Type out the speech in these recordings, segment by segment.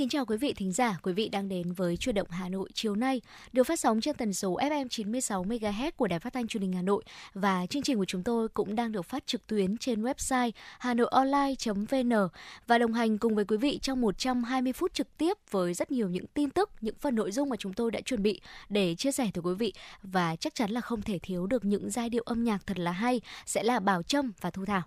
Kính chào quý vị thính giả, quý vị đang đến với Chuyển động Hà Nội chiều nay, được phát sóng trên tần số FM 96 MHz của Đài Phát thanh Truyền hình Hà Nội. Và chương trình của chúng tôi cũng đang được phát trực tuyến trên website hanoionline.vn và đồng hành cùng với quý vị trong 120 phút trực tiếp với rất nhiều những tin tức, những phần nội dung mà chúng tôi đã chuẩn bị để chia sẻ tới quý vị. Và chắc chắn là không thể thiếu được những giai điệu âm nhạc thật là hay sẽ là Bảo Trâm và Thu Thảo.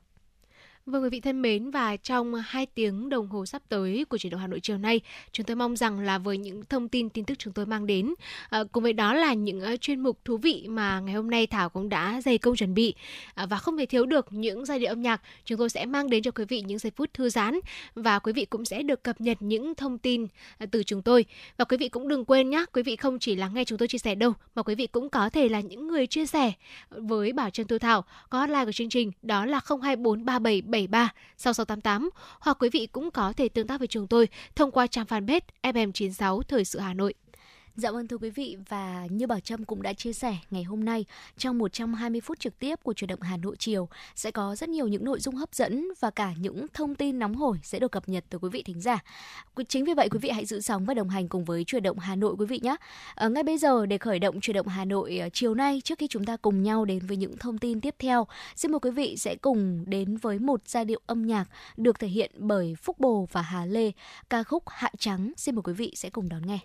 Vâng quý vị thân mến và trong 2 tiếng đồng hồ sắp tới của chuyển động Hà Nội chiều nay, chúng tôi mong rằng là với những thông tin tin tức chúng tôi mang đến, à, cùng với đó là những ờ, chuyên mục thú vị mà ngày hôm nay Thảo cũng đã dày công chuẩn bị à, và không thể thiếu được những giai điệu âm nhạc, chúng tôi sẽ mang đến cho quý vị những giây phút thư giãn và quý vị cũng sẽ được cập nhật những thông tin từ chúng tôi. Và quý vị cũng đừng quên nhé, quý vị không chỉ lắng nghe chúng tôi chia sẻ đâu mà quý vị cũng có thể là những người chia sẻ với Bảo Trân Thu Thảo. Có hotline của chương trình đó là 02437 73 6688 hoặc quý vị cũng có thể tương tác với chúng tôi thông qua trang fanpage FM96 Thời sự Hà Nội. Dạ vâng thưa quý vị và như Bảo Trâm cũng đã chia sẻ ngày hôm nay trong 120 phút trực tiếp của truyền động Hà Nội chiều sẽ có rất nhiều những nội dung hấp dẫn và cả những thông tin nóng hổi sẽ được cập nhật từ quý vị thính giả. Chính vì vậy quý vị hãy giữ sóng và đồng hành cùng với truyền động Hà Nội quý vị nhé. À, ngay bây giờ để khởi động truyền động Hà Nội ờ, chiều nay trước khi chúng ta cùng nhau đến với những thông tin tiếp theo, xin mời quý vị sẽ cùng đến với một giai điệu âm nhạc được thể hiện bởi Phúc Bồ và Hà Lê, ca khúc Hạ Trắng. Xin mời quý vị sẽ cùng đón nghe.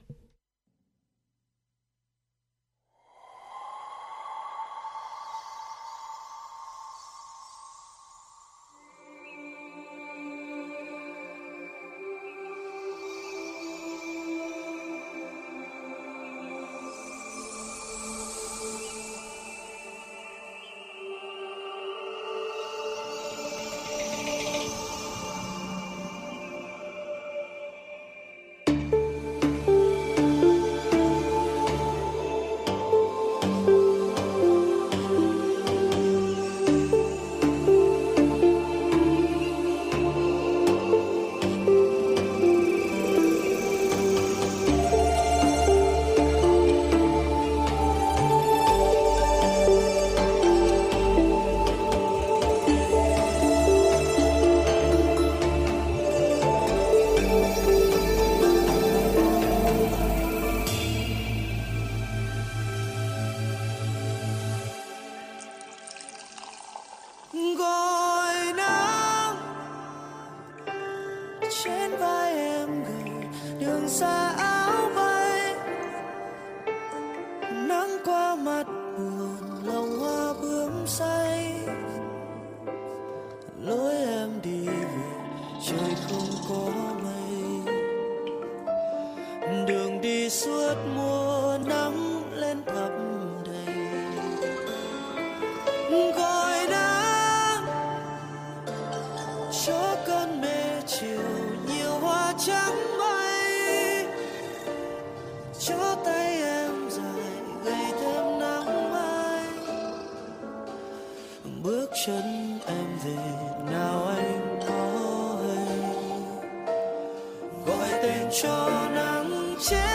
Gọi cho nắng chết.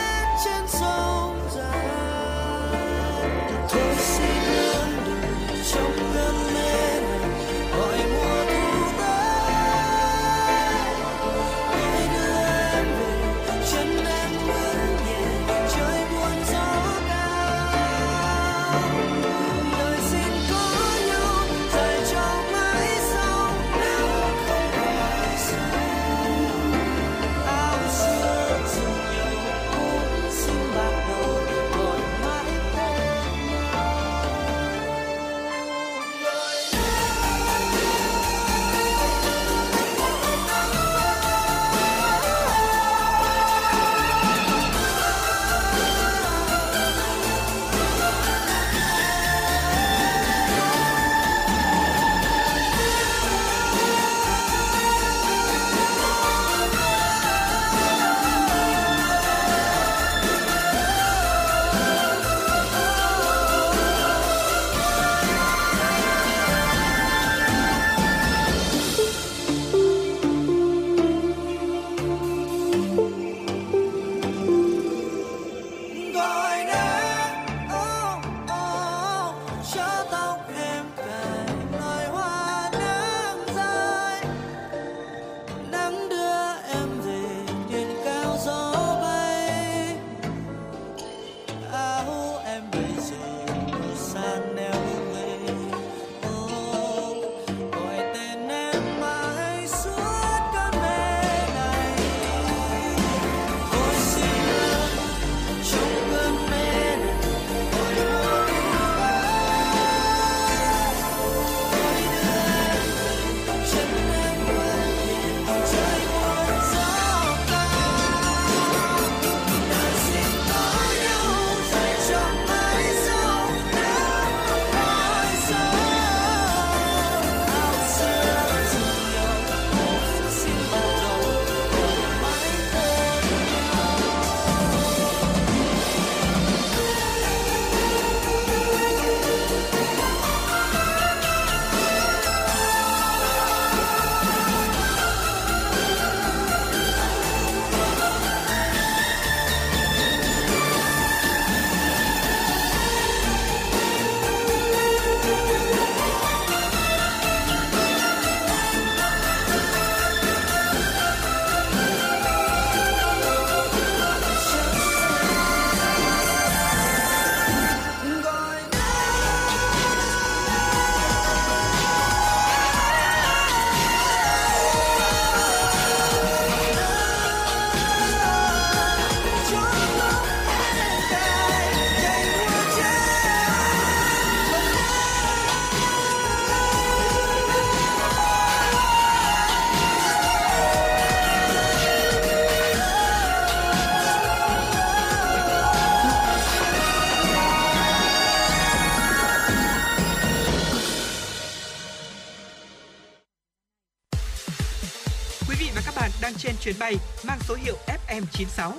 Chuyến bay mang số hiệu FM96.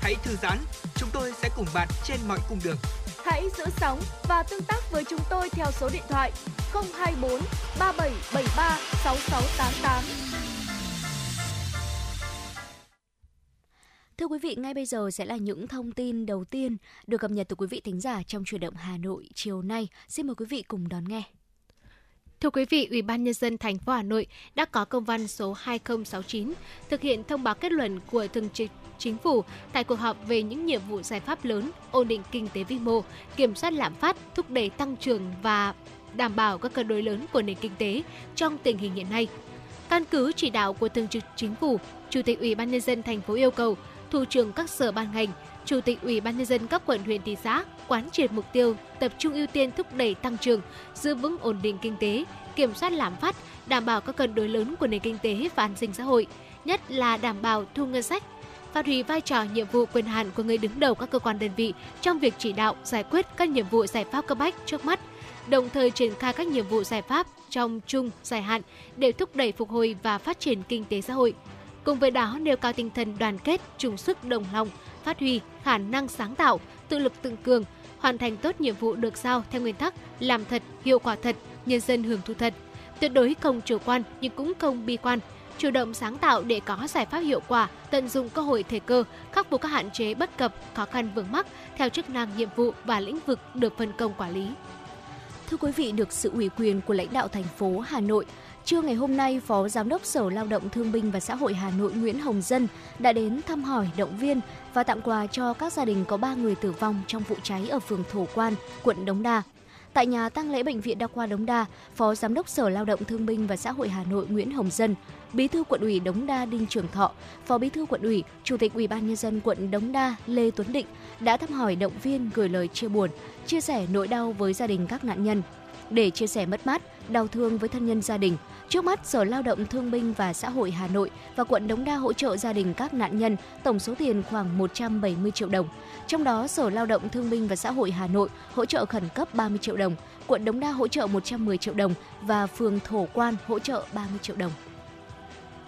Hãy thư giãn, chúng tôi sẽ cùng bạn trên mọi cung đường. Hãy giữ sóng và tương tác với chúng tôi theo số điện thoại 024 3773 6688. Thưa quý vị, ngay bây giờ sẽ là những thông tin đầu tiên được cập nhật từ quý vị thính giả trong chuyển động Hà Nội chiều nay. Xin mời quý vị cùng đón nghe. Thưa quý vị, Ủy ban nhân dân thành phố Hà Nội đã có công văn số 2069 thực hiện thông báo kết luận của Thường trực Chính phủ tại cuộc họp về những nhiệm vụ giải pháp lớn, ổn định kinh tế vĩ mô, kiểm soát lạm phát, thúc đẩy tăng trưởng và đảm bảo các cân đối lớn của nền kinh tế trong tình hình hiện nay. Căn cứ chỉ đạo của Thường trực Chính phủ, Chủ tịch Ủy ban nhân dân thành phố yêu cầu thủ trưởng các sở ban ngành, Chủ tịch Ủy ban nhân dân các quận huyện thị xã quán triệt mục tiêu tập trung ưu tiên thúc đẩy tăng trưởng, giữ vững ổn định kinh tế, kiểm soát lạm phát, đảm bảo các cân đối lớn của nền kinh tế và an sinh xã hội, nhất là đảm bảo thu ngân sách, phát huy vai trò nhiệm vụ quyền hạn của người đứng đầu các cơ quan đơn vị trong việc chỉ đạo giải quyết các nhiệm vụ giải pháp cấp bách trước mắt, đồng thời triển khai các nhiệm vụ giải pháp trong chung dài hạn để thúc đẩy phục hồi và phát triển kinh tế xã hội. Cùng với đó nêu cao tinh thần đoàn kết, chung sức đồng lòng, phát huy khả năng sáng tạo, tự lực tự cường, hoàn thành tốt nhiệm vụ được giao theo nguyên tắc làm thật, hiệu quả thật, nhân dân hưởng thụ thật. Tuyệt đối không chủ quan nhưng cũng không bi quan, chủ động sáng tạo để có giải pháp hiệu quả, tận dụng cơ hội thời cơ, khắc phục các hạn chế bất cập, khó khăn vướng mắc theo chức năng nhiệm vụ và lĩnh vực được phân công quản lý. Thưa quý vị, được sự ủy quyền của lãnh đạo thành phố Hà Nội, Trưa ngày hôm nay, Phó Giám đốc Sở Lao động Thương binh và Xã hội Hà Nội Nguyễn Hồng Dân đã đến thăm hỏi, động viên và tặng quà cho các gia đình có 3 người tử vong trong vụ cháy ở phường Thổ Quan, quận Đống Đa. Tại nhà tang lễ bệnh viện Đa khoa Đống Đa, Phó Giám đốc Sở Lao động Thương binh và Xã hội Hà Nội Nguyễn Hồng Dân, Bí thư quận ủy Đống Đa Đinh Trường Thọ, Phó Bí thư quận ủy, Chủ tịch Ủy ban nhân dân quận Đống Đa Lê Tuấn Định đã thăm hỏi động viên gửi lời chia buồn, chia sẻ nỗi đau với gia đình các nạn nhân. Để chia sẻ mất mát, đau thương với thân nhân gia đình, Trước mắt, Sở Lao động Thương binh và Xã hội Hà Nội và quận Đống Đa hỗ trợ gia đình các nạn nhân tổng số tiền khoảng 170 triệu đồng. Trong đó, Sở Lao động Thương binh và Xã hội Hà Nội hỗ trợ khẩn cấp 30 triệu đồng, quận Đống Đa hỗ trợ 110 triệu đồng và phường Thổ Quan hỗ trợ 30 triệu đồng.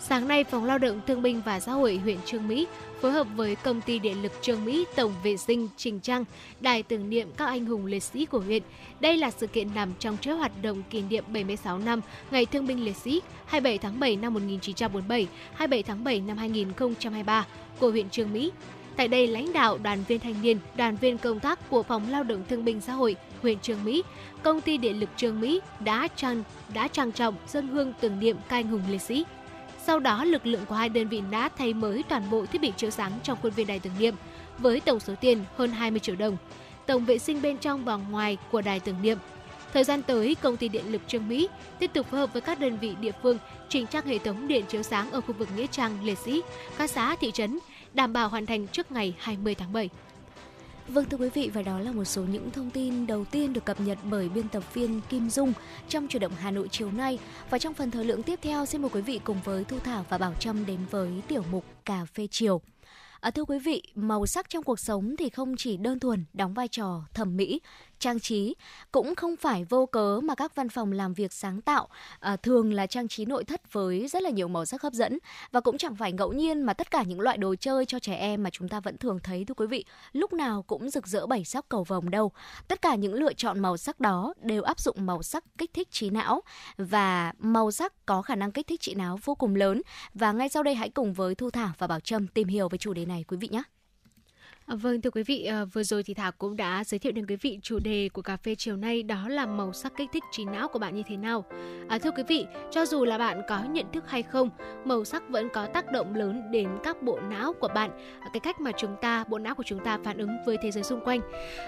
Sáng nay, Phòng Lao động Thương binh và Xã hội huyện Trương Mỹ phối hợp với công ty điện lực Trương Mỹ Tổng vệ sinh Trình Trang, đài tưởng niệm các anh hùng liệt sĩ của huyện. Đây là sự kiện nằm trong chuỗi hoạt động kỷ niệm 76 năm Ngày Thương binh Liệt sĩ 27 tháng 7 năm 1947, 27 tháng 7 năm 2023 của huyện Trương Mỹ. Tại đây, lãnh đạo đoàn viên thanh niên, đoàn viên công tác của Phòng Lao động Thương binh Xã hội huyện Trương Mỹ, công ty điện lực Trương Mỹ đã trang đã trang trọng dân hương tưởng niệm các anh hùng liệt sĩ. Sau đó, lực lượng của hai đơn vị đã thay mới toàn bộ thiết bị chiếu sáng trong khuôn viên đài tưởng niệm với tổng số tiền hơn 20 triệu đồng. Tổng vệ sinh bên trong và ngoài của đài tưởng niệm. Thời gian tới, công ty điện lực Trương Mỹ tiếp tục phối hợp với các đơn vị địa phương chỉnh trang hệ thống điện chiếu sáng ở khu vực nghĩa trang liệt sĩ, các xã thị trấn đảm bảo hoàn thành trước ngày 20 tháng 7. Vâng thưa quý vị và đó là một số những thông tin đầu tiên được cập nhật bởi biên tập viên Kim Dung trong chuyển động Hà Nội chiều nay và trong phần thời lượng tiếp theo xin mời quý vị cùng với Thu Thảo và Bảo Trâm đến với tiểu mục cà phê chiều. À, thưa quý vị, màu sắc trong cuộc sống thì không chỉ đơn thuần đóng vai trò thẩm mỹ trang trí. Cũng không phải vô cớ mà các văn phòng làm việc sáng tạo à, thường là trang trí nội thất với rất là nhiều màu sắc hấp dẫn. Và cũng chẳng phải ngẫu nhiên mà tất cả những loại đồ chơi cho trẻ em mà chúng ta vẫn thường thấy thưa quý vị lúc nào cũng rực rỡ bảy sắc cầu vồng đâu. Tất cả những lựa chọn màu sắc đó đều áp dụng màu sắc kích thích trí não. Và màu sắc có khả năng kích thích trí não vô cùng lớn. Và ngay sau đây hãy cùng với thu thảo và bảo trâm tìm hiểu về chủ đề này quý vị nhé. Ờ, vâng thưa quý vị, ờ, vừa rồi thì Thảo cũng đã giới thiệu đến quý vị chủ đề của cà phê chiều nay đó là màu sắc kích thích trí não của bạn như thế nào. À, thưa quý vị, cho dù là bạn có nhận thức hay không, màu sắc vẫn có tác động lớn đến các bộ não của bạn, cái cách mà chúng ta, bộ não của chúng ta phản ứng với thế giới xung quanh.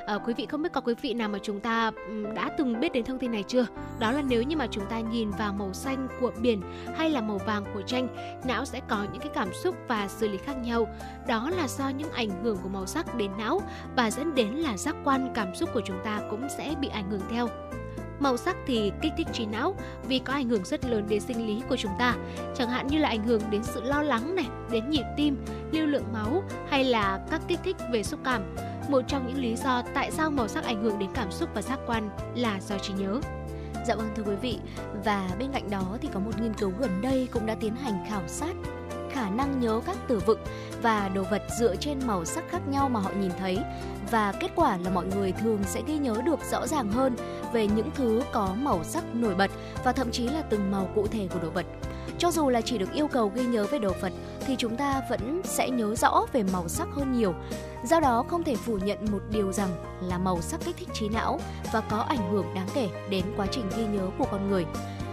À, quý vị không biết có quý vị nào mà chúng ta đã từng biết đến thông tin này chưa? Đó là nếu như mà chúng ta nhìn vào màu xanh của biển hay là màu vàng của tranh, não sẽ có những cái cảm xúc và xử lý khác nhau. Đó là do những ảnh hưởng của màu sắc đến não và dẫn đến là giác quan cảm xúc của chúng ta cũng sẽ bị ảnh hưởng theo. Màu sắc thì kích thích trí não vì có ảnh hưởng rất lớn đến sinh lý của chúng ta, chẳng hạn như là ảnh hưởng đến sự lo lắng này, đến nhịp tim, lưu lượng máu hay là các kích thích về xúc cảm. Một trong những lý do tại sao màu sắc ảnh hưởng đến cảm xúc và giác quan là do trí nhớ. Dạ vâng thưa quý vị, và bên cạnh đó thì có một nghiên cứu gần đây cũng đã tiến hành khảo sát khả năng nhớ các từ vựng và đồ vật dựa trên màu sắc khác nhau mà họ nhìn thấy và kết quả là mọi người thường sẽ ghi nhớ được rõ ràng hơn về những thứ có màu sắc nổi bật và thậm chí là từng màu cụ thể của đồ vật. Cho dù là chỉ được yêu cầu ghi nhớ về đồ vật, thì chúng ta vẫn sẽ nhớ rõ về màu sắc hơn nhiều. Do đó, không thể phủ nhận một điều rằng là màu sắc kích thích trí não và có ảnh hưởng đáng kể đến quá trình ghi nhớ của con người.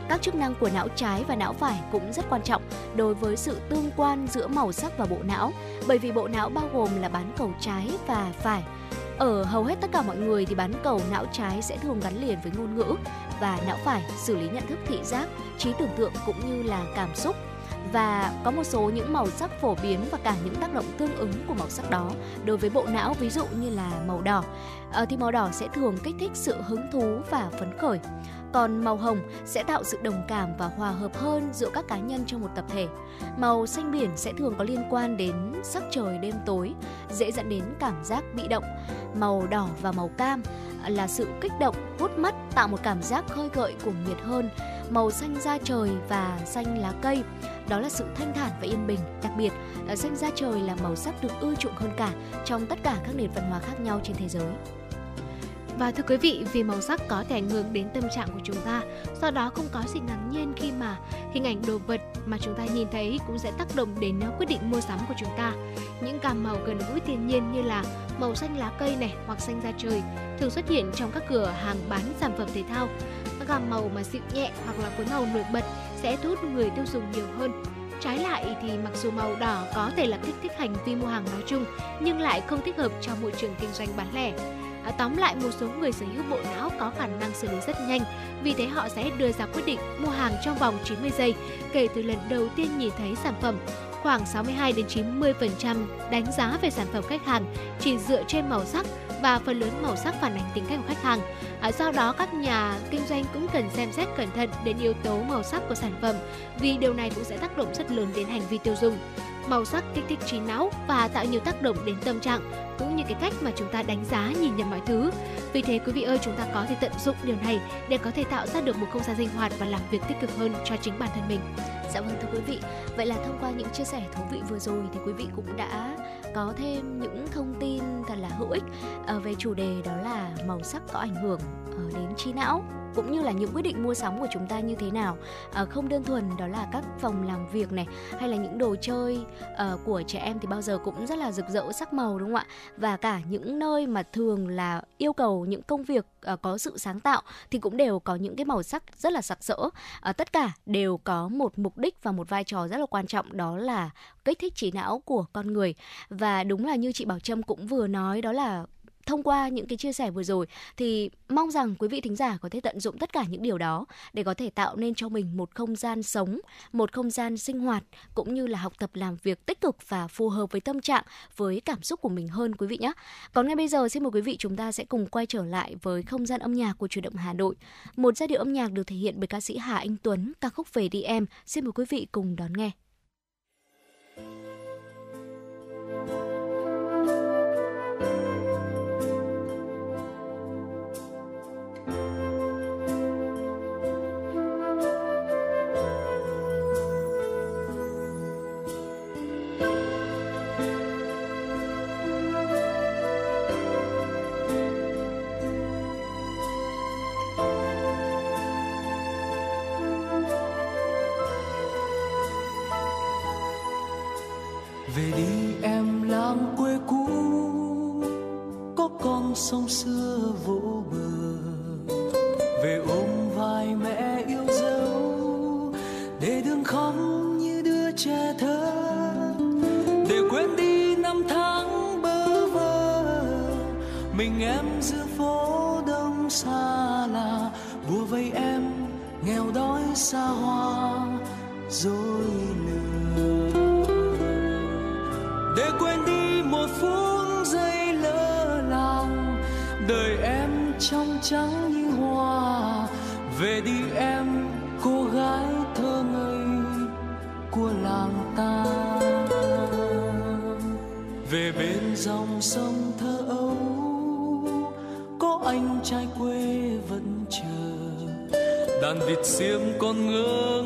Các chức năng của não trái và não phải cũng rất quan trọng đối với sự tương quan giữa màu sắc và bộ não, bởi vì bộ não bao gồm là bán cầu trái và phải. Ở hầu hết tất cả mọi người thì bán cầu não trái sẽ thường gắn liền với ngôn ngữ và não phải xử lý nhận thức thị giác, trí tưởng tượng cũng như là cảm xúc. Và có một số những màu sắc phổ biến và cả những tác động tương ứng của màu sắc đó đối với bộ não ví dụ như là màu đỏ. À, thì màu đỏ sẽ thường kích thích sự hứng thú và phấn khởi còn màu hồng sẽ tạo sự đồng cảm và hòa hợp hơn giữa các cá nhân trong một tập thể. Màu xanh biển sẽ thường có liên quan đến sắc trời đêm tối, dễ dẫn đến cảm giác bị động. Màu đỏ và màu cam là sự kích động, hút mắt, tạo một cảm giác khơi gợi cuồng nhiệt hơn. Màu xanh da trời và xanh lá cây đó là sự thanh thản và yên bình. Đặc biệt, ờ, xanh da trời là màu sắc được ưa chuộng hơn cả trong tất cả các nền văn hóa khác nhau trên thế giới. Và thưa quý vị, vì màu sắc có thể ảnh hưởng đến tâm trạng của chúng ta, do đó không có gì ngạc nhiên khi mà hình ảnh đồ vật mà chúng ta nhìn thấy cũng sẽ tác động đến quyết định mua sắm của chúng ta. Những gam màu gần gũi thiên nhiên như là màu xanh lá cây này hoặc xanh da trời thường xuất hiện trong các cửa hàng bán sản phẩm thể thao. Các gam màu mà dịu nhẹ hoặc là phối màu nổi bật sẽ thu hút người tiêu dùng nhiều hơn. Trái lại thì mặc dù màu đỏ có thể là kích thích hành vi mua hàng nói chung nhưng lại không thích hợp cho môi trường kinh doanh bán lẻ. À, tóm lại một số người sở hữu bộ não có khả năng xử lý rất nhanh, vì thế họ sẽ đưa ra quyết định mua hàng trong vòng 90 giây kể từ lần đầu tiên nhìn thấy sản phẩm. Khoảng 62 đến 90% đánh giá về sản phẩm khách hàng chỉ dựa trên màu sắc và phần lớn màu sắc phản ánh tính cách của khách hàng. À, do đó các nhà kinh doanh cũng cần xem xét cẩn thận đến yếu tố màu sắc của sản phẩm vì điều này cũng sẽ tác động rất lớn đến hành vi tiêu dùng màu sắc kích thích trí não và tạo nhiều tác động đến tâm trạng cũng như cái cách mà chúng ta đánh giá nhìn nhận mọi thứ. Vì thế quý vị ơi, chúng ta có thể tận dụng điều này để có thể tạo ra được một không gian sinh hoạt và làm việc tích cực hơn cho chính bản thân mình. Dạ vâng thưa quý vị, vậy là thông qua những chia sẻ thú vị vừa rồi thì quý vị cũng đã có thêm những thông tin thật là hữu ích ờ, về chủ đề đó là màu sắc có ảnh hưởng ờ, đến trí não cũng như là những quyết định mua sắm của chúng ta như thế nào. À, không đơn thuần đó là các phòng làm việc này hay là những đồ chơi uh, của trẻ em thì bao giờ cũng rất là rực rỡ sắc màu đúng không ạ? Và cả những nơi mà thường là yêu cầu những công việc uh, có sự sáng tạo thì cũng đều có những cái màu sắc rất là sặc sỡ. Uh, tất cả đều có một mục đích và một vai trò rất là quan trọng đó là kích thích trí não của con người. Và đúng là như chị Bảo Trâm cũng vừa nói đó là thông qua những cái chia sẻ vừa rồi thì mong rằng quý vị thính giả có thể tận dụng tất cả những điều đó để có thể tạo nên cho mình một không gian sống, một không gian sinh hoạt cũng như là học tập làm việc tích cực và phù hợp với tâm trạng, với cảm xúc của mình hơn quý vị nhé. Còn ngay bây giờ xin mời quý vị chúng ta sẽ cùng quay trở lại với không gian âm nhạc của chủ động Hà Nội. Một giai điệu âm nhạc được thể hiện bởi ca sĩ Hà Anh Tuấn, ca khúc Về đi em. Xin mời quý vị cùng đón nghe. Sông xưa vỗ bờ. Về ôm vai mẹ yêu dấu, để đường khóc như đứa trẻ thơ. Để quên đi năm tháng bơ vơ, mình em giữa phố đông xa lạ bùa vây em, nghèo đói xa hoa, rồi dòng sông thơ ấu, có anh trai quê vẫn chờ. Đàn vịt xiêm con ngơ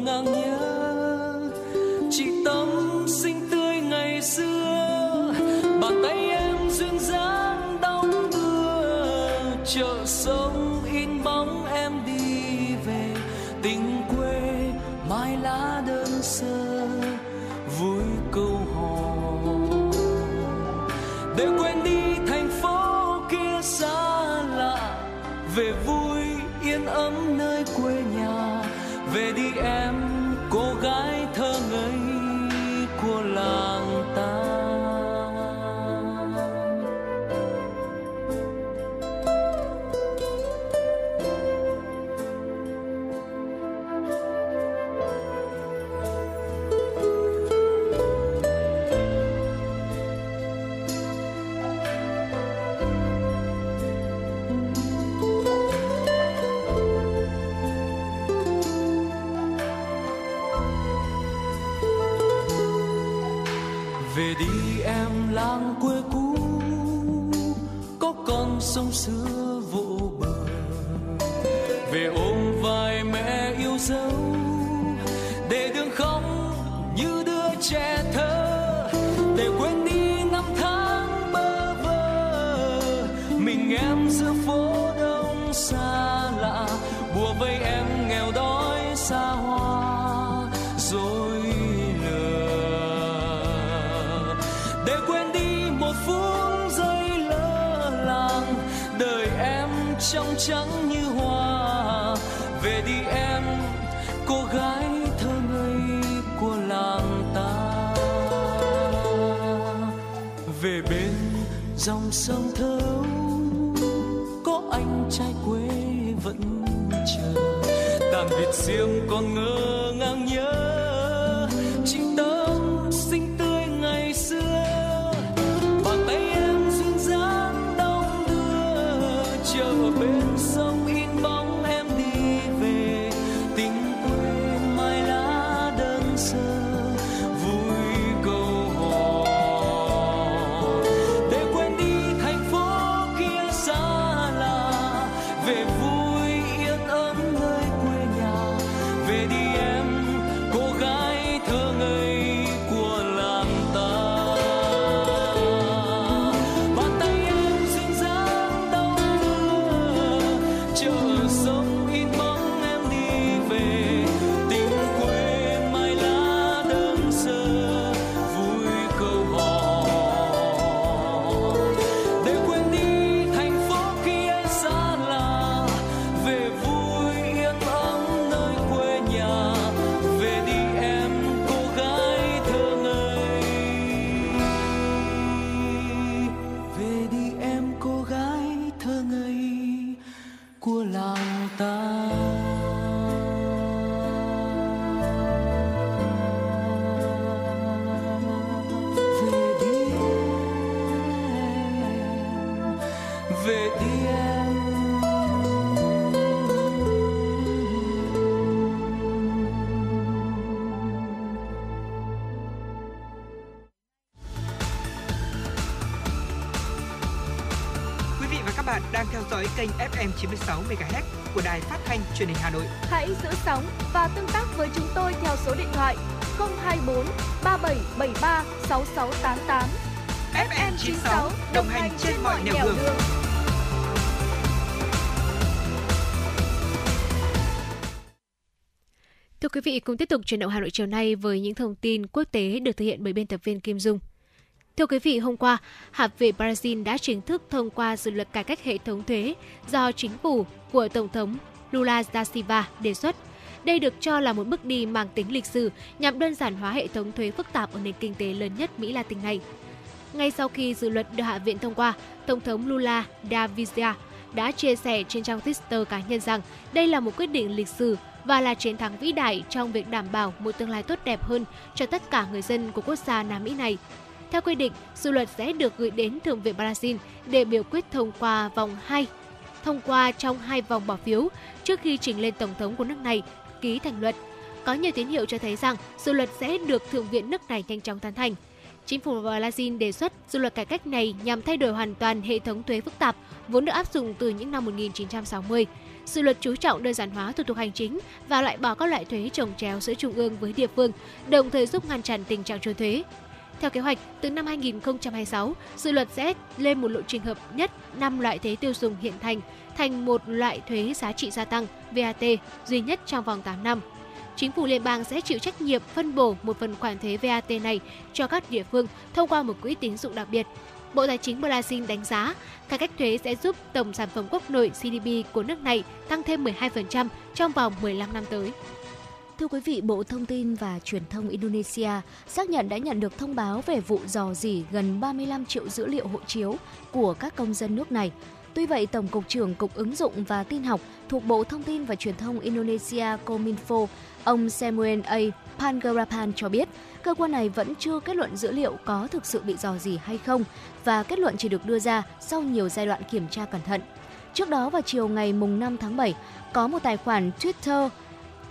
thịt riêng con ngỡ 3773 6688. FM 96 đồng hành trên mọi nẻo đường. Thưa quý vị, cùng tiếp tục chuyển động Hà Nội chiều nay với những thông tin quốc tế được thực hiện bởi biên tập viên Kim Dung. Thưa quý vị, hôm qua, Hạ viện Brazil đã chính thức thông qua dự luật cải cách hệ thống thuế do chính phủ của Tổng thống Lula da Silva đề xuất. Đây được cho là một bước đi mang tính lịch sử nhằm đơn giản hóa hệ thống thuế phức tạp ở nền kinh tế lớn nhất Mỹ Latin này. Ngay sau khi dự luật được Hạ viện thông qua, Tổng thống Lula da Silva đã chia sẻ trên trang Twitter cá nhân rằng đây là một quyết định lịch sử và là chiến thắng vĩ đại trong việc đảm bảo một tương lai tốt đẹp hơn cho tất cả người dân của quốc gia Nam Mỹ này. Theo quy định, dự luật sẽ được gửi đến Thượng viện Brazil để biểu quyết thông qua vòng 2, thông qua trong hai vòng bỏ phiếu trước khi trình lên Tổng thống của nước này ký thành luật. Có nhiều tín hiệu cho thấy rằng dự luật sẽ được Thượng viện nước này nhanh chóng tán thành. Chính phủ Brazil đề xuất dự luật cải cách này nhằm thay đổi hoàn toàn hệ thống thuế phức tạp vốn được áp dụng từ những năm 1960. Dự luật chú trọng đơn giản hóa thủ tục hành chính và loại bỏ các loại thuế trồng chéo giữa trung ương với địa phương, đồng thời giúp ngăn chặn tình trạng trốn thuế. Theo kế hoạch, từ năm 2026, dự luật sẽ lên một lộ trình hợp nhất 5 loại thuế tiêu dùng hiện thành thành một loại thuế giá trị gia tăng VAT duy nhất trong vòng 8 năm. Chính phủ liên bang sẽ chịu trách nhiệm phân bổ một phần khoản thuế VAT này cho các địa phương thông qua một quỹ tín dụng đặc biệt. Bộ Tài chính Brazil đánh giá, cải cách thuế sẽ giúp tổng sản phẩm quốc nội GDP của nước này tăng thêm 12% trong vòng 15 năm tới. Thưa quý vị, Bộ Thông tin và Truyền thông Indonesia xác nhận đã nhận được thông báo về vụ dò dỉ gần 35 triệu dữ liệu hộ chiếu của các công dân nước này. Tuy vậy, Tổng cục trưởng Cục Ứng dụng và Tin học thuộc Bộ Thông tin và Truyền thông Indonesia Kominfo, ông Samuel A. Pangarapan cho biết, cơ quan này vẫn chưa kết luận dữ liệu có thực sự bị dò dỉ hay không và kết luận chỉ được đưa ra sau nhiều giai đoạn kiểm tra cẩn thận. Trước đó vào chiều ngày mùng 5 tháng 7, có một tài khoản Twitter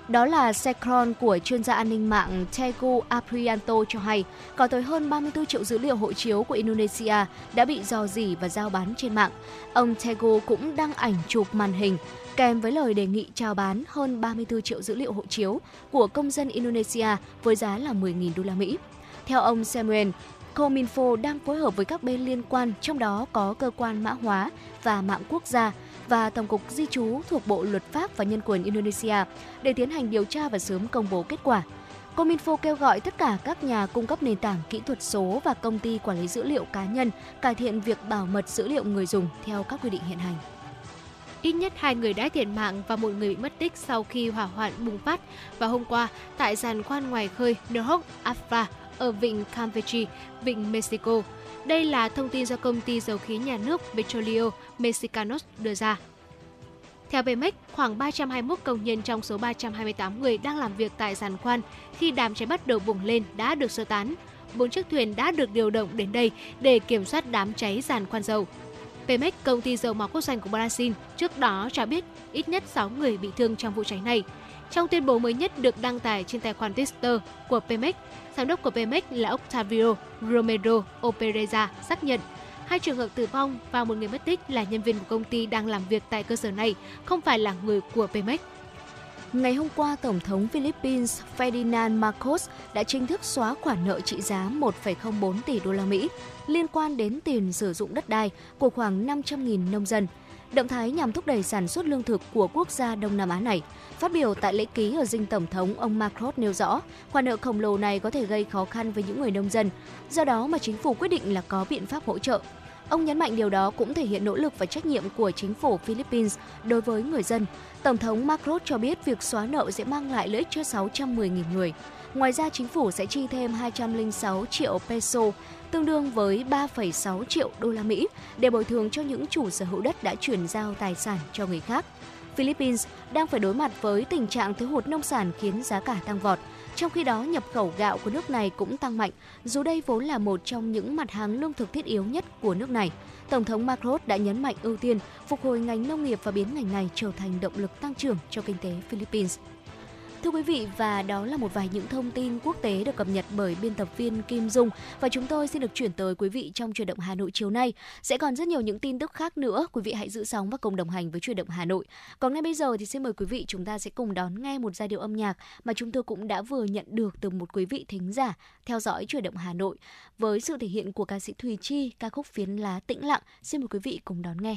đó là Secron của chuyên gia an ninh mạng Tegu Aprianto cho hay, có tới hơn 34 triệu dữ liệu hộ chiếu của Indonesia đã bị dò dỉ và giao bán trên mạng. Ông Tegu cũng đăng ảnh chụp màn hình kèm với lời đề nghị chào bán hơn 34 triệu dữ liệu hộ chiếu của công dân Indonesia với giá là 10.000 đô la Mỹ. Theo ông Samuel, Cominfo đang phối hợp với các bên liên quan, trong đó có cơ quan mã hóa và mạng quốc gia và Tổng cục Di trú thuộc Bộ Luật pháp và Nhân quyền Indonesia để tiến hành điều tra và sớm công bố kết quả. Cominfo kêu gọi tất cả các nhà cung cấp nền tảng kỹ thuật số và công ty quản lý dữ liệu cá nhân cải thiện việc bảo mật dữ liệu người dùng theo các quy định hiện hành. Ít nhất hai người đã thiệt mạng và một người bị mất tích sau khi hỏa hoạn bùng phát vào hôm qua tại giàn khoan ngoài khơi Nohok Afra ở vịnh Campeche, vịnh Mexico. Đây là thông tin do công ty dầu khí nhà nước Petroleo Mexicanos đưa ra. Theo Pemex, khoảng 321 công nhân trong số 328 người đang làm việc tại giàn khoan khi đám cháy bắt đầu bùng lên đã được sơ tán. Bốn chiếc thuyền đã được điều động đến đây để kiểm soát đám cháy giàn khoan dầu. Pemex, công ty dầu mỏ quốc doanh của Brazil, trước đó cho biết ít nhất 6 người bị thương trong vụ cháy này. Trong tuyên bố mới nhất được đăng tải trên tài khoản Twitter của Pemex, giám đốc của Pemex là Octavio Romero Opereza xác nhận hai trường hợp tử vong và một người mất tích là nhân viên của công ty đang làm việc tại cơ sở này, không phải là người của Pemex. Ngày hôm qua, Tổng thống Philippines Ferdinand Marcos đã chính thức xóa khoản nợ trị giá 1,04 tỷ đô la Mỹ liên quan đến tiền sử dụng đất đai của khoảng 500.000 nông dân. Động thái nhằm thúc đẩy sản xuất lương thực của quốc gia Đông Nam Á này. Phát biểu tại lễ ký ở dinh Tổng thống, ông Macron nêu rõ, khoản nợ khổng lồ này có thể gây khó khăn với những người nông dân. Do đó mà chính phủ quyết định là có biện pháp hỗ trợ. Ông nhấn mạnh điều đó cũng thể hiện nỗ lực và trách nhiệm của chính phủ Philippines đối với người dân. Tổng thống Macron cho biết việc xóa nợ sẽ mang lại lợi ích cho 610.000 người. Ngoài ra, chính phủ sẽ chi thêm 206 triệu peso, tương đương với 3,6 triệu đô la Mỹ để bồi thường cho những chủ sở hữu đất đã chuyển giao tài sản cho người khác. Philippines đang phải đối mặt với tình trạng thiếu hụt nông sản khiến giá cả tăng vọt. Trong khi đó, nhập khẩu gạo của nước này cũng tăng mạnh, dù đây vốn là một trong những mặt hàng lương thực thiết yếu nhất của nước này. Tổng thống Macron đã nhấn mạnh ưu tiên phục hồi ngành nông nghiệp và biến ngành này trở thành động lực tăng trưởng cho kinh tế Philippines. Thưa quý vị và đó là một vài những thông tin quốc tế được cập nhật bởi biên tập viên Kim Dung và chúng tôi xin được chuyển tới quý vị trong chuyển động Hà Nội chiều nay. Sẽ còn rất nhiều những tin tức khác nữa, quý vị hãy giữ sóng và cùng đồng hành với chuyển động Hà Nội. Còn ngay bây giờ thì xin mời quý vị chúng ta sẽ cùng đón nghe một giai điệu âm nhạc mà chúng tôi cũng đã vừa nhận được từ một quý vị thính giả theo dõi chuyển động Hà Nội với sự thể hiện của ca sĩ Thùy Chi ca khúc Phiến lá tĩnh lặng. Xin mời quý vị cùng đón nghe.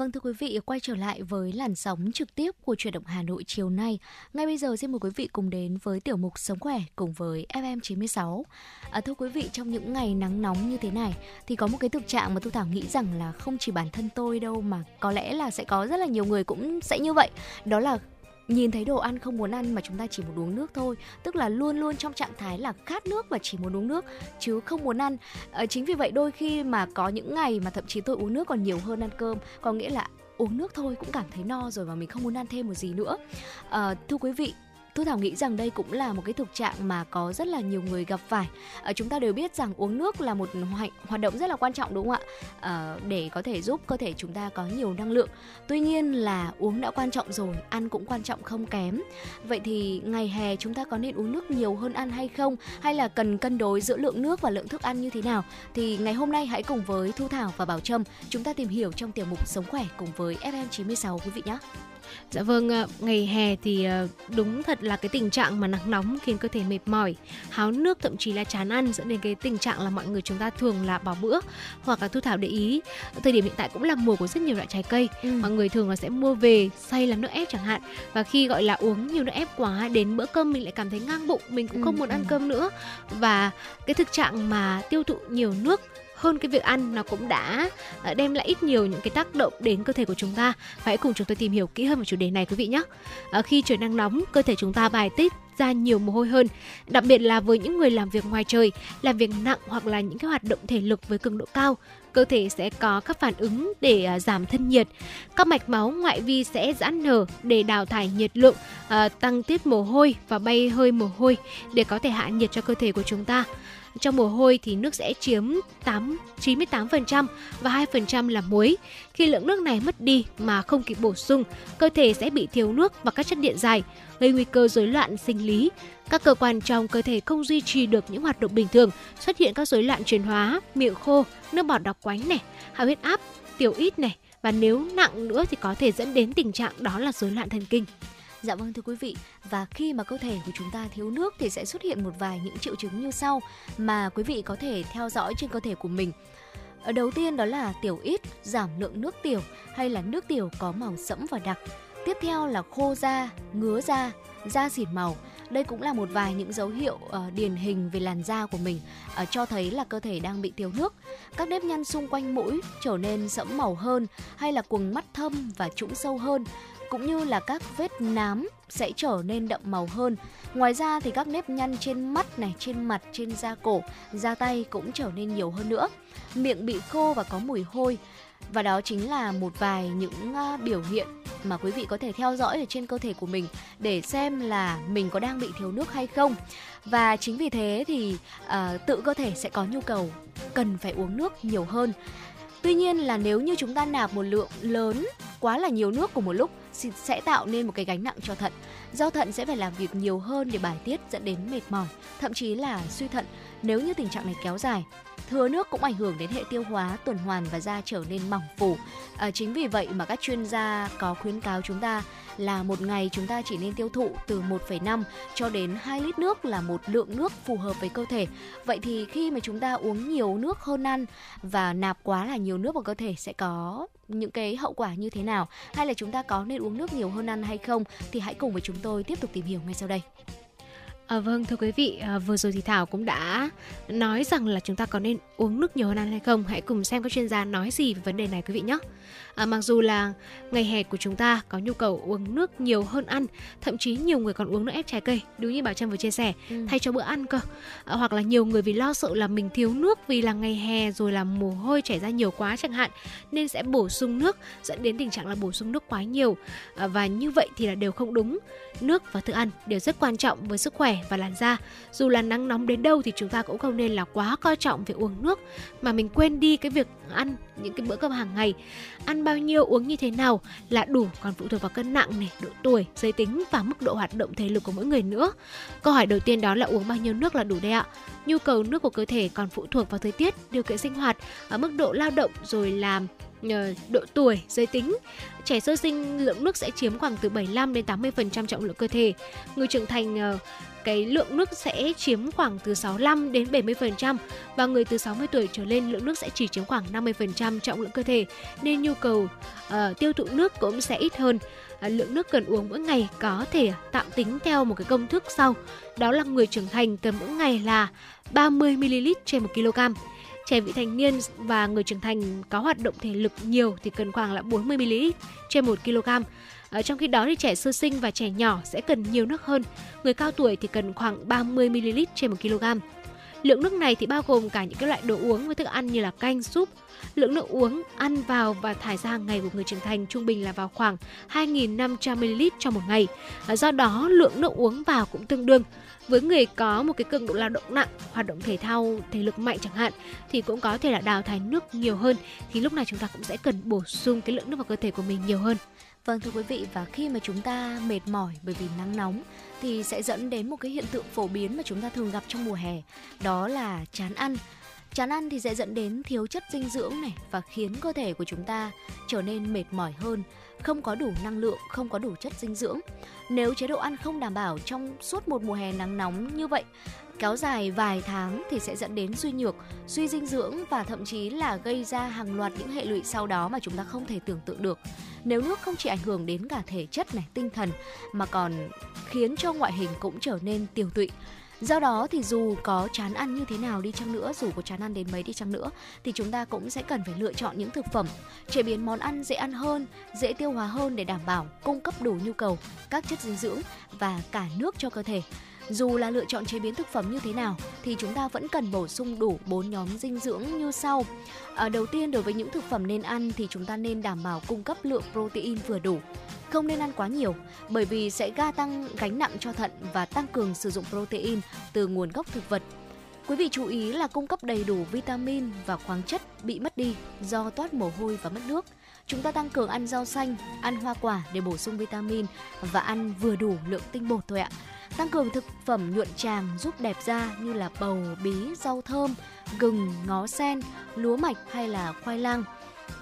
Vâng thưa quý vị, quay trở lại với làn sóng trực tiếp của chuyển động Hà Nội chiều nay. Ngay bây giờ xin mời quý vị cùng đến với tiểu mục Sống khỏe cùng với FM96. À, thưa quý vị, trong những ngày nắng nóng như thế này thì có một cái thực trạng mà tôi Thảo nghĩ rằng là không chỉ bản thân tôi đâu mà có lẽ là sẽ có rất là nhiều người cũng sẽ như vậy. Đó là nhìn thấy đồ ăn không muốn ăn mà chúng ta chỉ muốn uống nước thôi. Tức là luôn luôn trong trạng thái là khát nước và chỉ muốn uống nước chứ không muốn ăn. À, chính vì vậy đôi khi mà có những ngày mà thậm chí tôi uống nước còn nhiều hơn ăn cơm có nghĩa là uống nước thôi cũng cảm thấy no rồi và mình không muốn ăn thêm một gì nữa. À, thưa quý vị Thu Thảo nghĩ rằng đây cũng là một cái thực trạng mà có rất là nhiều người gặp phải. À, chúng ta đều biết rằng uống nước là một hoạt, hoạt động rất là quan trọng đúng không ạ? À, để có thể giúp cơ thể chúng ta có nhiều năng lượng. Tuy nhiên là uống đã quan trọng rồi, ăn cũng quan trọng không kém. Vậy thì ngày hè chúng ta có nên uống nước nhiều hơn ăn hay không? Hay là cần cân đối giữa lượng nước và lượng thức ăn như thế nào? Thì ngày hôm nay hãy cùng với Thu Thảo và Bảo Trâm chúng ta tìm hiểu trong tiểu mục Sống khỏe cùng với FM96 quý vị nhé. Dạ vâng, ạ. ngày hè thì ờ, đúng thật là cái tình trạng mà nắng nóng khiến cơ thể mệt mỏi, háo nước thậm chí là chán ăn dẫn đến cái tình trạng là mọi người chúng ta thường là bỏ bữa hoặc là thu thảo để ý thời điểm hiện tại cũng là mùa của rất nhiều loại trái cây Ừ. mọi người thường là sẽ mua về xay làm nước ép chẳng hạn và khi gọi là uống nhiều nước ép quá đến bữa cơm mình lại cảm thấy ngang bụng mình cũng Ừ, không muốn ăn ừ. cơm nữa và cái thực trạng mà tiêu thụ nhiều nước hơn cái việc ăn nó cũng đã ờ, đem lại ít nhiều những cái tác động đến cơ thể của chúng ta. Hãy cùng chúng tôi tìm hiểu kỹ hơn về chủ đề này quý vị nhé. Ờ, khi trời nắng nóng, cơ thể chúng ta bài tiết ra nhiều mồ hôi hơn, đặc biệt là với những người làm việc ngoài trời, làm việc nặng hoặc là những cái hoạt động thể lực với cường độ cao, cơ thể sẽ có các phản ứng để ờ, giảm thân nhiệt. Các mạch máu ngoại vi sẽ giãn nở để đào thải nhiệt lượng tăng tiết mồ hôi và bay hơi mồ hôi để có thể hạ nhiệt cho cơ thể của chúng ta trong mồ hôi thì nước sẽ chiếm 8 98% và 2% là muối. Khi lượng nước này mất đi mà không kịp bổ sung, cơ thể sẽ bị thiếu nước và các chất điện giải, gây nguy cơ rối loạn sinh lý. Các cơ quan trong cơ thể không duy trì được những hoạt động bình thường, xuất hiện các rối loạn chuyển hóa, miệng khô, nước bọt đặc quánh này, hạ huyết áp, tiểu ít này và nếu nặng nữa thì có thể dẫn đến tình trạng đó là rối loạn thần kinh. Dạ vâng thưa quý vị, và khi mà cơ thể của chúng ta thiếu nước thì sẽ xuất hiện một vài những triệu chứng như sau mà quý vị có thể theo dõi trên cơ thể của mình. Ở đầu tiên đó là tiểu ít, giảm lượng nước tiểu hay là nước tiểu có màu sẫm và đặc. Tiếp theo là khô da, ngứa da, da xỉn màu. Đây cũng là một vài những dấu hiệu uh, điển hình về làn da của mình uh, cho thấy là cơ thể đang bị thiếu nước. Các nếp nhăn xung quanh mũi trở nên sẫm màu hơn hay là quầng mắt thâm và trũng sâu hơn cũng như là các vết nám sẽ trở nên đậm màu hơn. Ngoài ra thì các nếp nhăn trên mắt này, trên mặt, trên da cổ, da tay cũng trở nên nhiều hơn nữa. Miệng bị khô và có mùi hôi. Và đó chính là một vài những uh, biểu hiện mà quý vị có thể theo dõi ở trên cơ thể của mình để xem là mình có đang bị thiếu nước hay không. Và chính vì thế thì uh, tự cơ thể sẽ có nhu cầu cần phải uống nước nhiều hơn. Tuy nhiên là nếu như chúng ta nạp một lượng lớn quá là nhiều nước cùng một lúc sẽ tạo nên một cái gánh nặng cho thận. Do thận sẽ phải làm việc nhiều hơn để bài tiết dẫn đến mệt mỏi, thậm chí là suy thận nếu như tình trạng này kéo dài. Thừa nước cũng ảnh hưởng đến hệ tiêu hóa, tuần hoàn và da trở nên mỏng phủ. À, chính vì vậy mà các chuyên gia có khuyến cáo chúng ta là một ngày chúng ta chỉ nên tiêu thụ từ 1,5 cho đến 2 lít nước là một lượng nước phù hợp với cơ thể. Vậy thì khi mà chúng ta uống nhiều nước hơn ăn và nạp quá là nhiều nước vào cơ thể sẽ có những cái hậu quả như thế nào hay là chúng ta có nên uống nước nhiều hơn ăn hay không thì hãy cùng với chúng tôi tiếp tục tìm hiểu ngay sau đây. À, vâng thưa quý vị, à, vừa rồi thì Thảo cũng đã nói rằng là chúng ta có nên uống nước nhiều hơn ăn hay không. Hãy cùng xem các chuyên gia nói gì về vấn đề này quý vị nhé. À, mặc dù là ngày hè của chúng ta có nhu cầu uống nước nhiều hơn ăn, thậm chí nhiều người còn uống nước ép trái cây, đúng như Bảo Trâm vừa chia sẻ, ừ. thay cho bữa ăn cơ. À, hoặc là nhiều người vì lo sợ là mình thiếu nước vì là ngày hè rồi là mồ hôi chảy ra nhiều quá chẳng hạn, nên sẽ bổ sung nước dẫn đến tình trạng là bổ sung nước quá nhiều. À, và như vậy thì là đều không đúng. Nước và thức ăn đều rất quan trọng với sức khỏe và làn da. Dù là nắng nóng đến đâu thì chúng ta cũng không nên là quá coi trọng việc uống nước mà mình quên đi cái việc ăn những cái bữa cơm hàng ngày. Ăn bao nhiêu uống như thế nào là đủ còn phụ thuộc vào cân nặng này, độ tuổi, giới tính và mức độ hoạt động thể lực của mỗi người nữa. Câu hỏi đầu tiên đó là uống bao nhiêu nước là đủ đây ạ? Nhu cầu nước của cơ thể còn phụ thuộc vào thời tiết, điều kiện sinh hoạt, ở mức độ lao động rồi làm ờ, độ tuổi, giới tính. Trẻ sơ sinh lượng nước sẽ chiếm khoảng từ 75 đến 80% trọng lượng cơ thể. Người trưởng thành ờ, cái lượng nước sẽ chiếm khoảng từ 65 đến 70% và người từ 60 tuổi trở lên lượng nước sẽ chỉ chiếm khoảng 50% trọng lượng cơ thể nên nhu cầu uh, tiêu thụ nước cũng sẽ ít hơn. Uh, lượng nước cần uống mỗi ngày có thể tạm tính theo một cái công thức sau. Đó là người trưởng thành cần mỗi ngày là 30 ml trên 1 kg. Trẻ vị thành niên và người trưởng thành có hoạt động thể lực nhiều thì cần khoảng là 40 ml trên 1 kg ở trong khi đó thì trẻ sơ sinh và trẻ nhỏ sẽ cần nhiều nước hơn. Người cao tuổi thì cần khoảng 30 ml trên 1 kg. Lượng nước này thì bao gồm cả những cái loại đồ uống với thức ăn như là canh, súp. Lượng nước uống ăn vào và thải ra hàng ngày của người trưởng thành trung bình là vào khoảng 2.500 ml trong một ngày. Ờ, do đó lượng nước uống vào cũng tương đương. Với người có một cái cường độ lao động nặng, hoạt động thể thao, thể lực mạnh chẳng hạn thì cũng có thể là đào thải nước nhiều hơn thì lúc này chúng ta cũng sẽ cần bổ sung cái lượng nước vào cơ thể của mình nhiều hơn. Vâng thưa quý vị và khi mà chúng ta mệt mỏi bởi vì nắng nóng thì sẽ dẫn đến một cái hiện tượng phổ biến mà chúng ta thường gặp trong mùa hè, đó là chán ăn. Chán ăn thì sẽ dẫn đến thiếu chất dinh dưỡng này và khiến cơ thể của chúng ta trở nên mệt mỏi hơn, không có đủ năng lượng, không có đủ chất dinh dưỡng. Nếu chế độ ăn không đảm bảo trong suốt một mùa hè nắng nóng như vậy kéo dài vài tháng thì sẽ dẫn đến suy nhược, suy dinh dưỡng và thậm chí là gây ra hàng loạt những hệ lụy sau đó mà chúng ta không thể tưởng tượng được. Nếu nước không chỉ ảnh hưởng đến cả thể chất này, tinh thần mà còn khiến cho ngoại hình cũng trở nên tiều tụy. Do đó thì dù có chán ăn như thế nào đi chăng nữa, dù có chán ăn đến mấy đi chăng nữa thì chúng ta cũng sẽ cần phải lựa chọn những thực phẩm chế biến món ăn dễ ăn hơn, dễ tiêu hóa hơn để đảm bảo cung cấp đủ nhu cầu các chất dinh dưỡng và cả nước cho cơ thể. Dù là lựa chọn chế biến thực phẩm như thế nào thì chúng ta vẫn cần bổ sung đủ 4 nhóm dinh dưỡng như sau. À, đầu tiên đối với những thực phẩm nên ăn thì chúng ta nên đảm bảo cung cấp lượng protein vừa đủ. Không nên ăn quá nhiều bởi vì sẽ gia tăng gánh nặng cho thận và tăng cường sử dụng protein từ nguồn gốc thực vật. Quý vị chú ý là cung cấp đầy đủ vitamin và khoáng chất bị mất đi do toát mồ hôi và mất nước. Chúng ta tăng cường ăn rau xanh, ăn hoa quả để bổ sung vitamin và ăn vừa đủ lượng tinh bột thôi ạ. Tăng cường thực phẩm nhuận tràng giúp đẹp da như là bầu, bí, rau thơm, gừng, ngó sen, lúa mạch hay là khoai lang.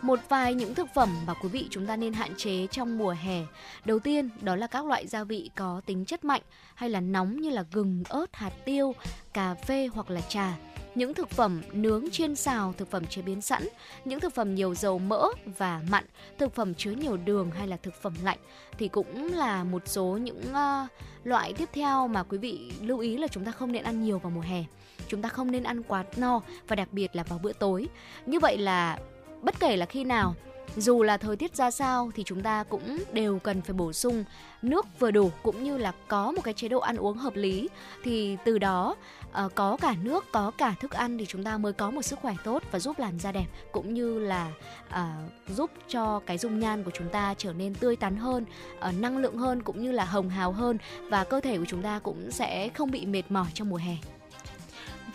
Một vài những thực phẩm mà quý vị chúng ta nên hạn chế trong mùa hè. Đầu tiên đó là các loại gia vị có tính chất mạnh hay là nóng như là gừng, ớt, hạt tiêu, cà phê hoặc là trà. những thực phẩm nướng chiên xào, thực phẩm chế biến sẵn, những thực phẩm nhiều dầu mỡ và mặn, thực phẩm chứa nhiều đường hay là thực phẩm lạnh thì cũng là một số những uh, loại tiếp theo mà quý vị lưu ý là chúng ta không nên ăn nhiều vào mùa hè. Chúng ta không nên ăn quá no và đặc biệt là vào bữa tối. Như vậy là bất kể là khi nào dù là thời tiết ra sao thì chúng ta cũng đều cần phải bổ sung nước vừa đủ cũng như là có một cái chế độ ăn uống hợp lý. Thì từ đó uh, có cả nước có cả thức ăn thì chúng ta mới có một sức khỏe tốt và giúp làn da đẹp cũng như là uh, giúp cho cái dung nhan của chúng ta trở nên tươi tắn hơn uh, năng lượng hơn cũng như là hồng hào hơn và cơ thể của chúng ta cũng sẽ không bị mệt mỏi trong mùa hè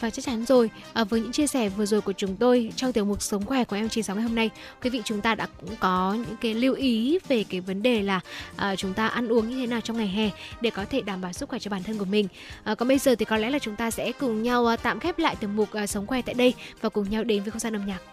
và chắc chắn rồi. À, với những chia sẻ vừa rồi của chúng tôi trong tiểu mục sống khỏe của em 96 ngày hôm nay quý vị chúng ta đã cũng có những cái lưu ý về cái vấn đề là à, chúng ta ăn uống như thế nào trong ngày hè để có thể đảm bảo sức khỏe cho bản thân của mình. À, còn bây giờ thì có lẽ là chúng ta sẽ cùng nhau à, tạm khép lại tiểu mục à, sống khỏe tại đây và cùng nhau đến với không gian âm nhạc.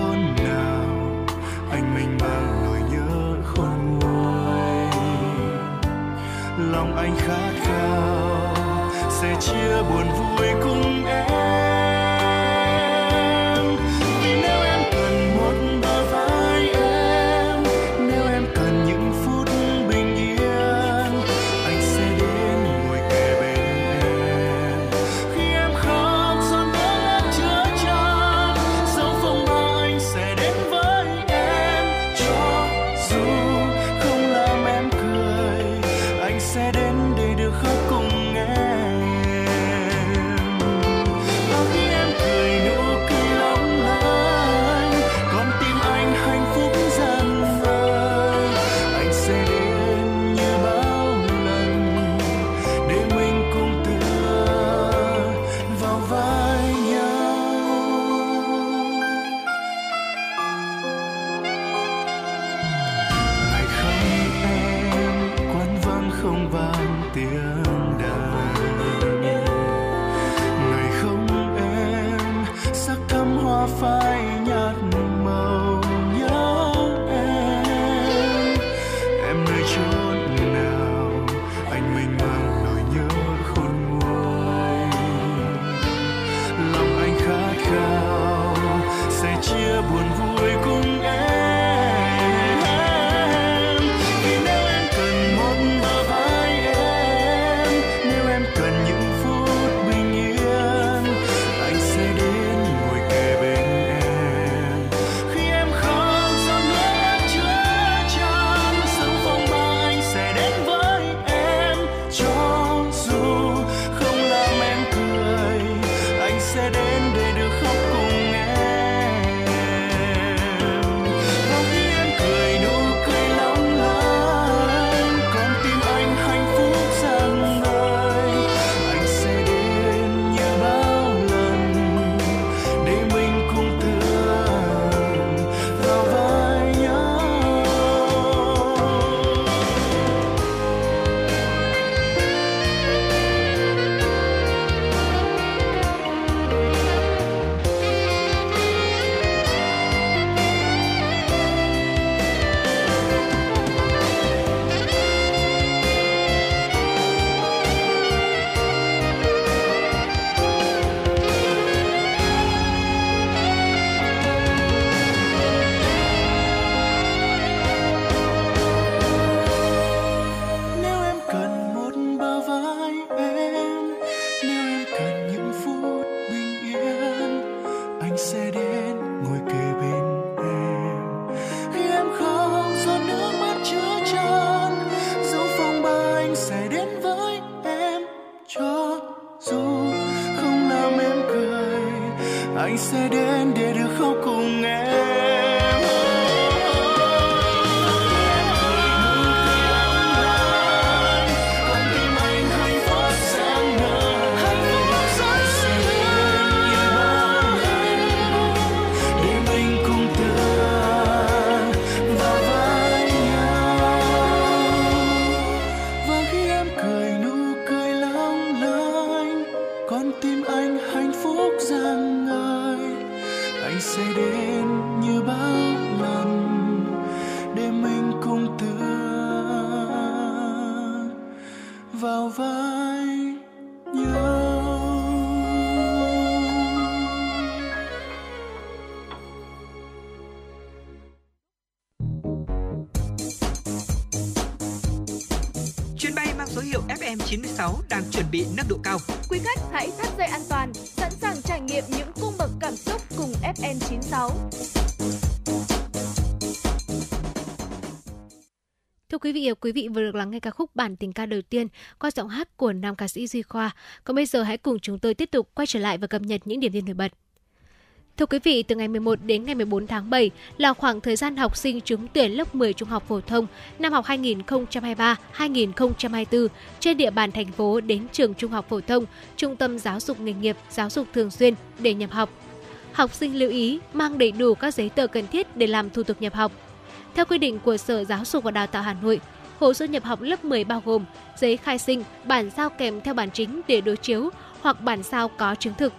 anh khát khao. Sẽ chia buồn vui cùng em. Thưa quý vị, quý vị vừa được lắng nghe ca khúc bản tình ca đầu tiên qua giọng hát của nam ca sĩ Duy Khoa. Còn bây giờ hãy cùng chúng tôi tiếp tục quay trở lại và cập nhật những điểm tin nổi bật. Thưa quý vị, từ ngày 11 đến ngày 14 tháng 7 là khoảng thời gian học sinh trúng tuyển lớp 10 trung học phổ thông năm học 2023-2024 trên địa bàn thành phố đến trường trung học phổ thông, trung tâm giáo dục nghề nghiệp, giáo dục thường xuyên để nhập học. Học sinh lưu ý mang đầy đủ các giấy tờ cần thiết để làm thủ tục nhập học. Theo quy định của Sở Giáo dục và Đào tạo Hà Nội, hồ sơ nhập học lớp 10 bao gồm giấy khai sinh, bản sao kèm theo bản chính để đối chiếu hoặc bản sao có chứng thực,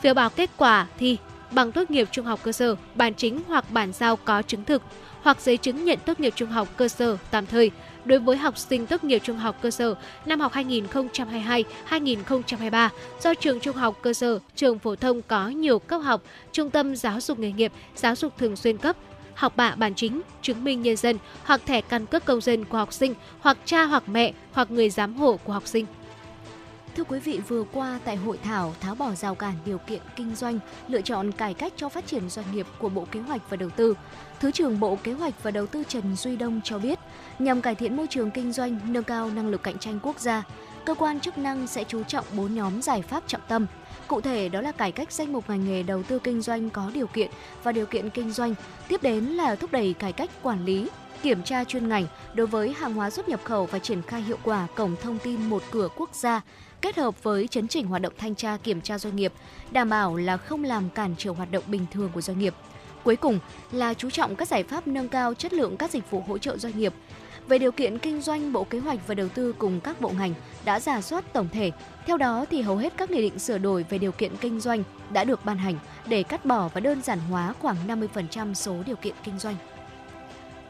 phiếu báo kết quả thi, bằng tốt nghiệp trung học cơ sở, bản chính hoặc bản sao có chứng thực, hoặc giấy chứng nhận tốt nghiệp trung học cơ sở tạm thời. Đối với học sinh tốt nghiệp trung học cơ sở năm học 2022-2023 do trường trung học cơ sở, trường phổ thông có nhiều cấp học, trung tâm giáo dục nghề nghiệp, giáo dục thường xuyên cấp, học bạ bản chính, chứng minh nhân dân hoặc thẻ căn cước công dân của học sinh hoặc cha hoặc mẹ hoặc người giám hộ của học sinh. Thưa quý vị, vừa qua tại hội thảo tháo bỏ rào cản điều kiện kinh doanh, lựa chọn cải cách cho phát triển doanh nghiệp của Bộ Kế hoạch và Đầu tư, Thứ trưởng Bộ Kế hoạch và Đầu tư Trần Duy Đông cho biết, nhằm cải thiện môi trường kinh doanh, nâng cao năng lực cạnh tranh quốc gia, cơ quan chức năng sẽ chú trọng 4 nhóm giải pháp trọng tâm. Cụ thể đó là cải cách danh mục ngành nghề đầu tư kinh doanh có điều kiện và điều kiện kinh doanh, tiếp đến là thúc đẩy cải cách quản lý, kiểm tra chuyên ngành đối với hàng hóa xuất nhập khẩu và triển khai hiệu quả cổng thông tin một cửa quốc gia, kết hợp với chấn chỉnh hoạt động thanh tra kiểm tra doanh nghiệp, đảm bảo là không làm cản trở hoạt động bình thường của doanh nghiệp. Cuối cùng là chú trọng các giải pháp nâng cao chất lượng các dịch vụ hỗ trợ doanh nghiệp. Về điều kiện kinh doanh, Bộ Kế hoạch và Đầu tư cùng các bộ ngành đã giả soát tổng thể. Theo đó thì hầu hết các nghị định sửa đổi về điều kiện kinh doanh đã được ban hành để cắt bỏ và đơn giản hóa khoảng 50% số điều kiện kinh doanh.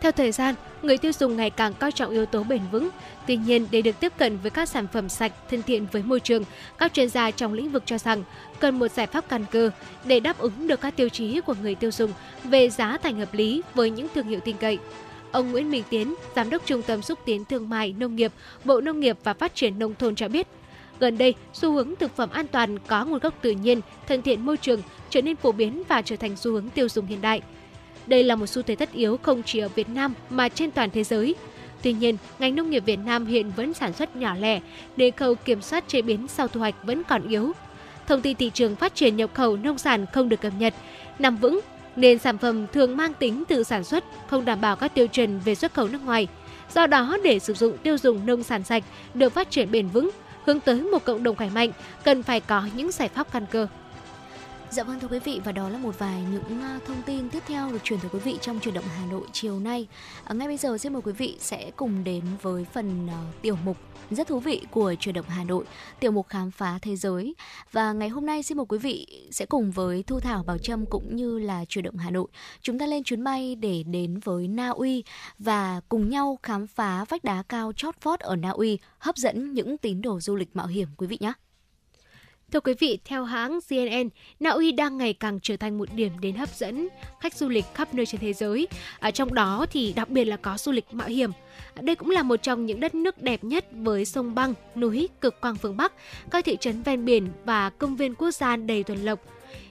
Theo thời gian, người tiêu dùng ngày càng coi trọng yếu tố bền vững. Tuy nhiên, để được tiếp cận với các sản phẩm sạch, thân thiện với môi trường, các chuyên gia trong lĩnh vực cho rằng cần một giải pháp căn cơ để đáp ứng được các tiêu chí của người tiêu dùng về giá thành hợp lý với những thương hiệu tin cậy. Ông Nguyễn Minh Tiến, Giám đốc Trung tâm Xúc tiến Thương mại Nông nghiệp, Bộ Nông nghiệp và Phát triển Nông thôn cho biết, Gần đây, xu hướng thực phẩm an toàn có nguồn gốc tự nhiên, thân thiện môi trường trở nên phổ biến và trở thành xu hướng tiêu dùng hiện đại. Đây là một xu thế tất yếu không chỉ ở Việt Nam mà trên toàn thế giới. Tuy nhiên, ngành nông nghiệp Việt Nam hiện vẫn sản xuất nhỏ lẻ, để khâu kiểm soát chế biến sau thu hoạch vẫn còn yếu. Thông tin thị trường phát triển nhập khẩu nông sản không được cập nhật, nằm vững nên sản phẩm thường mang tính tự sản xuất, không đảm bảo các tiêu chuẩn về xuất khẩu nước ngoài. Do đó, để sử dụng tiêu dùng nông sản sạch được phát triển bền vững, hướng tới một cộng đồng khỏe mạnh, cần phải có những giải pháp căn cơ. Dạ vâng thưa quý vị và đó là một vài những à, thông tin tiếp theo được truyền tới quý vị trong truyền động Hà Nội chiều nay. À, ngay bây giờ xin mời quý vị sẽ cùng đến với phần uh, tiểu mục rất thú vị của truyền động Hà Nội, tiểu mục khám phá thế giới. Và ngày hôm nay xin mời quý vị sẽ cùng với Thu Thảo Bảo Trâm cũng như là truyền động Hà Nội, chúng ta lên chuyến bay để đến với Na Uy và cùng nhau khám phá vách đá cao chót vót ở Na Uy, hấp dẫn những tín đồ du lịch mạo hiểm quý vị nhé. Thưa quý vị, theo hãng CNN, Na Uy đang ngày càng trở thành một điểm đến hấp dẫn khách du lịch khắp nơi trên thế giới. Ở trong đó thì đặc biệt là có du lịch mạo hiểm. À, đây cũng là một trong những đất nước đẹp nhất với sông băng, núi, cực quang phương Bắc, các thị trấn ven biển và công viên quốc gia đầy tuần lộc.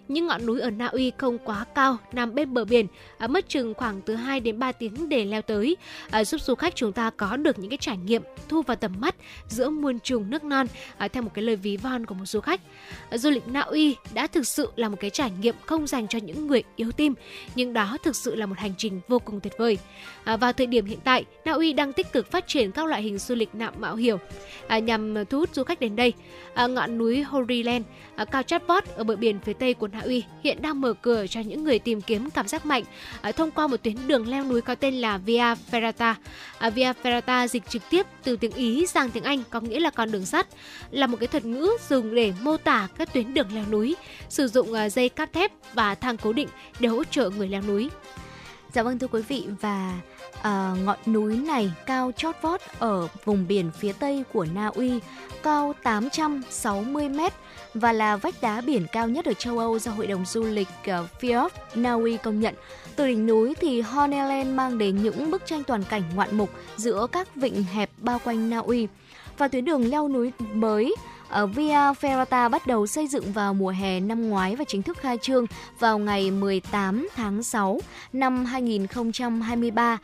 Những ngọn núi ở Na Uy không quá cao, nằm bên bờ biển, à, mất chừng khoảng từ 2 đến 3 tiếng để leo tới, à, giúp du khách chúng ta có được những cái trải nghiệm thu vào tầm mắt giữa muôn trùng nước non à, theo một cái lời ví von của một du khách. À, du lịch Na Uy đã thực sự là một cái trải nghiệm không dành cho những người yếu tim, nhưng đó thực sự là một hành trình vô cùng tuyệt vời. À, vào thời điểm hiện tại, Na Uy đang tích cực phát triển các loại hình du lịch nạm mạo hiểm à, nhằm thu hút du khách đến đây. À, ngọn núi Horyland, à, cao chót vót ở bờ biển phía tây của Hạ Uy hiện đang mở cửa cho những người tìm kiếm cảm giác mạnh à, thông qua một tuyến đường leo núi có tên là Via Ferrata. À, Via Ferrata dịch trực tiếp từ tiếng Ý sang tiếng Anh có nghĩa là con đường sắt, là một cái thuật ngữ dùng để mô tả các tuyến đường leo núi, sử dụng à, dây cáp thép và thang cố định để hỗ trợ người leo núi. Dạ vâng thưa quý vị và à, ngọn núi này cao chót vót ở vùng biển phía tây của Na Uy, cao 860 m và là vách đá biển cao nhất ở châu Âu do Hội đồng Du lịch ờ, uh, Fjord Na Uy công nhận. Từ đỉnh núi thì Horneland mang đến những bức tranh toàn cảnh ngoạn mục giữa các vịnh hẹp bao quanh Na Uy. Và tuyến đường leo núi mới Via Ferrata bắt đầu xây dựng vào mùa hè năm ngoái và chính thức khai trương vào ngày 18 tháng 6 năm 2023.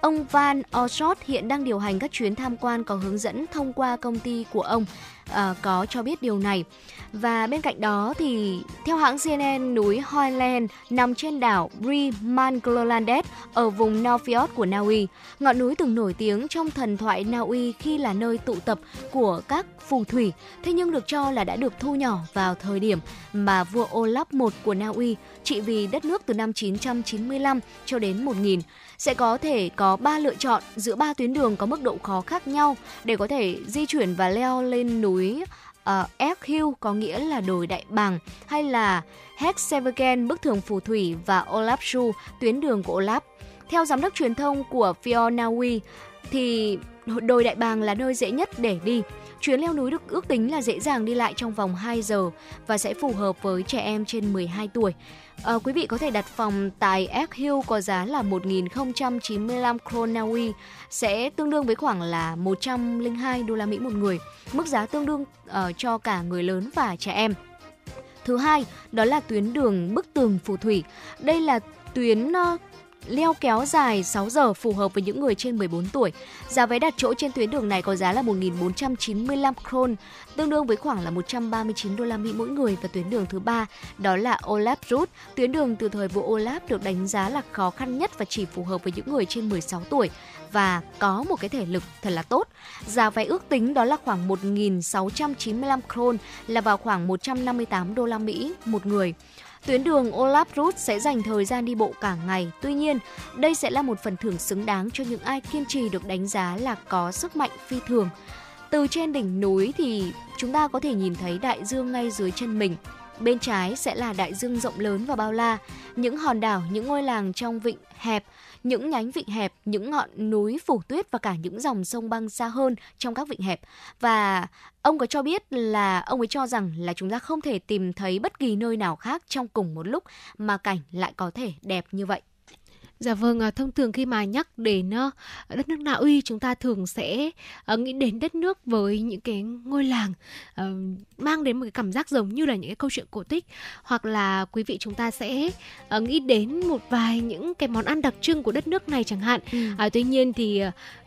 Ông Van Oshot hiện đang điều hành các chuyến tham quan có hướng dẫn thông qua công ty của ông uh, có cho biết điều này. Và bên cạnh đó thì theo hãng CNN, núi Hoyland nằm trên đảo Brimanglolandet ở vùng Norfjord của Na Uy. Ngọn núi từng nổi tiếng trong thần thoại Na Uy khi là nơi tụ tập của các phù thủy, thế nhưng được cho là đã được thu nhỏ vào thời điểm mà vua Olaf I của Na Uy trị vì đất nước từ năm 995 cho đến 1000 sẽ có thể có 3 lựa chọn giữa ba tuyến đường có mức độ khó khác nhau để có thể di chuyển và leo lên núi ờ, uh, Egg Hill có nghĩa là đồi đại bàng hay là Hexavergen bức tường phù thủy và Olaf Shu tuyến đường của Olaf. Theo giám đốc truyền thông của Fionawi thì đồi đại bàng là nơi dễ nhất để đi. Chuyến leo núi được ước tính là dễ dàng đi lại trong vòng 2 giờ và sẽ phù hợp với trẻ em trên 12 tuổi. À, quý vị có thể đặt phòng tại Egg Hill có giá là 1.095 kronawi sẽ tương đương với khoảng là 102 đô la Mỹ một người, mức giá tương đương uh, cho cả người lớn và trẻ em. Thứ hai, đó là tuyến đường bức tường phù thủy. Đây là tuyến uh, leo kéo dài 6 giờ phù hợp với những người trên 14 tuổi. Giá vé đặt chỗ trên tuyến đường này có giá là 1.495 kron, tương đương với khoảng là 139 đô la Mỹ mỗi người và tuyến đường thứ ba đó là Olaf Route, tuyến đường từ thời vua Olaf được đánh giá là khó khăn nhất và chỉ phù hợp với những người trên 16 tuổi và có một cái thể lực thật là tốt. Giá vé ước tính đó là khoảng 1.695 kron là vào khoảng 158 đô la Mỹ một người. Tuyến đường Olaf Route sẽ dành thời gian đi bộ cả ngày. Tuy nhiên, đây sẽ là một phần thưởng xứng đáng cho những ai kiên trì được đánh giá là có sức mạnh phi thường. Từ trên đỉnh núi thì chúng ta có thể nhìn thấy đại dương ngay dưới chân mình. Bên trái sẽ là đại dương rộng lớn và bao la, những hòn đảo, những ngôi làng trong vịnh hẹp, những nhánh vịnh hẹp, những ngọn núi phủ tuyết và cả những dòng sông băng xa hơn trong các vịnh hẹp. Và ông có cho biết là ông ấy cho rằng là chúng ta không thể tìm thấy bất kỳ nơi nào khác trong cùng một lúc mà cảnh lại có thể đẹp như vậy. Dạ vâng, à, thông thường khi mà nhắc đến uh, đất nước Na Uy chúng ta thường sẽ uh, nghĩ đến đất nước với những cái ngôi làng uh, mang đến một cái cảm giác giống như là những cái câu chuyện cổ tích hoặc là quý vị chúng ta sẽ nghĩ đến một vài những cái món ăn đặc trưng của đất nước này chẳng hạn. Ừ. Uh, tuy nhiên thì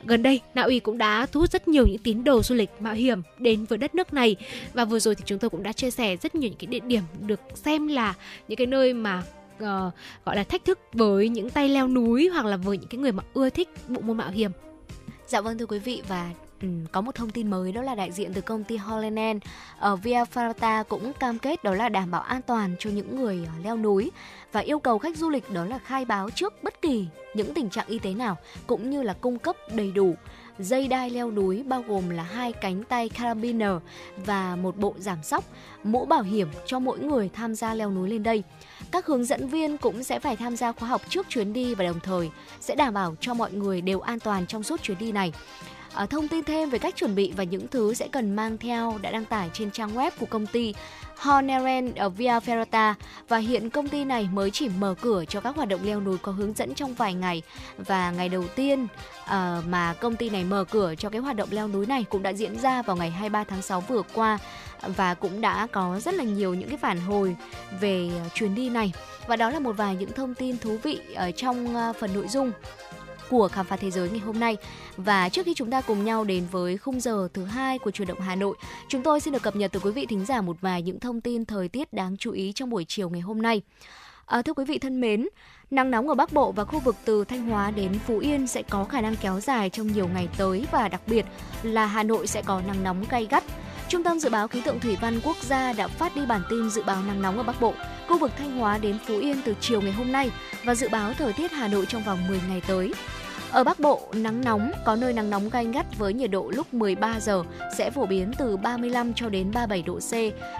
gần đây Na Uy cũng đã thu hút rất nhiều những tín đồ du lịch mạo hiểm đến với đất nước này và vừa rồi thì chúng tôi cũng đã chia sẻ rất nhiều những cái địa điểm được xem là những cái nơi mà uh, gọi là thách thức với những tay leo núi hoặc là với những cái người mà ưa thích bộ môn mạo hiểm. Dạ vâng thưa quý vị và Ừ, có một thông tin mới đó là đại diện từ công ty Holland ở Via Ferrata cũng cam kết đó là đảm bảo an toàn cho những người ờ, leo núi và yêu cầu khách du lịch đó là khai báo trước bất kỳ những tình trạng y tế nào cũng như là cung cấp đầy đủ dây đai leo núi bao gồm là hai cánh tay carabiner và một bộ giảm sóc, mũ bảo hiểm cho mỗi người tham gia leo núi lên đây. Các hướng dẫn viên cũng sẽ phải tham gia khóa học trước chuyến đi và đồng thời sẽ đảm bảo cho mọi người đều an toàn trong suốt chuyến đi này. À, thông tin thêm về cách chuẩn bị và những thứ sẽ cần mang theo đã đăng tải trên trang web của công ty Honeren ở Via Ferrata. Và hiện công ty này mới chỉ mở cửa cho các hoạt động leo núi có hướng dẫn trong vài ngày. Và ngày đầu tiên uh, mà công ty này mở cửa cho cái hoạt động leo núi này cũng đã diễn ra vào ngày 23 tháng 6 vừa qua. Và cũng đã có rất là nhiều những cái phản hồi về chuyến đi này. Và đó là một vài những thông tin thú vị ở trong ờ, phần nội dung của khám phá thế giới ngày hôm nay. Và trước khi chúng ta cùng nhau đến với khung giờ thứ hai của truyền động Hà Nội, chúng tôi xin được cập nhật từ quý vị thính giả một vài những thông tin thời tiết đáng chú ý trong buổi chiều ngày hôm nay. À, thưa quý vị thân mến, nắng nóng ở Bắc Bộ và khu vực từ Thanh Hóa đến Phú Yên sẽ có khả năng kéo dài trong nhiều ngày tới và đặc biệt là Hà Nội sẽ có nắng nóng gay gắt. Trung tâm Dự báo Khí tượng Thủy văn Quốc gia đã phát đi bản tin dự báo nắng nóng ở Bắc Bộ, khu vực Thanh Hóa đến Phú Yên từ chiều ngày hôm nay và dự báo thời tiết Hà Nội trong vòng 10 ngày tới. Ở Bắc Bộ, nắng nóng, có nơi nắng nóng gai gắt với nhiệt độ lúc 13 giờ sẽ phổ biến từ 35 cho đến 37 độ C,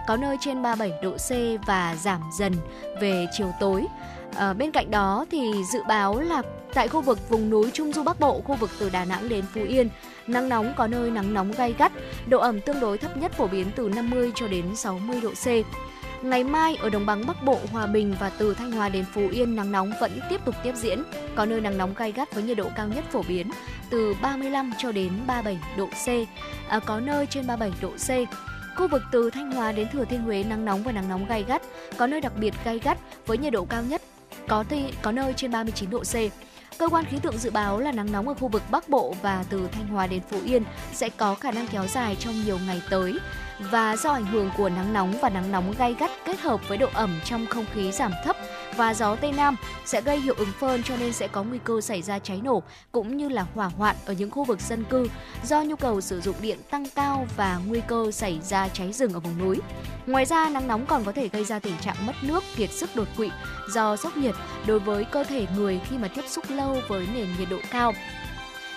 có nơi trên 37 độ C và giảm dần về chiều tối. À, bên cạnh đó thì dự báo là tại khu vực vùng núi Trung Du Bắc Bộ, khu vực từ Đà Nẵng đến Phú Yên, nắng nóng có nơi nắng nóng gai gắt, độ ẩm tương đối thấp nhất phổ biến từ 50 cho đến 60 độ C. Ngày mai ở đồng bằng Bắc Bộ, Hòa Bình và từ Thanh Hóa đến Phú Yên nắng nóng vẫn tiếp tục tiếp diễn, có nơi nắng nóng gai gắt với nhiệt độ cao nhất phổ biến từ 35 cho đến 37 độ C, à, có nơi trên 37 độ C. Khu vực từ Thanh Hóa đến Thừa Thiên Huế nắng nóng và nắng nóng gai gắt, có nơi đặc biệt gai gắt với nhiệt độ cao nhất có thi, có nơi trên 39 độ C. Cơ quan khí tượng dự báo là nắng nóng ở khu vực Bắc Bộ và từ Thanh Hóa đến Phú Yên sẽ có khả năng kéo dài trong nhiều ngày tới và do ảnh hưởng của nắng nóng và nắng nóng gay gắt kết hợp với độ ẩm trong không khí giảm thấp và gió Tây Nam sẽ gây hiệu ứng phơn cho nên sẽ có nguy cơ xảy ra cháy nổ cũng như là hỏa hoạn ở những khu vực dân cư do nhu cầu sử dụng điện tăng cao và nguy cơ xảy ra cháy rừng ở vùng núi. Ngoài ra, nắng nóng còn có thể gây ra tình trạng mất nước, kiệt sức đột quỵ do sốc nhiệt đối với cơ thể người khi mà tiếp xúc lâu với nền nhiệt độ cao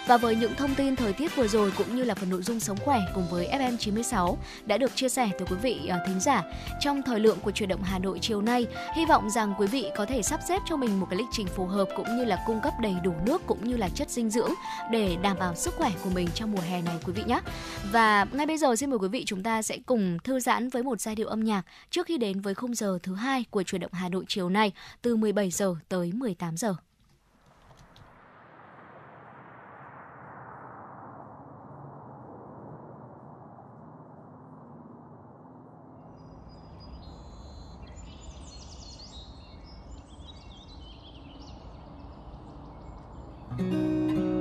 và với những thông tin thời tiết vừa rồi cũng như là phần nội dung sống khỏe cùng với FM96 đã được chia sẻ tới quý vị à, thính giả trong thời lượng của chuyển động Hà Nội chiều nay. Hy vọng rằng quý vị có thể sắp xếp cho mình một cái lịch trình phù hợp cũng như là cung cấp đầy đủ nước cũng như là chất dinh dưỡng để đảm bảo sức khỏe của mình trong mùa hè này quý vị nhé. Và ngay bây giờ xin mời quý vị chúng ta sẽ cùng thư giãn với một giai điệu âm nhạc trước khi đến với khung giờ thứ hai của chuyển động Hà Nội chiều nay từ 17 giờ tới 18 giờ. Đã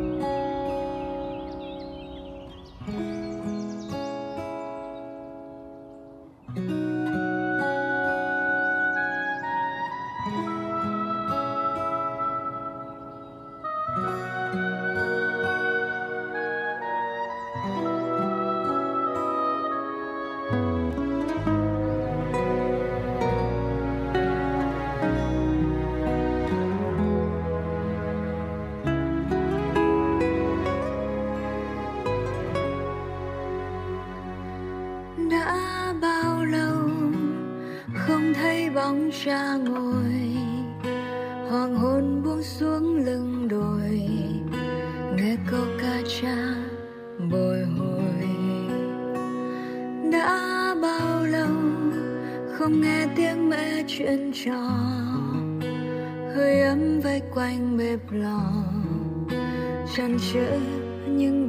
cha ngồi. Hoàng hôn buông xuống lưng đồi. Nghe câu ca cha bồi hồi. Đã bao lâu không nghe tiếng mẹ chuyện trò? Hơi ấm vây quanh bếp lò. Chăn chữ những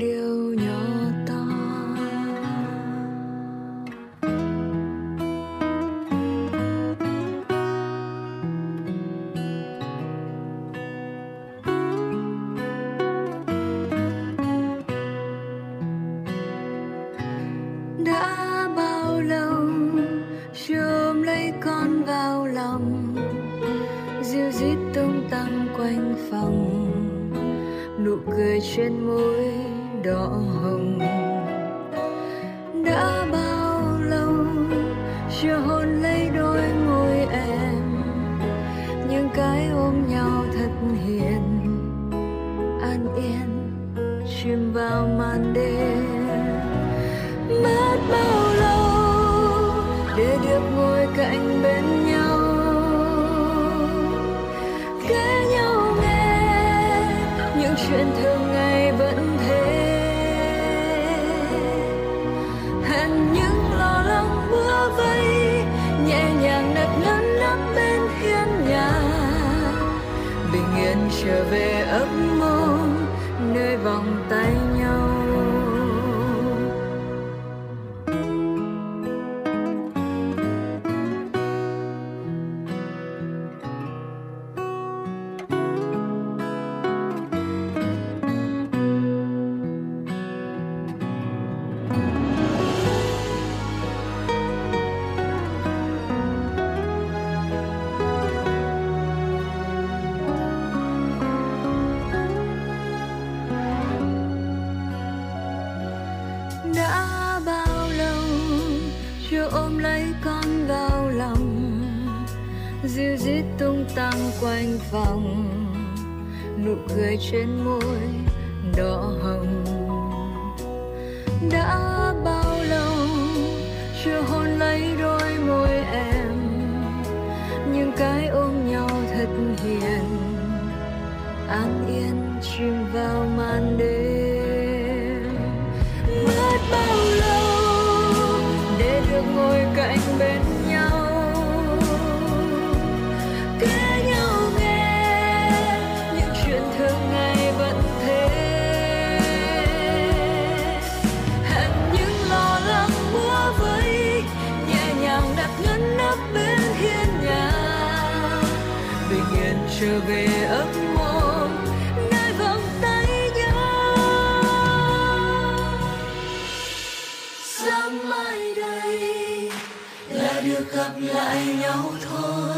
được gặp lại nhau thôi.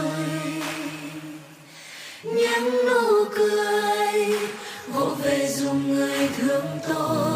Những nụ cười vỗ về dùng người thương tôi.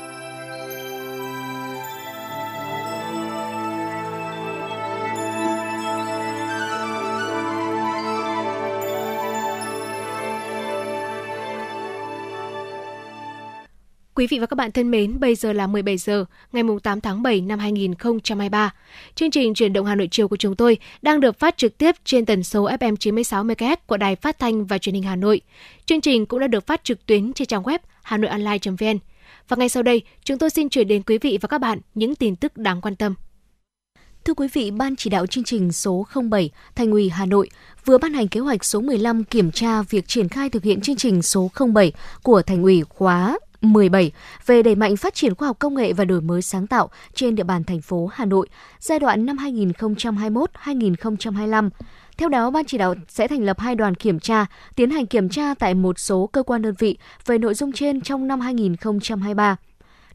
Quý vị và các bạn thân mến, bây giờ là 17 giờ, ngày 8 tháng 7 năm 2023. Chương trình truyền động Hà Nội chiều của chúng tôi đang được phát trực tiếp trên tần số FM 96 MHz của Đài Phát thanh và Truyền hình Hà Nội. Chương trình cũng đã được phát trực tuyến trên trang web hanoionline.vn. Và ngay sau đây, chúng tôi xin chuyển đến quý vị và các bạn những tin tức đáng quan tâm. Thưa quý vị, Ban chỉ đạo chương trình số 07 Thành ủy Hà Nội vừa ban hành kế hoạch số 15 kiểm tra việc triển khai thực hiện chương trình số 07 của Thành ủy khóa 17 về đẩy mạnh phát triển khoa học công nghệ và đổi mới sáng tạo trên địa bàn thành phố Hà Nội giai đoạn năm 2021-2025. Theo đó, Ban chỉ đạo sẽ thành lập hai đoàn kiểm tra, tiến hành kiểm tra tại một số cơ quan đơn vị về nội dung trên trong năm 2023.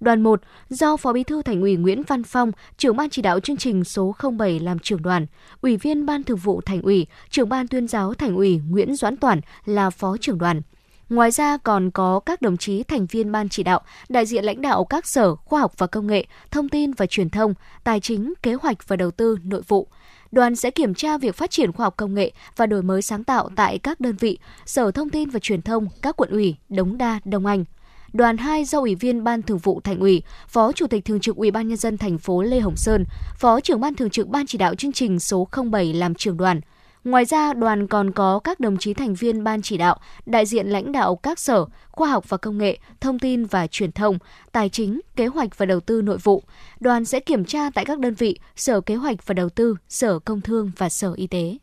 Đoàn 1 do Phó Bí thư Thành ủy Nguyễn Văn Phong, trưởng ban chỉ đạo chương trình số 07 làm trưởng đoàn, Ủy viên Ban Thường vụ Thành ủy, trưởng ban tuyên giáo Thành ủy Nguyễn Doãn Toản là phó trưởng đoàn. Ngoài ra còn có các đồng chí thành viên ban chỉ đạo, đại diện lãnh đạo các sở khoa học và công nghệ, thông tin và truyền thông, tài chính, kế hoạch và đầu tư, nội vụ. Đoàn sẽ kiểm tra việc phát triển khoa học công nghệ và đổi mới sáng tạo tại các đơn vị, Sở Thông tin và Truyền thông, các quận ủy Đống Đa, Đông Anh. Đoàn 2 do Ủy viên Ban Thường vụ Thành ủy, Phó Chủ tịch Thường trực Ủy ban nhân dân thành phố Lê Hồng Sơn, Phó trưởng Ban Thường trực Ban chỉ đạo chương trình số 07 làm trưởng đoàn. Ngoài ra, đoàn còn có các đồng chí thành viên ban chỉ đạo, đại diện lãnh đạo các sở, khoa học và công nghệ, thông tin và truyền thông, tài chính, kế hoạch và đầu tư nội vụ. Đoàn sẽ kiểm tra tại các đơn vị, sở kế hoạch và đầu tư, sở công thương và sở y tế.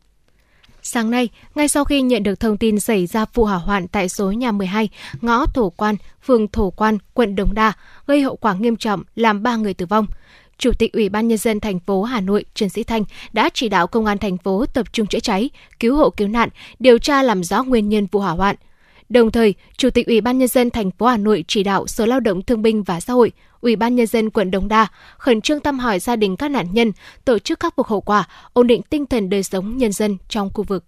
Sáng nay, ngay sau khi nhận được thông tin xảy ra vụ hỏa hoạn tại số nhà 12, ngõ Thổ Quan, phường Thổ Quan, quận Đồng Đa, gây hậu quả nghiêm trọng làm 3 người tử vong. Chủ tịch Ủy ban nhân dân thành phố Hà Nội Trần Sĩ Thanh đã chỉ đạo công an thành phố tập trung chữa cháy, cứu hộ cứu nạn, điều tra làm rõ nguyên nhân vụ hỏa hoạn. Đồng thời, Chủ tịch Ủy ban nhân dân thành phố Hà Nội chỉ đạo Sở Lao động Thương binh và Xã hội, Ủy ban nhân dân quận Đống Đa khẩn trương thăm hỏi gia đình các nạn nhân, tổ chức khắc phục hậu quả, ổn định tinh thần đời sống nhân dân trong khu vực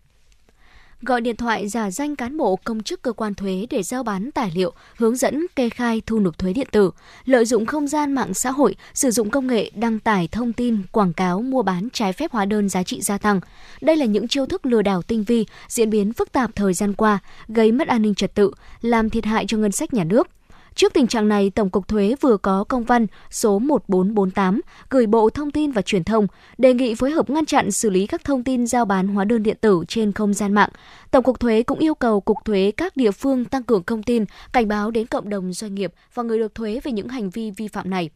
gọi điện thoại giả danh cán bộ công chức cơ quan thuế để giao bán tài liệu, hướng dẫn kê khai thu nộp thuế điện tử, lợi dụng không gian mạng xã hội, sử dụng công nghệ đăng tải thông tin, quảng cáo mua bán trái phép hóa đơn giá trị gia tăng. Đây là những chiêu thức lừa đảo tinh vi, diễn biến phức tạp thời gian qua, gây mất an ninh trật tự, làm thiệt hại cho ngân sách nhà nước. Trước tình trạng này, Tổng cục Thuế vừa có công văn số 1448 gửi Bộ Thông tin và Truyền thông đề nghị phối hợp ngăn chặn xử lý các thông tin giao bán hóa đơn điện tử trên không gian mạng. Tổng cục Thuế cũng yêu cầu Cục Thuế các địa phương tăng cường thông tin, cảnh báo đến cộng đồng doanh nghiệp và người nộp thuế về những hành vi vi phạm này.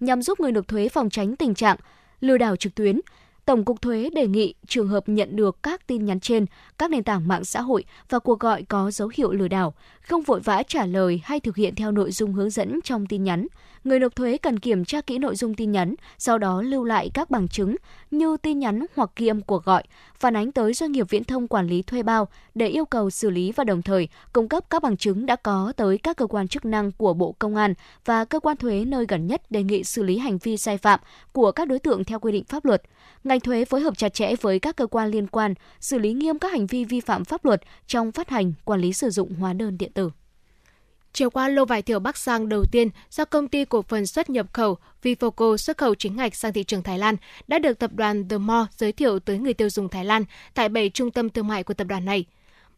Nhằm giúp người nộp thuế phòng tránh tình trạng lừa đảo trực tuyến, Tổng cục Thuế đề nghị trường hợp nhận được các tin nhắn trên, các nền tảng mạng xã hội và cuộc gọi có dấu hiệu lừa đảo, không vội vã trả lời hay thực hiện theo nội dung hướng dẫn trong tin nhắn. Người nộp thuế cần kiểm tra kỹ nội dung tin nhắn, sau đó lưu lại các bằng chứng như tin nhắn hoặc ghi âm cuộc gọi, phản ánh tới doanh nghiệp viễn thông quản lý thuê bao để yêu cầu xử lý và đồng thời cung cấp các bằng chứng đã có tới các cơ quan chức năng của Bộ Công an và cơ quan thuế nơi gần nhất đề nghị xử lý hành vi sai phạm của các đối tượng theo quy định pháp luật. Ngành thuế phối hợp chặt chẽ với các cơ quan liên quan, xử lý nghiêm các hành vi vi phạm pháp luật trong phát hành, quản lý sử dụng hóa đơn điện tử. Chiều qua, lô vải thiều Bắc Giang đầu tiên do công ty cổ phần xuất nhập khẩu Vifoco xuất khẩu chính ngạch sang thị trường Thái Lan đã được tập đoàn The Mall giới thiệu tới người tiêu dùng Thái Lan tại 7 trung tâm thương mại của tập đoàn này.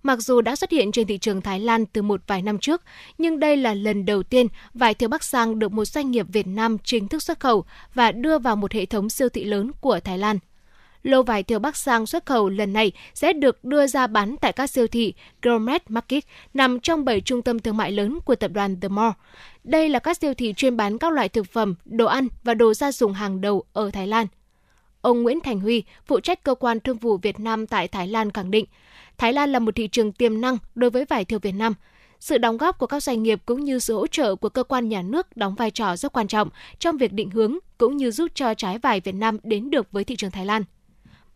Mặc dù đã xuất hiện trên thị trường Thái Lan từ một vài năm trước, nhưng đây là lần đầu tiên vải thiều Bắc Giang được một doanh nghiệp Việt Nam chính thức xuất khẩu và đưa vào một hệ thống siêu thị lớn của Thái Lan. Lô vải thiều Bắc Giang xuất khẩu lần này sẽ được đưa ra bán tại các siêu thị Gourmet Market nằm trong 7 trung tâm thương mại lớn của tập đoàn The Mall. Đây là các siêu thị chuyên bán các loại thực phẩm, đồ ăn và đồ gia dụng hàng đầu ở Thái Lan. Ông Nguyễn Thành Huy, phụ trách cơ quan thương vụ Việt Nam tại Thái Lan khẳng định, Thái Lan là một thị trường tiềm năng đối với vải thiều Việt Nam. Sự đóng góp của các doanh nghiệp cũng như sự hỗ trợ của cơ quan nhà nước đóng vai trò rất quan trọng trong việc định hướng cũng như giúp cho trái vải Việt Nam đến được với thị trường Thái Lan.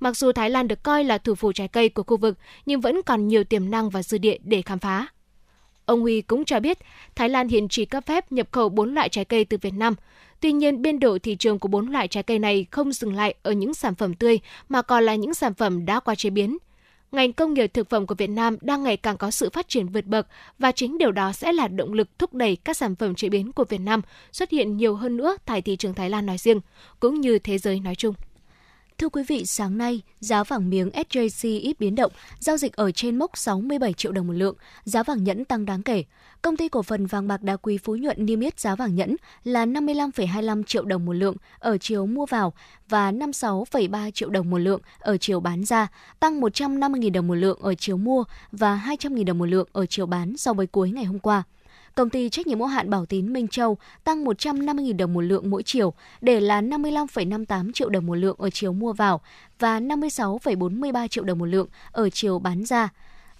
Mặc dù Thái Lan được coi là thủ phủ trái cây của khu vực, nhưng vẫn còn nhiều tiềm năng và dư địa để khám phá. Ông Huy cũng cho biết, Thái Lan hiện chỉ cấp phép nhập khẩu 4 loại trái cây từ Việt Nam. Tuy nhiên, biên độ thị trường của 4 loại trái cây này không dừng lại ở những sản phẩm tươi, mà còn là những sản phẩm đã qua chế biến. Ngành công nghiệp thực phẩm của Việt Nam đang ngày càng có sự phát triển vượt bậc và chính điều đó sẽ là động lực thúc đẩy các sản phẩm chế biến của Việt Nam xuất hiện nhiều hơn nữa tại thị trường Thái Lan nói riêng, cũng như thế giới nói chung. Thưa quý vị, sáng nay, giá vàng miếng SJC ít biến động, giao dịch ở trên mốc 67 triệu đồng một lượng, giá vàng nhẫn tăng đáng kể. Công ty cổ phần vàng bạc đá quý Phú Nhuận niêm yết giá vàng nhẫn là 55,25 triệu đồng một lượng ở chiều mua vào và 56,3 triệu đồng một lượng ở chiều bán ra, tăng 150.000 đồng một lượng ở chiều mua và 200.000 đồng một lượng ở chiều bán so với cuối ngày hôm qua công ty trách nhiệm hữu hạn Bảo Tín Minh Châu tăng 150.000 đồng một lượng mỗi chiều để là 55,58 triệu đồng một lượng ở chiều mua vào và 56,43 triệu đồng một lượng ở chiều bán ra.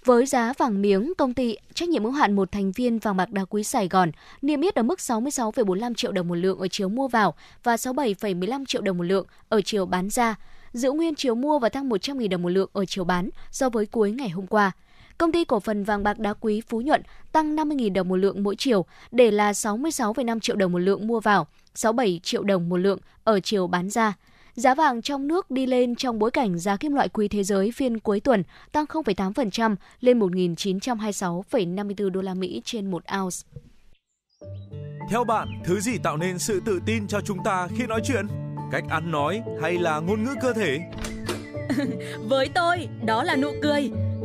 Với giá vàng miếng, công ty trách nhiệm hữu hạn một thành viên vàng bạc đá quý Sài Gòn niêm yết ở mức 66,45 triệu đồng một lượng ở chiều mua vào và 67,15 triệu đồng một lượng ở chiều bán ra, giữ nguyên chiều mua và tăng 100.000 đồng một lượng ở chiều bán so với cuối ngày hôm qua. Công ty cổ phần vàng bạc đá quý Phú Nhuận tăng 50.000 đồng một lượng mỗi chiều để là 66,5 triệu đồng một lượng mua vào, 67 triệu đồng một lượng ở chiều bán ra. Giá vàng trong nước đi lên trong bối cảnh giá kim loại quý thế giới phiên cuối tuần tăng 0,8% lên 1.926,54 đô la Mỹ trên một ounce. Theo bạn, thứ gì tạo nên sự tự tin cho chúng ta khi nói chuyện? Cách ăn nói hay là ngôn ngữ cơ thể? Với tôi, đó là nụ cười.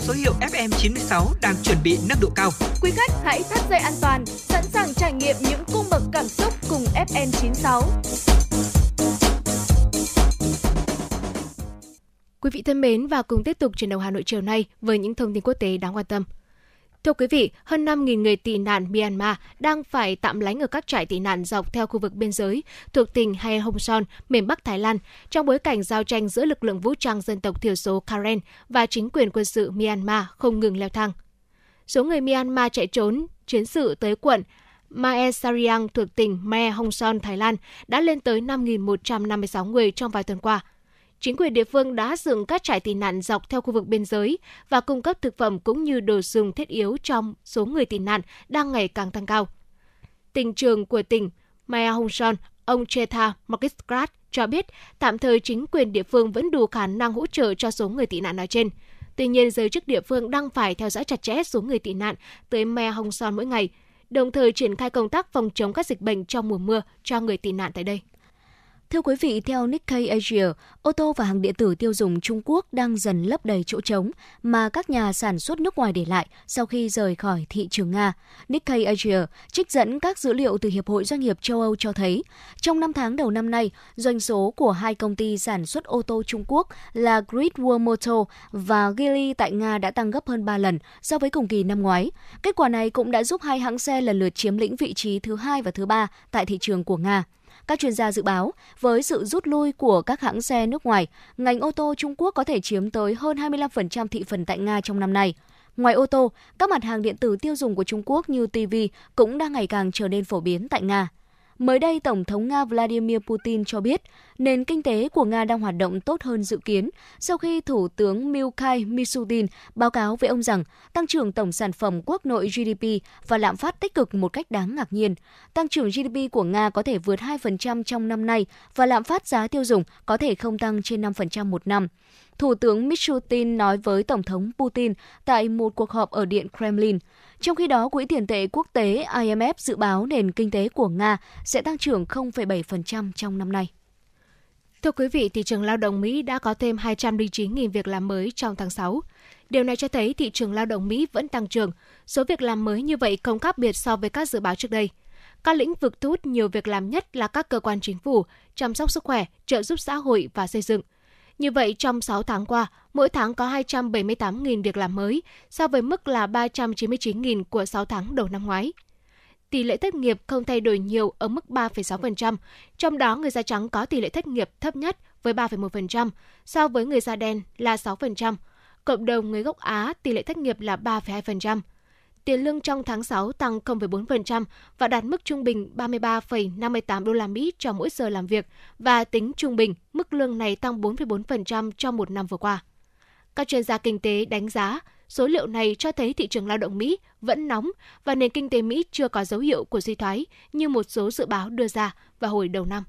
mang số hiệu FM96 đang chuẩn bị nâng độ cao. Quý khách hãy thắt dây an toàn, sẵn sàng trải nghiệm những cung bậc cảm xúc cùng FN96. Quý vị thân mến và cùng tiếp tục chuyển đầu Hà Nội chiều nay với những thông tin quốc tế đáng quan tâm. Thưa quý vị, hơn 5.000 người tị nạn Myanmar đang phải tạm lánh ở các trại tị nạn dọc theo khu vực biên giới thuộc tỉnh Hay Hong Son, miền Bắc Thái Lan, trong bối cảnh giao tranh giữa lực lượng vũ trang dân tộc thiểu số Karen và chính quyền quân sự Myanmar không ngừng leo thang. Số người Myanmar chạy trốn chiến sự tới quận Mae Sariang thuộc tỉnh Mae Hong Son, Thái Lan đã lên tới 5.156 người trong vài tuần qua – chính quyền địa phương đã dựng các trại tị nạn dọc theo khu vực biên giới và cung cấp thực phẩm cũng như đồ dùng thiết yếu trong số người tị nạn đang ngày càng tăng cao. Tỉnh trường của tỉnh Maya Hong Son, ông Chetha Markisgrat cho biết tạm thời chính quyền địa phương vẫn đủ khả năng hỗ trợ cho số người tị nạn nói trên. Tuy nhiên, giới chức địa phương đang phải theo dõi chặt chẽ số người tị nạn tới Maya Hong Son mỗi ngày, đồng thời triển khai công tác phòng chống các dịch bệnh trong mùa mưa cho người tị nạn tại đây. Thưa quý vị, theo Nikkei Asia, ô tô và hàng điện tử tiêu dùng Trung Quốc đang dần lấp đầy chỗ trống mà các nhà sản xuất nước ngoài để lại sau khi rời khỏi thị trường Nga. Nikkei Asia trích dẫn các dữ liệu từ Hiệp hội Doanh nghiệp châu Âu cho thấy, trong 5 tháng đầu năm nay, doanh số của hai công ty sản xuất ô tô Trung Quốc là Great Wall Motor và Geely tại Nga đã tăng gấp hơn 3 lần so với cùng kỳ năm ngoái. Kết quả này cũng đã giúp hai hãng xe lần lượt chiếm lĩnh vị trí thứ hai và thứ ba tại thị trường của Nga. Các chuyên gia dự báo, với sự rút lui của các hãng xe nước ngoài, ngành ô tô Trung Quốc có thể chiếm tới hơn 25% thị phần tại Nga trong năm nay. Ngoài ô tô, các mặt hàng điện tử tiêu dùng của Trung Quốc như TV cũng đang ngày càng trở nên phổ biến tại Nga. Mới đây, Tổng thống Nga Vladimir Putin cho biết nền kinh tế của Nga đang hoạt động tốt hơn dự kiến sau khi Thủ tướng Mikhail mishutin báo cáo với ông rằng tăng trưởng tổng sản phẩm quốc nội GDP và lạm phát tích cực một cách đáng ngạc nhiên. Tăng trưởng GDP của Nga có thể vượt 2% trong năm nay và lạm phát giá tiêu dùng có thể không tăng trên 5% một năm. Thủ tướng mishutin nói với Tổng thống Putin tại một cuộc họp ở Điện Kremlin. Trong khi đó, Quỹ tiền tệ quốc tế IMF dự báo nền kinh tế của Nga sẽ tăng trưởng 0,7% trong năm nay. Thưa quý vị, thị trường lao động Mỹ đã có thêm 209.000 việc làm mới trong tháng 6. Điều này cho thấy thị trường lao động Mỹ vẫn tăng trưởng. Số việc làm mới như vậy không khác biệt so với các dự báo trước đây. Các lĩnh vực thu hút nhiều việc làm nhất là các cơ quan chính phủ, chăm sóc sức khỏe, trợ giúp xã hội và xây dựng – như vậy, trong 6 tháng qua, mỗi tháng có 278.000 việc làm mới, so với mức là 399.000 của 6 tháng đầu năm ngoái. Tỷ lệ thất nghiệp không thay đổi nhiều ở mức 3,6%, trong đó người da trắng có tỷ lệ thất nghiệp thấp nhất với 3,1%, so với người da đen là 6%. Cộng đồng người gốc Á tỷ lệ thất nghiệp là 3,2% tiền lương trong tháng 6 tăng 0,4% và đạt mức trung bình 33,58 đô la Mỹ cho mỗi giờ làm việc và tính trung bình, mức lương này tăng 4,4% trong một năm vừa qua. Các chuyên gia kinh tế đánh giá, số liệu này cho thấy thị trường lao động Mỹ vẫn nóng và nền kinh tế Mỹ chưa có dấu hiệu của suy thoái như một số dự báo đưa ra vào hồi đầu năm.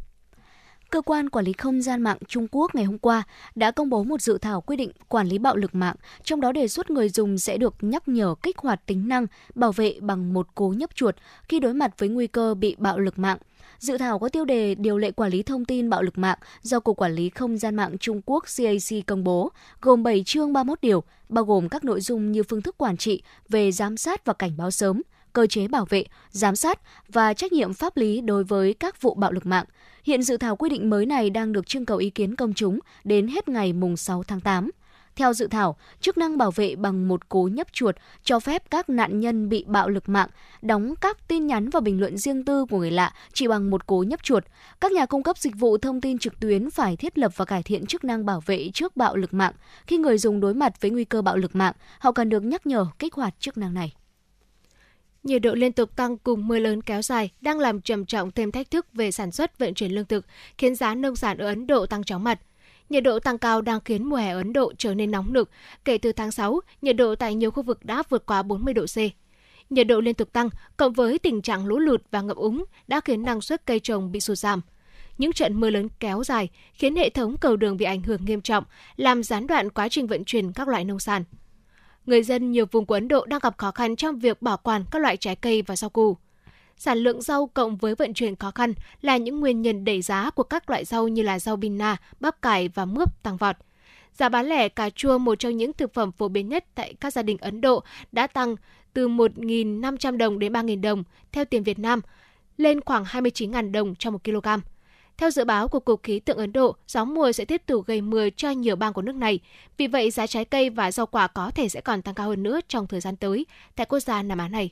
Cơ quan Quản lý Không gian mạng Trung Quốc ngày hôm qua đã công bố một dự thảo quy định quản lý bạo lực mạng, trong đó đề xuất người dùng sẽ được nhắc nhở kích hoạt tính năng bảo vệ bằng một cú nhấp chuột khi đối mặt với nguy cơ bị bạo lực mạng. Dự thảo có tiêu đề Điều lệ quản lý thông tin bạo lực mạng do Cục Quản lý Không gian mạng Trung Quốc CAC công bố, gồm 7 chương 31 điều, bao gồm các nội dung như phương thức quản trị về giám sát và cảnh báo sớm, cơ chế bảo vệ, giám sát và trách nhiệm pháp lý đối với các vụ bạo lực mạng – Hiện dự thảo quy định mới này đang được trưng cầu ý kiến công chúng đến hết ngày mùng 6 tháng 8. Theo dự thảo, chức năng bảo vệ bằng một cú nhấp chuột cho phép các nạn nhân bị bạo lực mạng đóng các tin nhắn và bình luận riêng tư của người lạ chỉ bằng một cú nhấp chuột. Các nhà cung cấp dịch vụ thông tin trực tuyến phải thiết lập và cải thiện chức năng bảo vệ trước bạo lực mạng. Khi người dùng đối mặt với nguy cơ bạo lực mạng, họ cần được nhắc nhở kích hoạt chức năng này. Nhiệt độ liên tục tăng cùng mưa lớn kéo dài đang làm trầm trọng thêm thách thức về sản xuất vận chuyển lương thực, khiến giá nông sản ở Ấn Độ tăng chóng mặt. Nhiệt độ tăng cao đang khiến mùa hè Ấn Độ trở nên nóng nực. Kể từ tháng 6, nhiệt độ tại nhiều khu vực đã vượt qua 40 độ C. Nhiệt độ liên tục tăng, cộng với tình trạng lũ lụt và ngập úng đã khiến năng suất cây trồng bị sụt giảm. Những trận mưa lớn kéo dài khiến hệ thống cầu đường bị ảnh hưởng nghiêm trọng, làm gián đoạn quá trình vận chuyển các loại nông sản người dân nhiều vùng của Ấn Độ đang gặp khó khăn trong việc bảo quản các loại trái cây và rau củ. Sản lượng rau cộng với vận chuyển khó khăn là những nguyên nhân đẩy giá của các loại rau như là rau bina, bắp cải và mướp tăng vọt. Giá bán lẻ cà chua, một trong những thực phẩm phổ biến nhất tại các gia đình Ấn Độ, đã tăng từ 1.500 đồng đến 3.000 đồng theo tiền Việt Nam, lên khoảng 29.000 đồng cho 1 kg. Theo dự báo của Cục Khí tượng Ấn Độ, gió mùa sẽ tiếp tục gây mưa cho nhiều bang của nước này. Vì vậy, giá trái cây và rau quả có thể sẽ còn tăng cao hơn nữa trong thời gian tới tại quốc gia Nam Á này.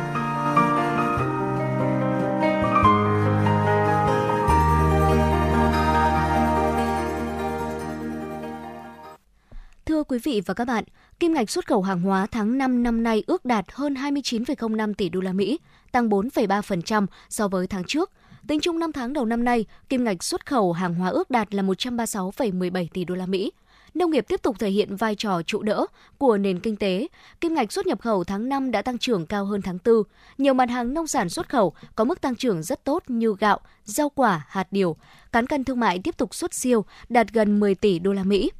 quý vị và các bạn, kim ngạch xuất khẩu hàng hóa tháng 5 năm nay ước đạt hơn 29,05 tỷ đô la Mỹ, tăng 4,3% so với tháng trước. Tính chung 5 tháng đầu năm nay, kim ngạch xuất khẩu hàng hóa ước đạt là 136,17 tỷ đô la Mỹ. Nông nghiệp tiếp tục thể hiện vai trò trụ đỡ của nền kinh tế. Kim ngạch xuất nhập khẩu tháng 5 đã tăng trưởng cao hơn tháng 4. Nhiều mặt hàng nông sản xuất khẩu có mức tăng trưởng rất tốt như gạo, rau quả, hạt điều. Cán cân thương mại tiếp tục xuất siêu, đạt gần 10 tỷ đô la Mỹ.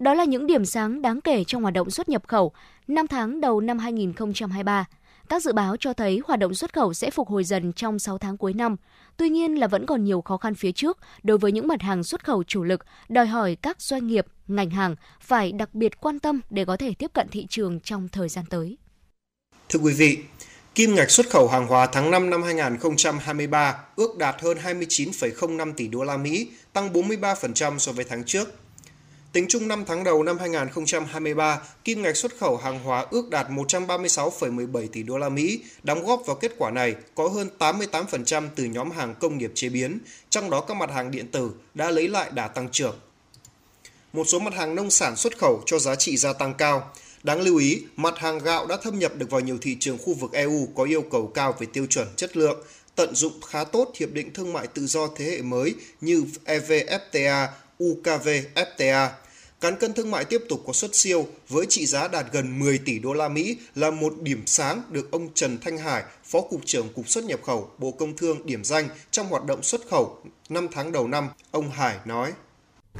Đó là những điểm sáng đáng kể trong hoạt động xuất nhập khẩu 5 tháng đầu năm 2023. Các dự báo cho thấy hoạt động xuất khẩu sẽ phục hồi dần trong 6 tháng cuối năm. Tuy nhiên là vẫn còn nhiều khó khăn phía trước đối với những mặt hàng xuất khẩu chủ lực, đòi hỏi các doanh nghiệp, ngành hàng phải đặc biệt quan tâm để có thể tiếp cận thị trường trong thời gian tới. Thưa quý vị, kim ngạch xuất khẩu hàng hóa tháng 5 năm 2023 ước đạt hơn 29,05 tỷ đô la Mỹ, tăng 43% so với tháng trước. Tính chung 5 tháng đầu năm 2023, kim ngạch xuất khẩu hàng hóa ước đạt 136,17 tỷ đô la Mỹ, đóng góp vào kết quả này có hơn 88% từ nhóm hàng công nghiệp chế biến, trong đó các mặt hàng điện tử đã lấy lại đà tăng trưởng. Một số mặt hàng nông sản xuất khẩu cho giá trị gia tăng cao. Đáng lưu ý, mặt hàng gạo đã thâm nhập được vào nhiều thị trường khu vực EU có yêu cầu cao về tiêu chuẩn chất lượng, tận dụng khá tốt hiệp định thương mại tự do thế hệ mới như EVFTA, UKVFTA. Cán cân thương mại tiếp tục có xuất siêu với trị giá đạt gần 10 tỷ đô la Mỹ là một điểm sáng được ông Trần Thanh Hải, Phó Cục trưởng Cục xuất nhập khẩu Bộ Công Thương điểm danh trong hoạt động xuất khẩu 5 tháng đầu năm. Ông Hải nói.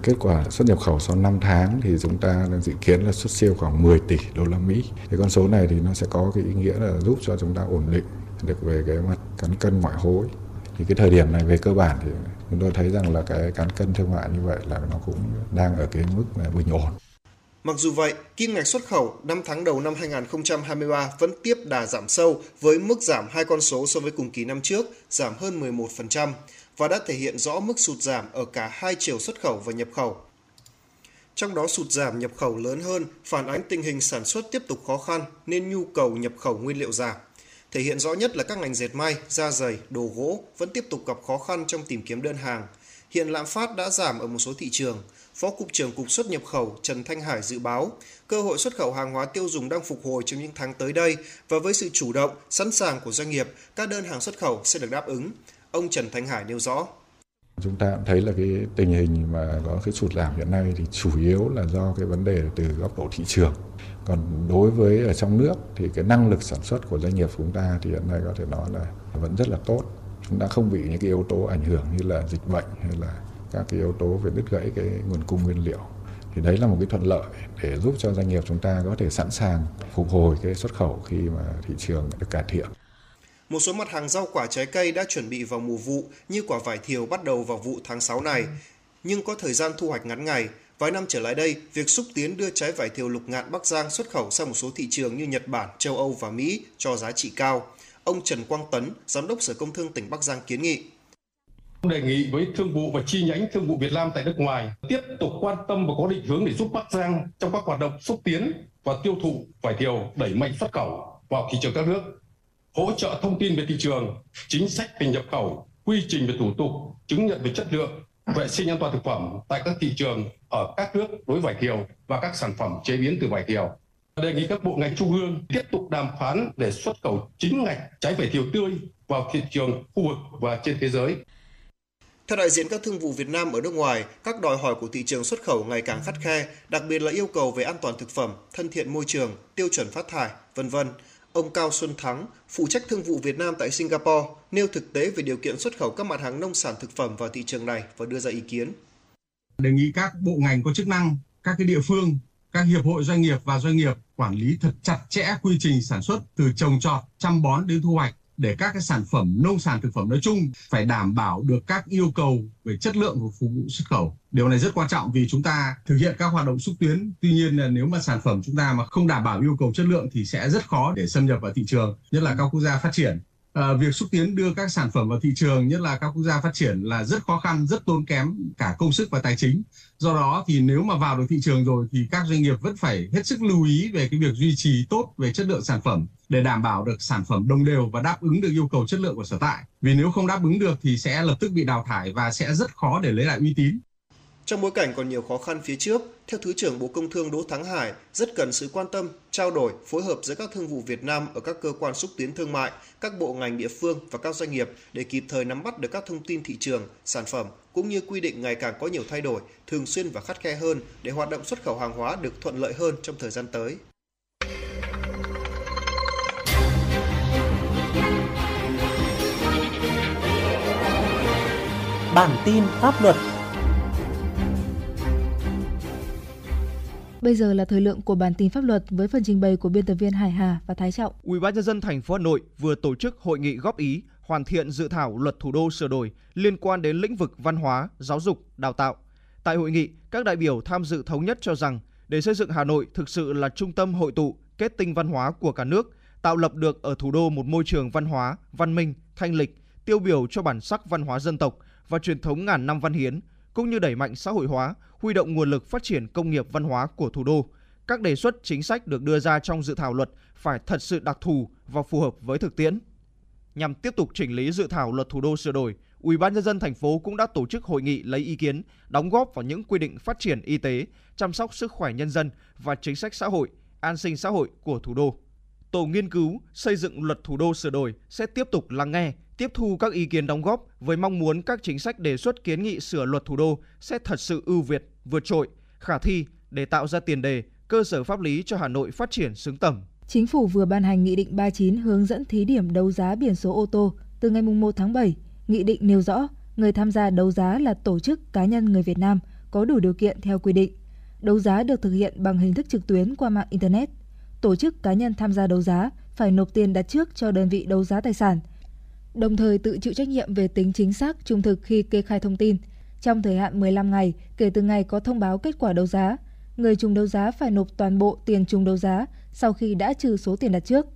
Kết quả xuất nhập khẩu sau 5 tháng thì chúng ta đang dự kiến là xuất siêu khoảng 10 tỷ đô la Mỹ. Thì con số này thì nó sẽ có cái ý nghĩa là giúp cho chúng ta ổn định được về cái mặt cán cân ngoại hối. Thì cái thời điểm này về cơ bản thì chúng tôi thấy rằng là cái cán cân thương mại như vậy là nó cũng đang ở cái mức bình ổn. Mặc dù vậy, kim ngạch xuất khẩu 5 tháng đầu năm 2023 vẫn tiếp đà giảm sâu với mức giảm hai con số so với cùng kỳ năm trước, giảm hơn 11% và đã thể hiện rõ mức sụt giảm ở cả hai chiều xuất khẩu và nhập khẩu. Trong đó sụt giảm nhập khẩu lớn hơn phản ánh tình hình sản xuất tiếp tục khó khăn nên nhu cầu nhập khẩu nguyên liệu giảm. Thể hiện rõ nhất là các ngành dệt may, da giày, đồ gỗ vẫn tiếp tục gặp khó khăn trong tìm kiếm đơn hàng. Hiện lạm phát đã giảm ở một số thị trường. Phó Cục trưởng Cục xuất nhập khẩu Trần Thanh Hải dự báo, cơ hội xuất khẩu hàng hóa tiêu dùng đang phục hồi trong những tháng tới đây và với sự chủ động, sẵn sàng của doanh nghiệp, các đơn hàng xuất khẩu sẽ được đáp ứng. Ông Trần Thanh Hải nêu rõ. Chúng ta cũng thấy là cái tình hình mà có cái sụt giảm hiện nay thì chủ yếu là do cái vấn đề từ góc độ thị trường còn đối với ở trong nước thì cái năng lực sản xuất của doanh nghiệp chúng ta thì hiện nay có thể nói là vẫn rất là tốt. Chúng ta không bị những cái yếu tố ảnh hưởng như là dịch bệnh hay là các cái yếu tố về đứt gãy cái nguồn cung nguyên liệu. Thì đấy là một cái thuận lợi để giúp cho doanh nghiệp chúng ta có thể sẵn sàng phục hồi cái xuất khẩu khi mà thị trường được cải thiện. Một số mặt hàng rau quả trái cây đã chuẩn bị vào mùa vụ như quả vải thiều bắt đầu vào vụ tháng 6 này, nhưng có thời gian thu hoạch ngắn ngày. Vài năm trở lại đây, việc xúc tiến đưa trái vải thiều lục ngạn Bắc Giang xuất khẩu sang một số thị trường như Nhật Bản, châu Âu và Mỹ cho giá trị cao. Ông Trần Quang Tấn, Giám đốc Sở Công Thương tỉnh Bắc Giang kiến nghị. Đề nghị với thương vụ và chi nhánh thương vụ Việt Nam tại nước ngoài tiếp tục quan tâm và có định hướng để giúp Bắc Giang trong các hoạt động xúc tiến và tiêu thụ vải thiều đẩy mạnh xuất khẩu vào thị trường các nước, hỗ trợ thông tin về thị trường, chính sách về nhập khẩu, quy trình về thủ tục, chứng nhận về chất lượng, vệ sinh an toàn thực phẩm tại các thị trường ở các nước đối vải thiều và các sản phẩm chế biến từ vải thiều. Đề nghị các bộ ngành trung ương tiếp tục đàm phán để xuất khẩu chính ngạch trái vải thiều tươi vào thị trường khu vực và trên thế giới. Theo đại diện các thương vụ Việt Nam ở nước ngoài, các đòi hỏi của thị trường xuất khẩu ngày càng khắt khe, đặc biệt là yêu cầu về an toàn thực phẩm, thân thiện môi trường, tiêu chuẩn phát thải, vân vân. Ông Cao Xuân Thắng, phụ trách thương vụ Việt Nam tại Singapore, nêu thực tế về điều kiện xuất khẩu các mặt hàng nông sản thực phẩm vào thị trường này và đưa ra ý kiến. Đề nghị các bộ ngành có chức năng, các cái địa phương, các hiệp hội doanh nghiệp và doanh nghiệp quản lý thật chặt chẽ quy trình sản xuất từ trồng trọt, chăm bón đến thu hoạch để các cái sản phẩm nông sản thực phẩm nói chung phải đảm bảo được các yêu cầu về chất lượng của phục vụ xuất khẩu. Điều này rất quan trọng vì chúng ta thực hiện các hoạt động xúc tiến. Tuy nhiên là nếu mà sản phẩm chúng ta mà không đảm bảo yêu cầu chất lượng thì sẽ rất khó để xâm nhập vào thị trường, nhất là các quốc gia phát triển. À, việc xúc tiến đưa các sản phẩm vào thị trường, nhất là các quốc gia phát triển là rất khó khăn, rất tốn kém cả công sức và tài chính. Do đó thì nếu mà vào được thị trường rồi thì các doanh nghiệp vẫn phải hết sức lưu ý về cái việc duy trì tốt về chất lượng sản phẩm để đảm bảo được sản phẩm đồng đều và đáp ứng được yêu cầu chất lượng của sở tại. Vì nếu không đáp ứng được thì sẽ lập tức bị đào thải và sẽ rất khó để lấy lại uy tín. Trong bối cảnh còn nhiều khó khăn phía trước, theo Thứ trưởng Bộ Công Thương Đỗ Thắng Hải, rất cần sự quan tâm, trao đổi, phối hợp giữa các thương vụ Việt Nam ở các cơ quan xúc tiến thương mại, các bộ ngành địa phương và các doanh nghiệp để kịp thời nắm bắt được các thông tin thị trường, sản phẩm cũng như quy định ngày càng có nhiều thay đổi, thường xuyên và khắt khe hơn để hoạt động xuất khẩu hàng hóa được thuận lợi hơn trong thời gian tới. Bản tin pháp luật Bây giờ là thời lượng của bản tin pháp luật với phần trình bày của biên tập viên Hải Hà và Thái Trọng. Ủy ban nhân dân thành phố Hà Nội vừa tổ chức hội nghị góp ý hoàn thiện dự thảo luật thủ đô sửa đổi liên quan đến lĩnh vực văn hóa, giáo dục, đào tạo. Tại hội nghị, các đại biểu tham dự thống nhất cho rằng để xây dựng Hà Nội thực sự là trung tâm hội tụ, kết tinh văn hóa của cả nước, tạo lập được ở thủ đô một môi trường văn hóa, văn minh, thanh lịch, tiêu biểu cho bản sắc văn hóa dân tộc và truyền thống ngàn năm văn hiến, cũng như đẩy mạnh xã hội hóa, huy động nguồn lực phát triển công nghiệp văn hóa của thủ đô. Các đề xuất chính sách được đưa ra trong dự thảo luật phải thật sự đặc thù và phù hợp với thực tiễn. Nhằm tiếp tục chỉnh lý dự thảo luật thủ đô sửa đổi, Ủy ban nhân dân thành phố cũng đã tổ chức hội nghị lấy ý kiến, đóng góp vào những quy định phát triển y tế, chăm sóc sức khỏe nhân dân và chính sách xã hội, an sinh xã hội của thủ đô. Tổ nghiên cứu xây dựng luật thủ đô sửa đổi sẽ tiếp tục lắng nghe, tiếp thu các ý kiến đóng góp với mong muốn các chính sách đề xuất kiến nghị sửa luật thủ đô sẽ thật sự ưu việt, vượt trội, khả thi để tạo ra tiền đề, cơ sở pháp lý cho Hà Nội phát triển xứng tầm. Chính phủ vừa ban hành Nghị định 39 hướng dẫn thí điểm đấu giá biển số ô tô từ ngày 1 tháng 7. Nghị định nêu rõ người tham gia đấu giá là tổ chức cá nhân người Việt Nam có đủ điều kiện theo quy định. Đấu giá được thực hiện bằng hình thức trực tuyến qua mạng Internet. Tổ chức cá nhân tham gia đấu giá phải nộp tiền đặt trước cho đơn vị đấu giá tài sản, đồng thời tự chịu trách nhiệm về tính chính xác, trung thực khi kê khai thông tin. Trong thời hạn 15 ngày kể từ ngày có thông báo kết quả đấu giá, người trùng đấu giá phải nộp toàn bộ tiền trùng đấu giá sau khi đã trừ số tiền đặt trước.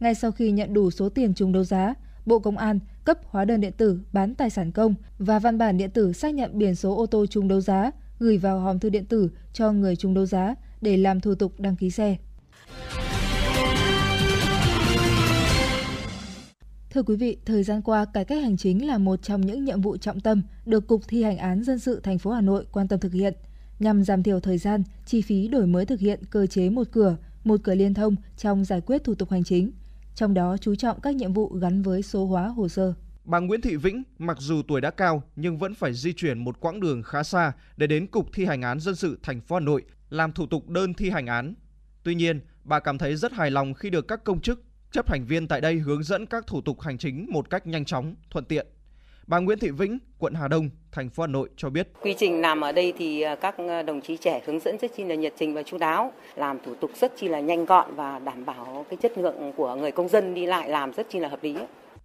Ngay sau khi nhận đủ số tiền trùng đấu giá, Bộ Công an cấp hóa đơn điện tử bán tài sản công và văn bản điện tử xác nhận biển số ô tô trùng đấu giá gửi vào hòm thư điện tử cho người trùng đấu giá để làm thủ tục đăng ký xe. Thưa quý vị, thời gian qua, cải cách hành chính là một trong những nhiệm vụ trọng tâm được Cục Thi hành án dân sự thành phố Hà Nội quan tâm thực hiện nhằm giảm thiểu thời gian, chi phí đổi mới thực hiện cơ chế một cửa, một cửa liên thông trong giải quyết thủ tục hành chính, trong đó chú trọng các nhiệm vụ gắn với số hóa hồ sơ. Bà Nguyễn Thị Vĩnh mặc dù tuổi đã cao nhưng vẫn phải di chuyển một quãng đường khá xa để đến Cục Thi hành án dân sự thành phố Hà Nội làm thủ tục đơn thi hành án. Tuy nhiên, Bà cảm thấy rất hài lòng khi được các công chức, chấp hành viên tại đây hướng dẫn các thủ tục hành chính một cách nhanh chóng, thuận tiện. Bà Nguyễn Thị Vĩnh, quận Hà Đông, thành phố Hà Nội cho biết. Quy trình làm ở đây thì à, các à, đồng chí trẻ hướng dẫn rất chi là nhiệt tình và chu đáo, làm thủ tục rất chi là nhanh gọn và đảm bảo cái chất lượng của người công dân đi lại làm rất chi là hợp lý.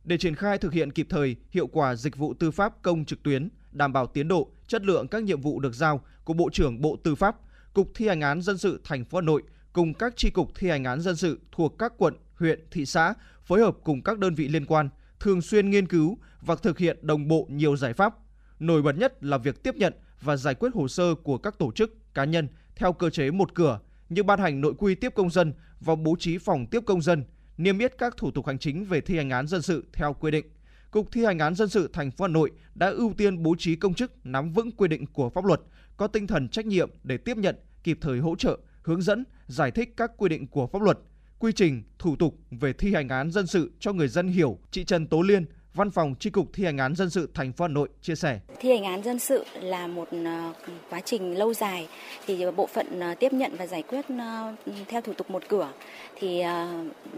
Để triển khai thực hiện kịp thời, hiệu quả dịch vụ tư pháp công trực tuyến, đảm bảo tiến độ, chất lượng các nhiệm vụ được giao của Bộ trưởng Bộ Tư pháp, Cục Thi hành án dân sự thành phố Hà Nội cùng các tri cục thi hành án dân sự thuộc các quận, huyện, thị xã phối hợp cùng các đơn vị liên quan thường xuyên nghiên cứu và thực hiện đồng bộ nhiều giải pháp. Nổi bật nhất là việc tiếp nhận và giải quyết hồ sơ của các tổ chức, cá nhân theo cơ chế một cửa như ban hành nội quy tiếp công dân và bố trí phòng tiếp công dân, niêm yết các thủ tục hành chính về thi hành án dân sự theo quy định. Cục thi hành án dân sự thành phố Hà Nội đã ưu tiên bố trí công chức nắm vững quy định của pháp luật, có tinh thần trách nhiệm để tiếp nhận, kịp thời hỗ trợ, hướng dẫn, giải thích các quy định của pháp luật, quy trình, thủ tục về thi hành án dân sự cho người dân hiểu. Chị Trần Tố Liên, Văn phòng Chi cục Thi hành án dân sự thành phố Hà Nội chia sẻ. Thi hành án dân sự là một ờ, quá trình lâu dài thì bộ phận ờ, tiếp nhận và giải quyết ờ, theo thủ tục một cửa thì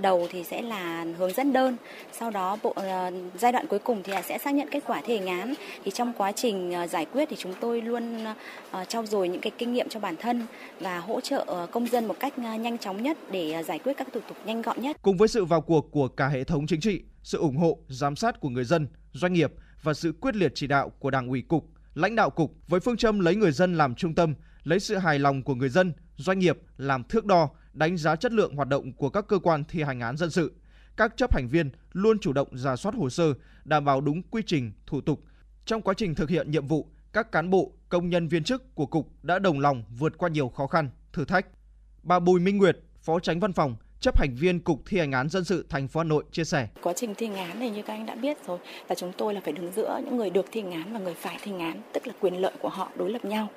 đầu thì sẽ là hướng dẫn đơn, sau đó bộ giai đoạn cuối cùng thì sẽ xác nhận kết quả thi hành án. Thì trong quá trình giải quyết thì chúng tôi luôn trau dồi những cái kinh nghiệm cho bản thân và hỗ trợ công dân một cách nhanh chóng nhất để giải quyết các thủ tục nhanh gọn nhất. Cùng với sự vào cuộc của cả hệ thống chính trị, sự ủng hộ, giám sát của người dân, doanh nghiệp và sự quyết liệt chỉ đạo của Đảng ủy cục, lãnh đạo cục với phương châm lấy người dân làm trung tâm, lấy sự hài lòng của người dân, doanh nghiệp làm thước đo, đánh giá chất lượng hoạt động của các cơ quan thi hành án dân sự. Các chấp hành viên luôn chủ động ra soát hồ sơ, đảm bảo đúng quy trình, thủ tục. Trong quá trình thực hiện nhiệm vụ, các cán bộ, công nhân viên chức của cục đã đồng lòng vượt qua nhiều khó khăn, thử thách. Bà Bùi Minh Nguyệt, Phó Tránh Văn phòng, chấp hành viên Cục Thi hành án dân sự thành phố Hà Nội chia sẻ. Quá trình thi hành án này như các anh đã biết rồi là chúng tôi là phải đứng giữa những người được thi hành án và người phải thi hành án, tức là quyền lợi của họ đối lập nhau.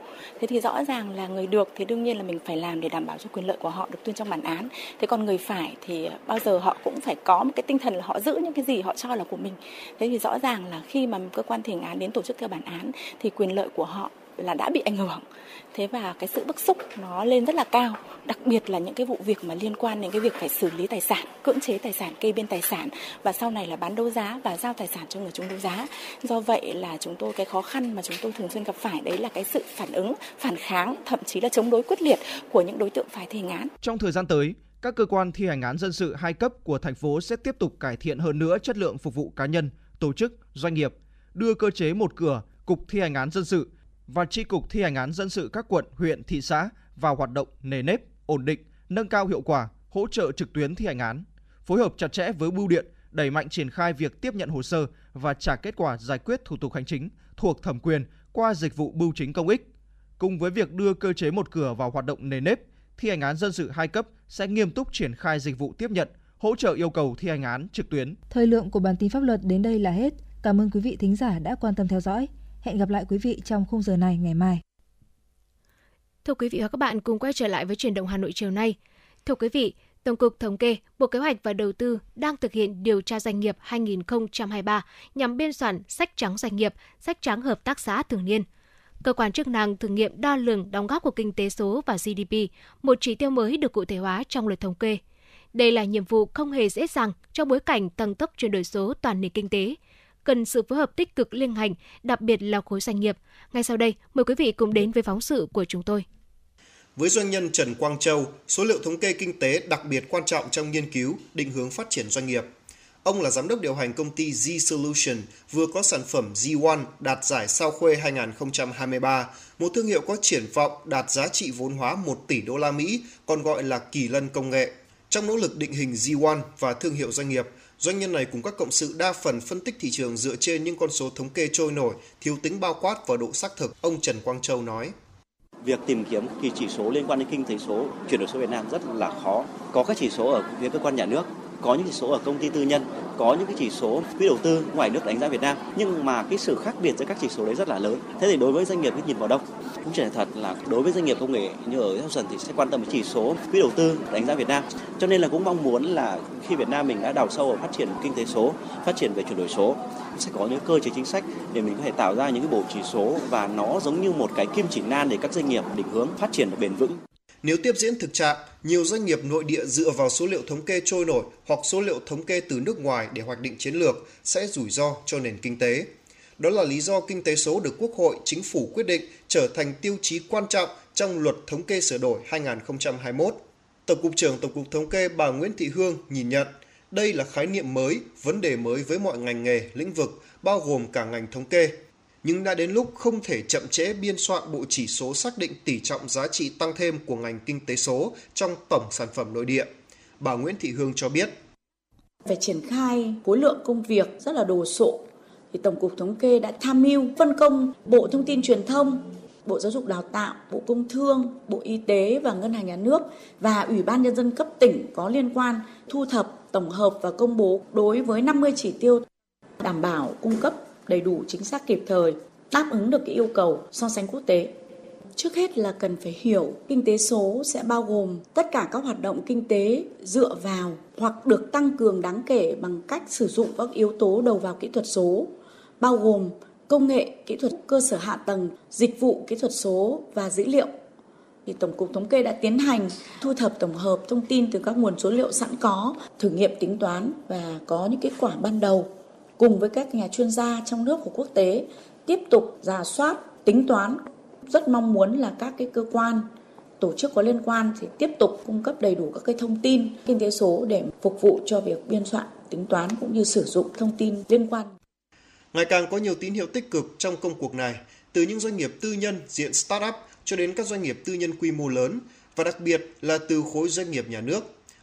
Thế thì rõ ràng là người được thì đương nhiên là mình phải làm để đảm bảo cho quyền lợi của họ được tuyên trong bản án. Thế còn người phải thì bao giờ họ cũng phải có một cái tinh thần là họ giữ những cái gì họ cho là của mình. Thế thì rõ ràng là khi mà cơ quan thi hành án đến tổ chức theo bản án thì quyền lợi của họ là đã bị ảnh hưởng. Thế và cái sự bức xúc nó lên rất là cao đặc biệt là những cái vụ việc mà liên quan đến cái việc phải xử lý tài sản cưỡng chế tài sản kê biên tài sản và sau này là bán đấu giá và giao tài sản cho người chúng đấu giá. Do vậy là chúng tôi cái khó khăn mà chúng tôi thường xuyên gặp phải đấy là cái sự phản ứng phản kháng thậm chí là chống đối quyết liệt của những đối tượng phải thi hành án. Trong thời gian tới các cơ quan thi hành án dân sự hai cấp của thành phố sẽ tiếp tục cải thiện hơn nữa chất lượng phục vụ cá nhân, tổ chức, doanh nghiệp, đưa cơ chế một cửa, cục thi hành án dân sự và tri cục thi hành án dân sự các quận, huyện, thị xã vào hoạt động nề nếp, ổn định, nâng cao hiệu quả, hỗ trợ trực tuyến thi hành án, phối hợp chặt chẽ với bưu điện, đẩy mạnh triển khai việc tiếp nhận hồ sơ và trả kết quả giải quyết thủ tục hành chính thuộc thẩm quyền qua dịch vụ bưu chính công ích. Cùng với việc đưa cơ chế một cửa vào hoạt động nề nếp, thi hành án dân sự hai cấp sẽ nghiêm túc triển khai dịch vụ tiếp nhận, hỗ trợ yêu cầu thi hành án trực tuyến. Thời lượng của bản tin pháp luật đến đây là hết. Cảm ơn quý vị thính giả đã quan tâm theo dõi. Hẹn gặp lại quý vị trong khung giờ này ngày mai. Thưa quý vị và các bạn, cùng quay trở lại với chuyển động Hà Nội chiều nay. Thưa quý vị, Tổng cục Thống kê, Bộ Kế hoạch và Đầu tư đang thực hiện điều tra doanh nghiệp 2023 nhằm biên soạn sách trắng doanh nghiệp, sách trắng hợp tác xã thường niên. Cơ quan chức năng thử nghiệm đo lường đóng góp của kinh tế số và GDP, một chỉ tiêu mới được cụ thể hóa trong luật thống kê. Đây là nhiệm vụ không hề dễ dàng trong bối cảnh tăng tốc chuyển đổi số toàn nền kinh tế, cần sự phối hợp tích cực liên ngành, đặc biệt là khối doanh nghiệp. Ngay sau đây, mời quý vị cùng đến với phóng sự của chúng tôi. Với doanh nhân Trần Quang Châu, số liệu thống kê kinh tế đặc biệt quan trọng trong nghiên cứu, định hướng phát triển doanh nghiệp. Ông là giám đốc điều hành công ty Z Solution, vừa có sản phẩm Z1 đạt giải sao khuê 2023, một thương hiệu có triển vọng đạt giá trị vốn hóa 1 tỷ đô la Mỹ, còn gọi là kỳ lân công nghệ. Trong nỗ lực định hình Z1 và thương hiệu doanh nghiệp, Doanh nhân này cùng các cộng sự đa phần phân tích thị trường dựa trên những con số thống kê trôi nổi, thiếu tính bao quát và độ xác thực, ông Trần Quang Châu nói. Việc tìm kiếm kỳ chỉ số liên quan đến kinh tế số, chuyển đổi số Việt Nam rất là khó. Có các chỉ số ở phía cơ quan nhà nước, có những chỉ số ở công ty tư nhân, có những cái chỉ số quỹ đầu tư ngoài nước đánh giá Việt Nam, nhưng mà cái sự khác biệt giữa các chỉ số đấy rất là lớn. Thế thì đối với doanh nghiệp cái nhìn vào đâu? Cũng chỉ là thật là đối với doanh nghiệp công nghệ như ở Hudson thì sẽ quan tâm đến chỉ số quỹ đầu tư đánh giá Việt Nam. Cho nên là cũng mong muốn là khi Việt Nam mình đã đào sâu vào phát triển kinh tế số, phát triển về chuyển đổi số sẽ có những cơ chế chính sách để mình có thể tạo ra những cái bộ chỉ số và nó giống như một cái kim chỉ nan để các doanh nghiệp định hướng phát triển bền vững nếu tiếp diễn thực trạng, nhiều doanh nghiệp nội địa dựa vào số liệu thống kê trôi nổi hoặc số liệu thống kê từ nước ngoài để hoạch định chiến lược sẽ rủi ro cho nền kinh tế. Đó là lý do kinh tế số được Quốc hội, Chính phủ quyết định trở thành tiêu chí quan trọng trong luật thống kê sửa đổi 2021. Tổng cục trưởng Tổng cục Thống kê bà Nguyễn Thị Hương nhìn nhận đây là khái niệm mới, vấn đề mới với mọi ngành nghề, lĩnh vực, bao gồm cả ngành thống kê. Nhưng đã đến lúc không thể chậm trễ biên soạn bộ chỉ số xác định tỷ trọng giá trị tăng thêm của ngành kinh tế số trong tổng sản phẩm nội địa. Bà Nguyễn Thị Hương cho biết. Phải triển khai khối lượng công việc rất là đồ sộ thì Tổng cục Thống kê đã tham mưu phân công Bộ Thông tin Truyền thông, Bộ Giáo dục Đào tạo, Bộ Công Thương, Bộ Y tế và Ngân hàng Nhà nước và Ủy ban Nhân dân cấp tỉnh có liên quan thu thập, tổng hợp và công bố đối với 50 chỉ tiêu đảm bảo cung cấp đầy đủ chính xác kịp thời, đáp ứng được cái yêu cầu so sánh quốc tế. Trước hết là cần phải hiểu kinh tế số sẽ bao gồm tất cả các hoạt động kinh tế dựa vào hoặc được tăng cường đáng kể bằng cách sử dụng các yếu tố đầu vào kỹ thuật số, bao gồm công nghệ, kỹ thuật cơ sở hạ tầng, dịch vụ kỹ thuật số và dữ liệu. Thì Tổng cục Thống kê đã tiến hành thu thập tổng hợp thông tin từ các nguồn số liệu sẵn có, thử nghiệm tính toán và có những kết quả ban đầu cùng với các nhà chuyên gia trong nước và quốc tế tiếp tục giả soát, tính toán. Rất mong muốn là các cái cơ quan tổ chức có liên quan thì tiếp tục cung cấp đầy đủ các cái thông tin kinh tế số để phục vụ cho việc biên soạn, tính toán cũng như sử dụng thông tin liên quan. Ngày càng có nhiều tín hiệu tích cực trong công cuộc này, từ những doanh nghiệp tư nhân diện startup cho đến các doanh nghiệp tư nhân quy mô lớn và đặc biệt là từ khối doanh nghiệp nhà nước.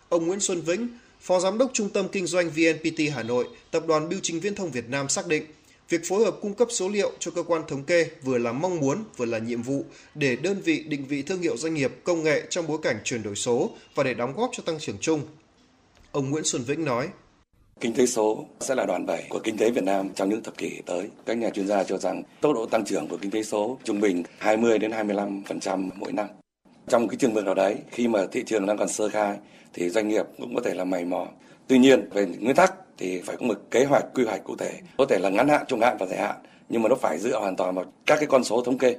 Ông Nguyễn Xuân Vĩnh, Phó Giám đốc Trung tâm Kinh doanh VNPT Hà Nội, Tập đoàn Bưu chính Viễn thông Việt Nam xác định, việc phối hợp cung cấp số liệu cho cơ quan thống kê vừa là mong muốn vừa là nhiệm vụ để đơn vị định vị thương hiệu doanh nghiệp công nghệ trong bối cảnh chuyển đổi số và để đóng góp cho tăng trưởng chung. Ông Nguyễn Xuân Vĩnh nói: Kinh tế số sẽ là đòn bẩy của kinh tế Việt Nam trong những thập kỷ tới. Các nhà chuyên gia cho rằng tốc độ tăng trưởng của kinh tế số trung bình 20 đến 25% mỗi năm. Trong cái trường mực nào đấy, khi mà thị trường đang còn sơ khai thì doanh nghiệp cũng có thể là mày mò. Tuy nhiên, về nguyên tắc thì phải có một kế hoạch quy hoạch cụ thể, có thể là ngắn hạn, trung hạn và dài hạn, nhưng mà nó phải dựa hoàn toàn vào các cái con số thống kê.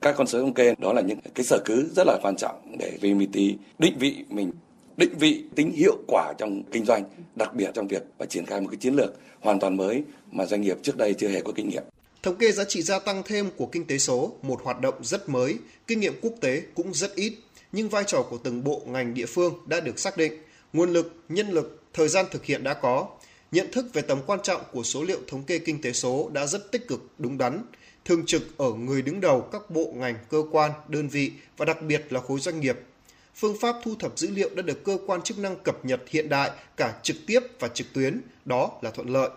Các con số thống kê đó là những cái sở cứ rất là quan trọng để VMT định vị mình định vị tính hiệu quả trong kinh doanh, đặc biệt trong việc và triển khai một cái chiến lược hoàn toàn mới mà doanh nghiệp trước đây chưa hề có kinh nghiệm. Thống kê giá trị gia tăng thêm của kinh tế số, một hoạt động rất mới, kinh nghiệm quốc tế cũng rất ít, nhưng vai trò của từng bộ ngành địa phương đã được xác định, nguồn lực, nhân lực, thời gian thực hiện đã có. Nhận thức về tầm quan trọng của số liệu thống kê kinh tế số đã rất tích cực, đúng đắn, thường trực ở người đứng đầu các bộ ngành, cơ quan, đơn vị và đặc biệt là khối doanh nghiệp phương pháp thu thập dữ liệu đã được cơ quan chức năng cập nhật hiện đại cả trực tiếp và trực tuyến, đó là thuận lợi.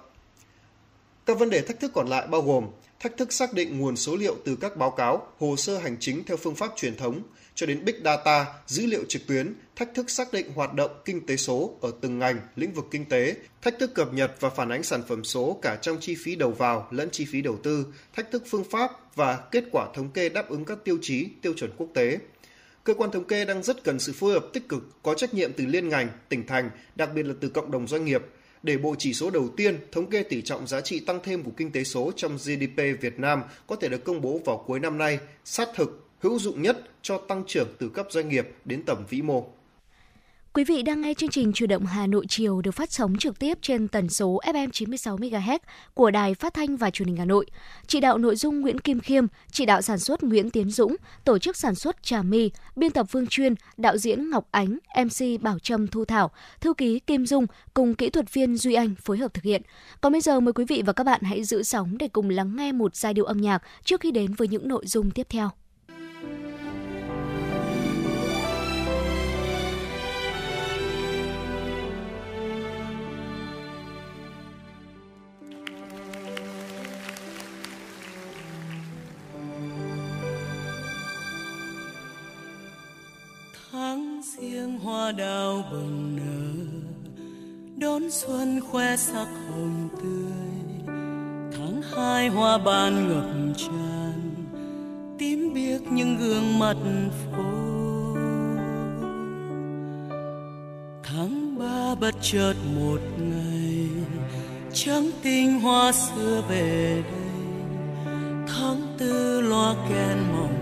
Các vấn đề thách thức còn lại bao gồm thách thức xác định nguồn số liệu từ các báo cáo, hồ sơ hành chính theo phương pháp truyền thống cho đến big data, dữ liệu trực tuyến, thách thức xác định hoạt động kinh tế số ở từng ngành, lĩnh vực kinh tế, thách thức cập nhật và phản ánh sản phẩm số cả trong chi phí đầu vào lẫn chi phí đầu tư, thách thức phương pháp và kết quả thống kê đáp ứng các tiêu chí, tiêu chuẩn quốc tế. Cơ quan thống kê đang rất cần sự phối hợp tích cực, có trách nhiệm từ liên ngành, tỉnh thành, đặc biệt là từ cộng đồng doanh nghiệp để bộ chỉ số đầu tiên thống kê tỷ trọng giá trị tăng thêm của kinh tế số trong GDP Việt Nam có thể được công bố vào cuối năm nay, sát thực, hữu dụng nhất cho tăng trưởng từ cấp doanh nghiệp đến tầm vĩ mô. Quý vị đang nghe chương trình Chủ động Hà Nội chiều được phát sóng trực tiếp trên tần số FM 96 MHz của Đài Phát thanh và Truyền hình Hà Nội. Chỉ đạo nội dung Nguyễn Kim Khiêm, chỉ đạo sản xuất Nguyễn Tiến Dũng, tổ chức sản xuất Trà My, biên tập Phương Chuyên, đạo diễn Ngọc Ánh, MC Bảo Trâm Thu Thảo, thư ký Kim Dung cùng kỹ thuật viên Duy Anh phối hợp thực hiện. Còn bây giờ mời quý vị và các bạn hãy giữ sóng để cùng lắng nghe một giai điệu âm nhạc trước khi đến với những nội dung tiếp theo. Riêng hoa đào bừng nở. Đón xuân khoe sắc hồng tươi. Tháng hai hoa ban ngập tràn. Tím biếc những gương mặt phố tháng ba bất chợt một ngày, trắng tinh hoa xưa về đây. Tháng tư loa kèn mỏng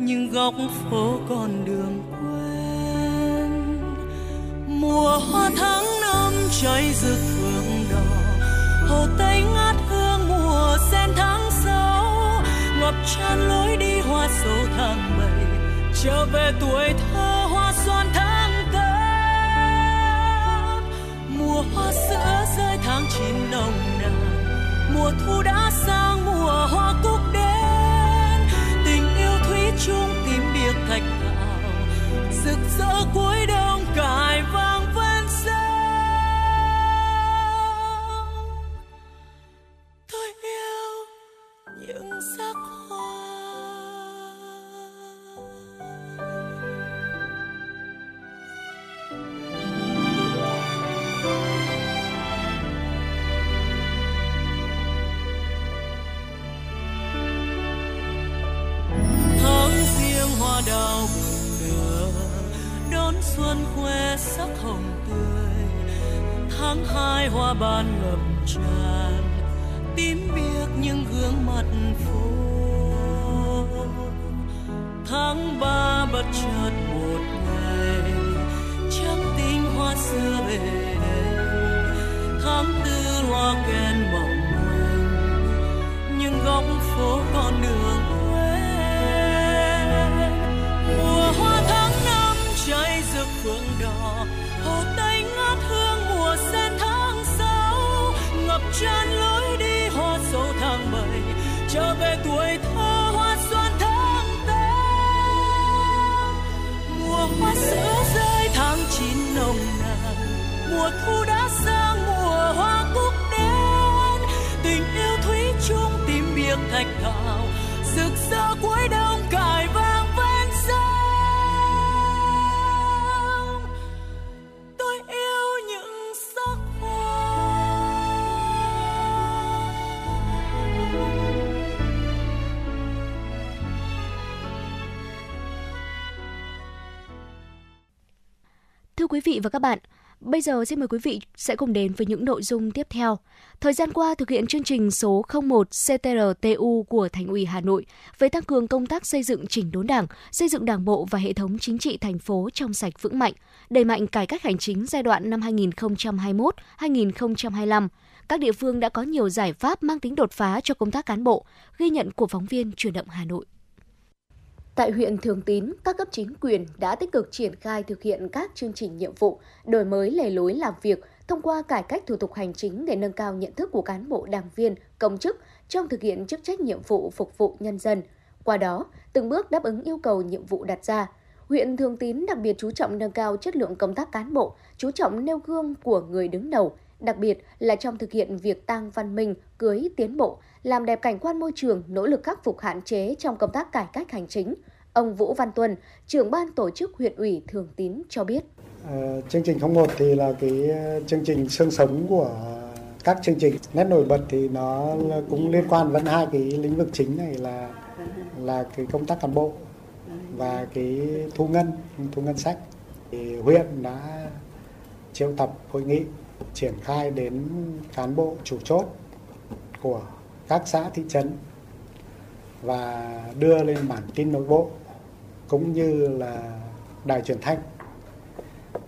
những góc phố con đường quen. Mùa hoa tháng năm cháy rực phượng đỏ, hồ tây ngát hương mùa sen tháng sáu. Ngập tràn lối đi hoa sầu tháng bảy, trở về tuổi thơ hoa xoan tháng tám. Mùa hoa sữa rơi tháng chín nồng nàn, mùa thu đã sang mùa hoa cúc yêu chung tím biếc thạch thảo. Rực rỡ cuối đông cài vang vị và các bạn, bây giờ xin mời quý vị sẽ cùng đến với những nội dung tiếp theo. Thời gian qua thực hiện chương trình số 01 CTRTU của Thành ủy Hà Nội về tăng cường công tác xây dựng chỉnh đốn Đảng, xây dựng Đảng bộ và hệ thống chính trị thành phố trong sạch vững mạnh, đẩy mạnh cải cách hành chính giai đoạn năm 2021-2025. Các địa phương đã có nhiều giải pháp mang tính đột phá cho công tác cán bộ, ghi nhận của phóng viên Truyền động Hà Nội. Tại huyện Thường Tín, các cấp chính quyền đã tích cực triển khai thực hiện các chương trình nhiệm vụ, đổi mới lề lối làm việc thông qua cải cách thủ tục hành chính để nâng cao nhận thức của cán bộ đảng viên, công chức trong thực hiện chức trách nhiệm vụ phục vụ nhân dân. Qua đó, từng bước đáp ứng yêu cầu nhiệm vụ đặt ra. Huyện Thường Tín đặc biệt chú trọng nâng cao chất lượng công tác cán bộ, chú trọng nêu gương của người đứng đầu, đặc biệt là trong thực hiện việc tăng văn minh, cưới tiến bộ, làm đẹp cảnh quan môi trường, nỗ lực khắc phục hạn chế trong công tác cải cách hành chính. Ông Vũ Văn Tuân, trưởng ban tổ chức huyện ủy Thường Tín cho biết. Ờ, chương trình 01 thì là cái ờ, chương trình xương sống của các chương trình. Nét nổi bật thì nó cũng liên quan vẫn hai cái lĩnh vực chính này là là cái công tác cán bộ và cái thu ngân, thu ngân sách. Thì huyện đã triệu tập hội nghị triển khai đến cán bộ chủ chốt của các xã thị trấn và đưa lên bản tin nội bộ cũng như là đài truyền thanh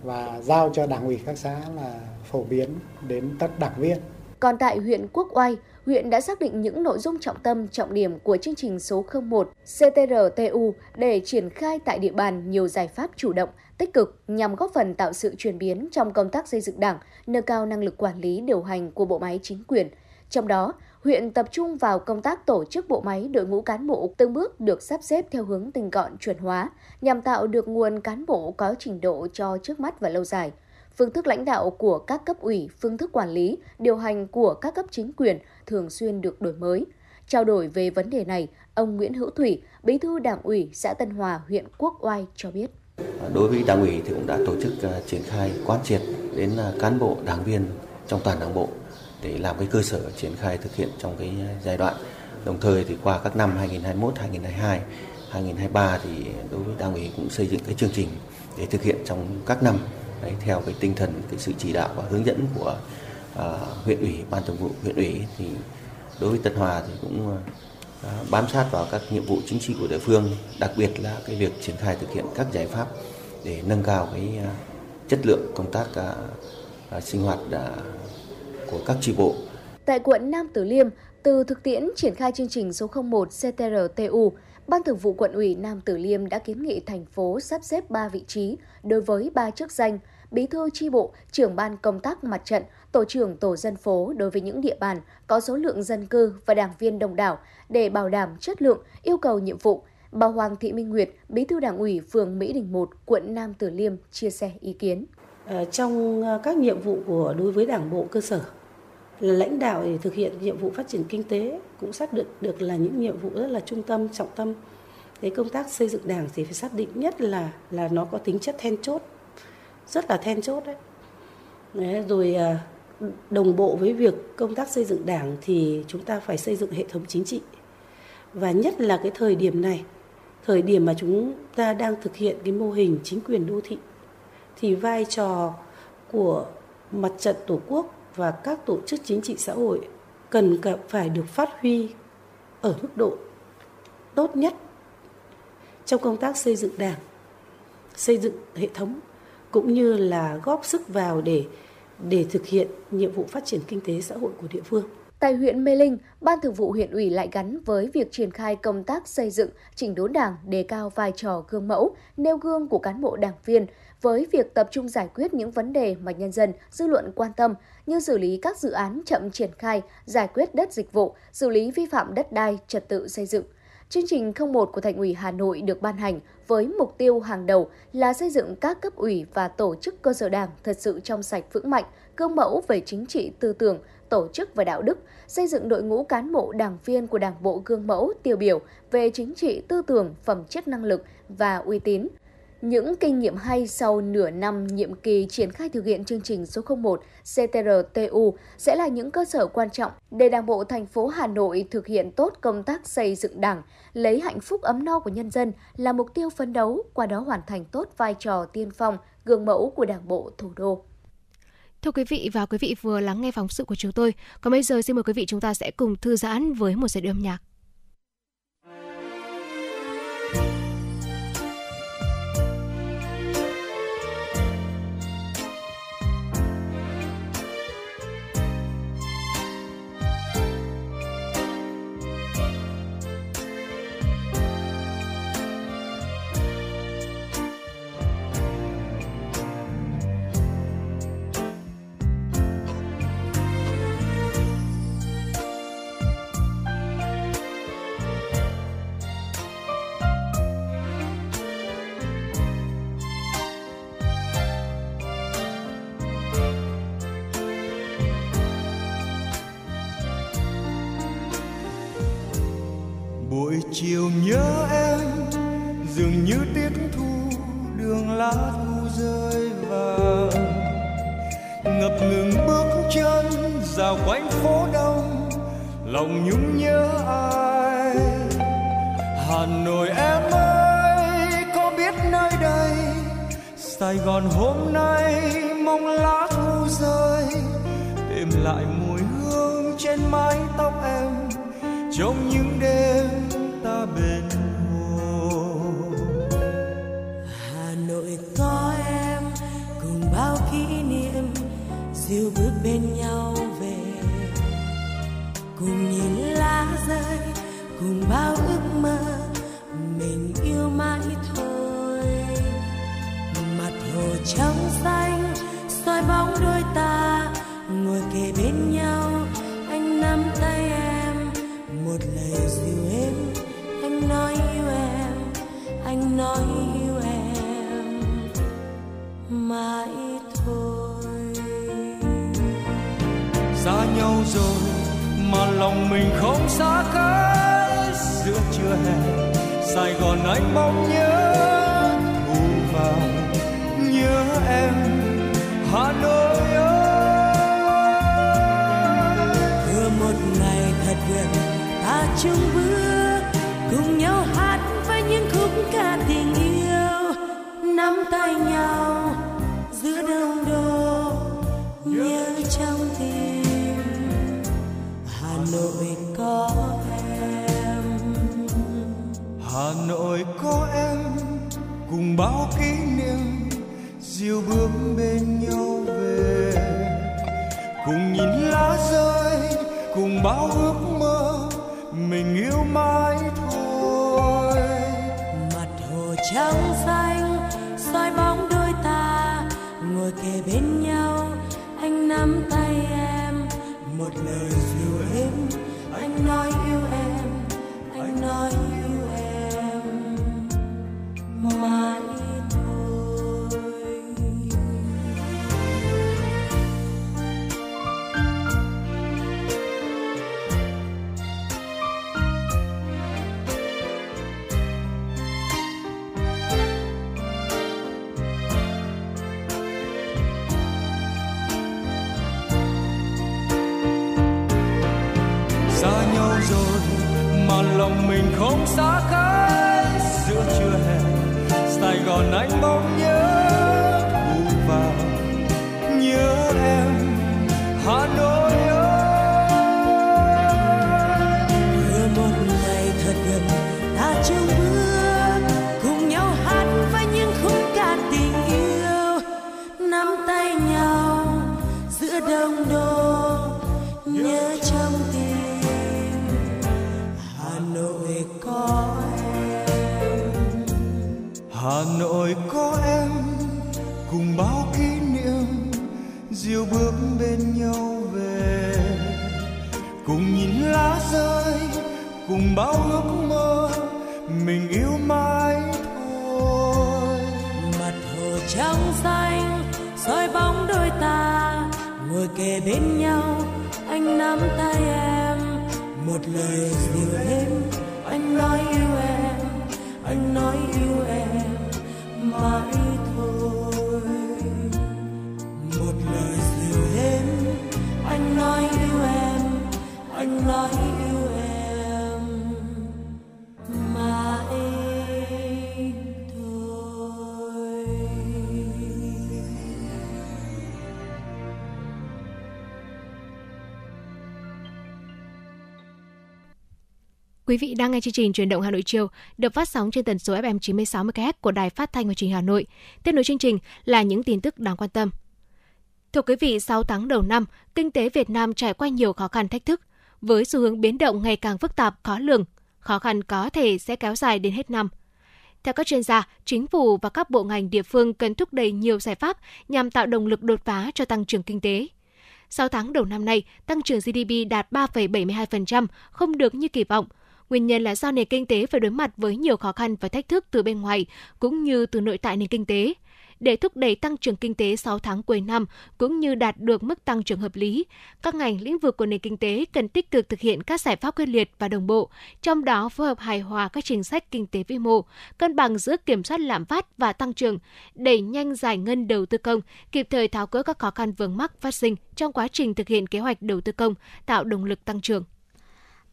và giao cho đảng ủy các xã là phổ biến đến tất đảng viên. Còn tại huyện Quốc Oai, huyện đã xác định những nội dung trọng tâm, trọng điểm của chương trình số 01 CTRTU để triển khai tại địa bàn nhiều giải pháp chủ động, tích cực nhằm góp phần tạo sự chuyển biến trong công tác xây dựng đảng, nâng cao năng lực quản lý điều hành của bộ máy chính quyền. Trong đó, huyện tập trung vào công tác tổ chức bộ máy đội ngũ cán bộ từng bước được sắp xếp theo hướng tinh gọn chuẩn hóa nhằm tạo được nguồn cán bộ có trình độ cho trước mắt và lâu dài. Phương thức lãnh đạo của các cấp ủy, phương thức quản lý, điều hành của các cấp chính quyền thường xuyên được đổi mới. Trao đổi về vấn đề này, ông Nguyễn Hữu Thủy, Bí thư Đảng ủy xã Tân Hòa, huyện Quốc Oai cho biết. Ờ, đối với Đảng ủy thì cũng đã tổ chức uh, triển khai quán triệt đến uh, cán bộ đảng viên trong toàn đảng bộ để làm cái cơ sở triển khai thực hiện trong cái giai đoạn. Đồng thời thì qua các năm 2021, 2022, 2023 thì đối với Đảng ủy cũng xây dựng cái chương trình để thực hiện trong các năm đấy, theo cái tinh thần cái sự chỉ đạo và hướng dẫn của uh, huyện ủy ban thường vụ huyện ủy thì đối với Tân Hòa thì cũng uh, À, bám sát vào các nhiệm vụ chính trị của địa phương, đặc biệt là cái việc triển khai thực hiện các giải pháp để nâng cao cái à, chất lượng công tác à, sinh hoạt của các tri bộ. Tại quận Nam Từ Liêm, từ thực tiễn triển khai chương trình số 01 CTRTU, Ban Thường vụ Quận ủy Nam Từ Liêm đã kiến nghị thành phố sắp xếp 3 vị trí đối với 3 chức danh bí thư tri bộ, trưởng ban công tác mặt trận, tổ trưởng tổ dân phố đối với những địa bàn có số lượng dân cư và đảng viên đông đảo để bảo đảm chất lượng, yêu cầu nhiệm vụ. Bà Hoàng Thị Minh Nguyệt, bí thư đảng ủy phường Mỹ Đình 1, quận Nam Từ Liêm chia sẻ ý kiến. Ờ, trong ờ, các nhiệm vụ của đối với đảng bộ cơ sở là lãnh đạo để thực hiện nhiệm vụ phát triển kinh tế cũng xác định được là những nhiệm vụ rất là trung tâm trọng tâm Thế công tác xây dựng đảng thì phải xác định nhất là là nó có tính chất then chốt rất là then chốt đấy, đấy rồi ờ, đồng bộ với việc công tác xây dựng đảng thì chúng ta phải xây dựng hệ thống chính trị. Và nhất là cái thời điểm này, thời điểm mà chúng ta đang thực hiện cái mô hình chính quyền đô thị, thì vai trò của mặt trận tổ quốc và các tổ chức chính trị xã hội cần phải được phát huy ở mức độ tốt nhất trong công tác xây dựng đảng, xây dựng hệ thống, cũng như là góp sức vào để để thực hiện nhiệm vụ phát triển kinh tế xã hội của địa phương. Tại huyện Mê Linh, Ban Thường vụ huyện ủy lại gắn với việc triển khai công tác xây dựng, chỉnh đốn đảng, đề cao vai trò gương mẫu, nêu gương của cán bộ đảng viên với việc tập trung giải quyết những vấn đề mà nhân dân, dư luận quan tâm như xử lý các dự án chậm triển khai, giải quyết đất dịch vụ, xử lý vi phạm đất đai, trật tự xây dựng – Chương trình 01 của Thành ủy Hà Nội được ban hành với mục tiêu hàng đầu là xây dựng các cấp ủy và tổ chức cơ sở đảng thật sự trong sạch vững mạnh, gương mẫu về chính trị tư tưởng, tổ chức và đạo đức, xây dựng đội ngũ cán bộ đảng viên của Đảng bộ gương mẫu tiêu biểu về chính trị tư tưởng, phẩm chất năng lực và uy tín, những kinh nghiệm hay sau nửa năm nhiệm kỳ triển khai thực hiện chương trình số 01 CTRTU sẽ là những cơ sở quan trọng để Đảng bộ thành phố Hà Nội thực hiện tốt công tác xây dựng Đảng, lấy hạnh phúc ấm no của nhân dân là mục tiêu phấn đấu, qua đó hoàn thành tốt vai trò tiên phong, gương mẫu của Đảng bộ thủ đô. Thưa quý vị và quý vị vừa lắng nghe phóng sự của chúng tôi. Còn bây giờ xin mời quý vị chúng ta sẽ cùng thư giãn với một giai điệu âm nhạc. Dạo quanh phố đông, lòng nhung nhớ ai? Hà nội em ơi, có biết nơi đây? Sài gòn hôm nay mong lá thu rơi tìm lại mùi hương trên mái tóc em. Trong những đêm mình không xa cách. Giữa trưa hè, sài gòn anh mong nhớ thu vào. Nhớ em, hà nội ơi. Vừa một ngày thật gần ta chung bước, cùng nhau hát với những khúc ca tình yêu. Nắm tay nhau. bao kỷ niệm dịu bước bên nhau về. Cùng nhìn lá rơi, cùng bao ước mơ, mình yêu mãi thôi. Mặt hồ trắng xanh, soi bóng đôi ta, ngồi kề bên nhau, anh nắm tay em. Một lời dịu êm, anh nói Quý vị đang nghe chương trình truyền động Hà Nội chiều được phát sóng trên tần số FM 96 MHz của Đài Phát thanh và Truyền hình Hà Nội. Tiếp nối chương trình là những tin tức đáng quan tâm. Thưa quý vị, 6 tháng đầu năm, kinh tế Việt Nam trải qua nhiều khó khăn thách thức với xu hướng biến động ngày càng phức tạp, khó lường. Khó khăn có thể sẽ kéo dài đến hết năm. Theo các chuyên gia, chính phủ và các bộ ngành địa phương cần thúc đẩy nhiều giải pháp nhằm tạo động lực đột phá cho tăng trưởng kinh tế. 6 tháng đầu năm nay, tăng trưởng GDP đạt 3,72%, không được như kỳ vọng. Nguyên nhân là do nền kinh tế phải đối mặt với nhiều khó khăn và thách thức từ bên ngoài cũng như từ nội tại nền kinh tế. Để thúc đẩy tăng trưởng kinh tế 6 tháng cuối năm cũng như đạt được mức tăng trưởng hợp lý, các ngành lĩnh vực của nền kinh tế cần tích cực thực hiện các giải pháp quyết liệt và đồng bộ, trong đó phối hợp hài hòa các chính sách kinh tế vĩ mô, cân bằng giữa kiểm soát lạm phát và tăng trưởng, đẩy nhanh giải ngân đầu tư công, kịp thời tháo gỡ các khó khăn vướng mắc phát sinh trong quá trình thực hiện kế hoạch đầu tư công, tạo động lực tăng trưởng.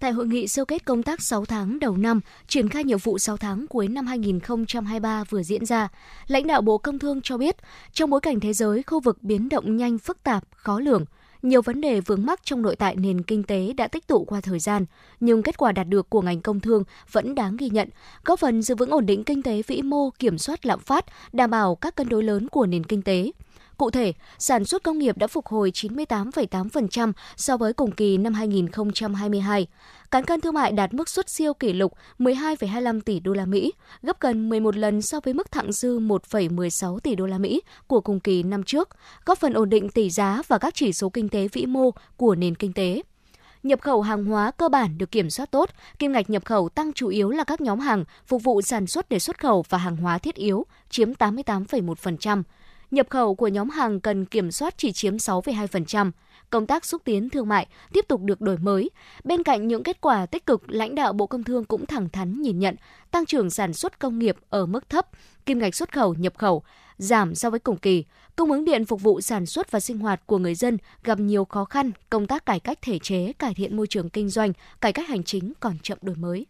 Tại hội nghị sơ kết công tác 6 tháng đầu năm, triển khai nhiệm vụ 6 tháng cuối năm 2023 vừa diễn ra, lãnh đạo Bộ Công Thương cho biết, trong bối cảnh thế giới, khu vực biến động nhanh phức tạp, khó lường, nhiều vấn đề vướng mắc trong nội tại nền kinh tế đã tích tụ qua thời gian, nhưng kết quả đạt được của ngành công thương vẫn đáng ghi nhận, góp phần giữ vững ổn định kinh tế vĩ mô, kiểm soát lạm phát, đảm bảo các cân đối lớn của nền kinh tế. Cụ thể, sản xuất công nghiệp đã phục hồi 98,8% so với cùng kỳ năm 2022. Cán cân thương mại đạt mức xuất siêu kỷ lục 12,25 tỷ đô la Mỹ, gấp gần 11 lần so với mức thặng dư 1,16 tỷ đô la Mỹ của cùng kỳ năm trước, góp phần ổn định tỷ giá và các chỉ số kinh tế vĩ mô của nền kinh tế. Nhập khẩu hàng hóa cơ bản được kiểm soát tốt, kim ngạch nhập khẩu tăng chủ yếu là các nhóm hàng phục vụ sản xuất để xuất khẩu và hàng hóa thiết yếu, chiếm 88,1% nhập khẩu của nhóm hàng cần kiểm soát chỉ chiếm 6,2%. Công tác xúc tiến thương mại tiếp tục được đổi mới. Bên cạnh những kết quả tích cực, lãnh đạo Bộ Công Thương cũng thẳng thắn nhìn nhận tăng trưởng sản xuất công nghiệp ở mức thấp, kim ngạch xuất khẩu nhập khẩu giảm so với cùng kỳ, cung ứng điện phục vụ sản xuất và sinh hoạt của người dân gặp nhiều khó khăn, công tác cải cách thể chế, cải thiện môi trường kinh doanh, cải cách hành chính còn chậm đổi mới.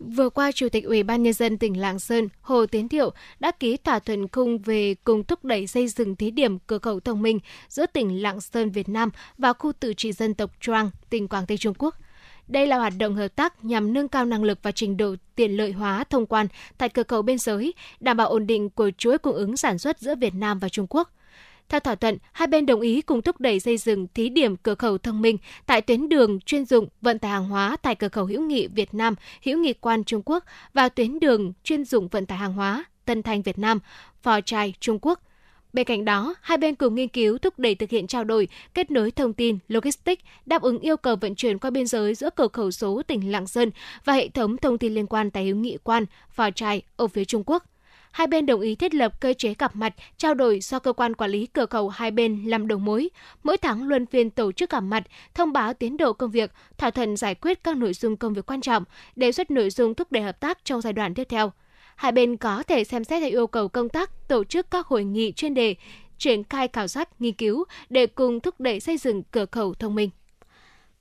Vừa qua, Chủ tịch Ủy ban Nhân dân tỉnh Lạng Sơn Hồ Tiến Thiệu đã ký thỏa thuận khung về cùng thúc đẩy xây dựng thí điểm cửa khẩu thông minh giữa tỉnh Lạng Sơn Việt Nam và khu tự trị dân tộc Trang, tỉnh Quảng Tây Trung Quốc. Đây là hoạt động hợp tác nhằm nâng cao năng lực và trình độ tiện lợi hóa thông quan tại cửa khẩu biên giới, đảm bảo ổn định của chuỗi cung ứng sản xuất giữa Việt Nam và Trung Quốc. Theo thỏa thuận, hai bên đồng ý cùng thúc đẩy xây dựng thí điểm cửa khẩu thông minh tại tuyến đường chuyên dụng vận tải hàng hóa tại cửa khẩu hữu nghị Việt Nam, hữu nghị quan Trung Quốc và tuyến đường chuyên dụng vận tải hàng hóa Tân Thanh Việt Nam, Phò Trai Trung Quốc. Bên cạnh đó, hai bên cùng nghiên cứu thúc đẩy thực hiện trao đổi, kết nối thông tin, logistics, đáp ứng yêu cầu vận chuyển qua biên giới giữa cửa khẩu số tỉnh Lạng Sơn và hệ thống thông tin liên quan tại hữu nghị quan Phò Trai ở phía Trung Quốc hai bên đồng ý thiết lập cơ chế gặp mặt, trao đổi do cơ quan quản lý cửa khẩu hai bên làm đầu mối. Mỗi tháng luân phiên tổ chức gặp mặt, thông báo tiến độ công việc, thỏa thuận giải quyết các nội dung công việc quan trọng, đề xuất nội dung thúc đẩy hợp tác trong giai đoạn tiếp theo. Hai bên có thể xem xét theo yêu cầu công tác tổ chức các hội nghị chuyên đề, triển khai khảo sát, nghiên cứu để cùng thúc đẩy xây dựng cửa khẩu thông minh.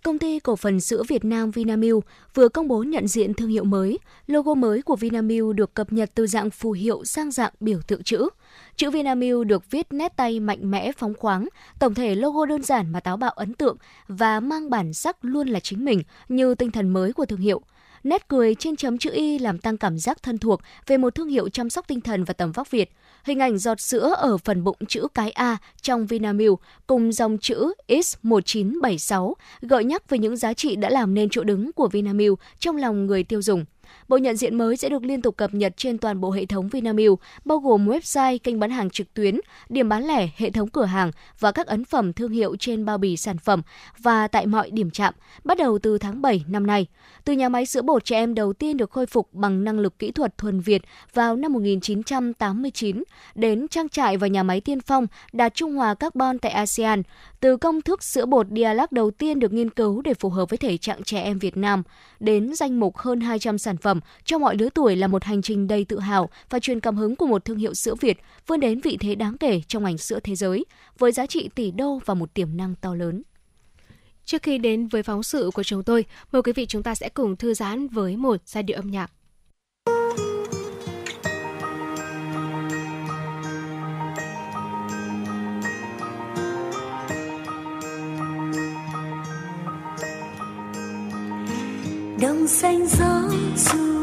Công ty cổ phần sữa Việt Nam Vinamilk vừa công bố nhận diện thương hiệu mới. Logo mới của Vinamilk được cập nhật từ dạng phù hiệu sang dạng biểu tượng chữ. Chữ Vinamilk được viết nét tay mạnh mẽ phóng khoáng, tổng thể logo đơn giản mà táo bạo ấn tượng và mang bản sắc luôn là chính mình như tinh thần mới của thương hiệu. Nét cười trên chấm chữ Y làm tăng cảm giác thân thuộc về một thương hiệu chăm sóc tinh thần và tầm vóc Việt. Hình ảnh giọt sữa ở phần bụng chữ cái A trong Vinamilk cùng dòng chữ X1976 gợi nhắc về những giá trị đã làm nên chỗ đứng của Vinamilk trong lòng người tiêu dùng. Bộ nhận diện mới sẽ được liên tục cập nhật trên toàn bộ hệ thống Vinamilk, bao gồm website, kênh bán hàng trực tuyến, điểm bán lẻ, hệ thống cửa hàng và các ấn phẩm thương hiệu trên bao bì sản phẩm và tại mọi điểm chạm, bắt đầu từ tháng 7 năm nay. Từ nhà máy sữa bột trẻ em đầu tiên được khôi phục bằng năng lực kỹ thuật thuần Việt vào năm 1989, đến trang trại và nhà máy tiên phong đạt trung hòa carbon tại ASEAN, từ công thức sữa bột Dialac đầu tiên được nghiên cứu để phù hợp với thể trạng trẻ em Việt Nam, đến danh mục hơn 200 sản phẩm cho mọi lứa tuổi là một hành trình đầy tự hào và truyền cảm hứng của một thương hiệu sữa Việt vươn đến vị thế đáng kể trong ngành sữa thế giới, với giá trị tỷ đô và một tiềm năng to lớn. Trước khi đến với phóng sự của chúng tôi, mời quý vị chúng ta sẽ cùng thư giãn với một giai điệu âm nhạc. Đồng xanh gió du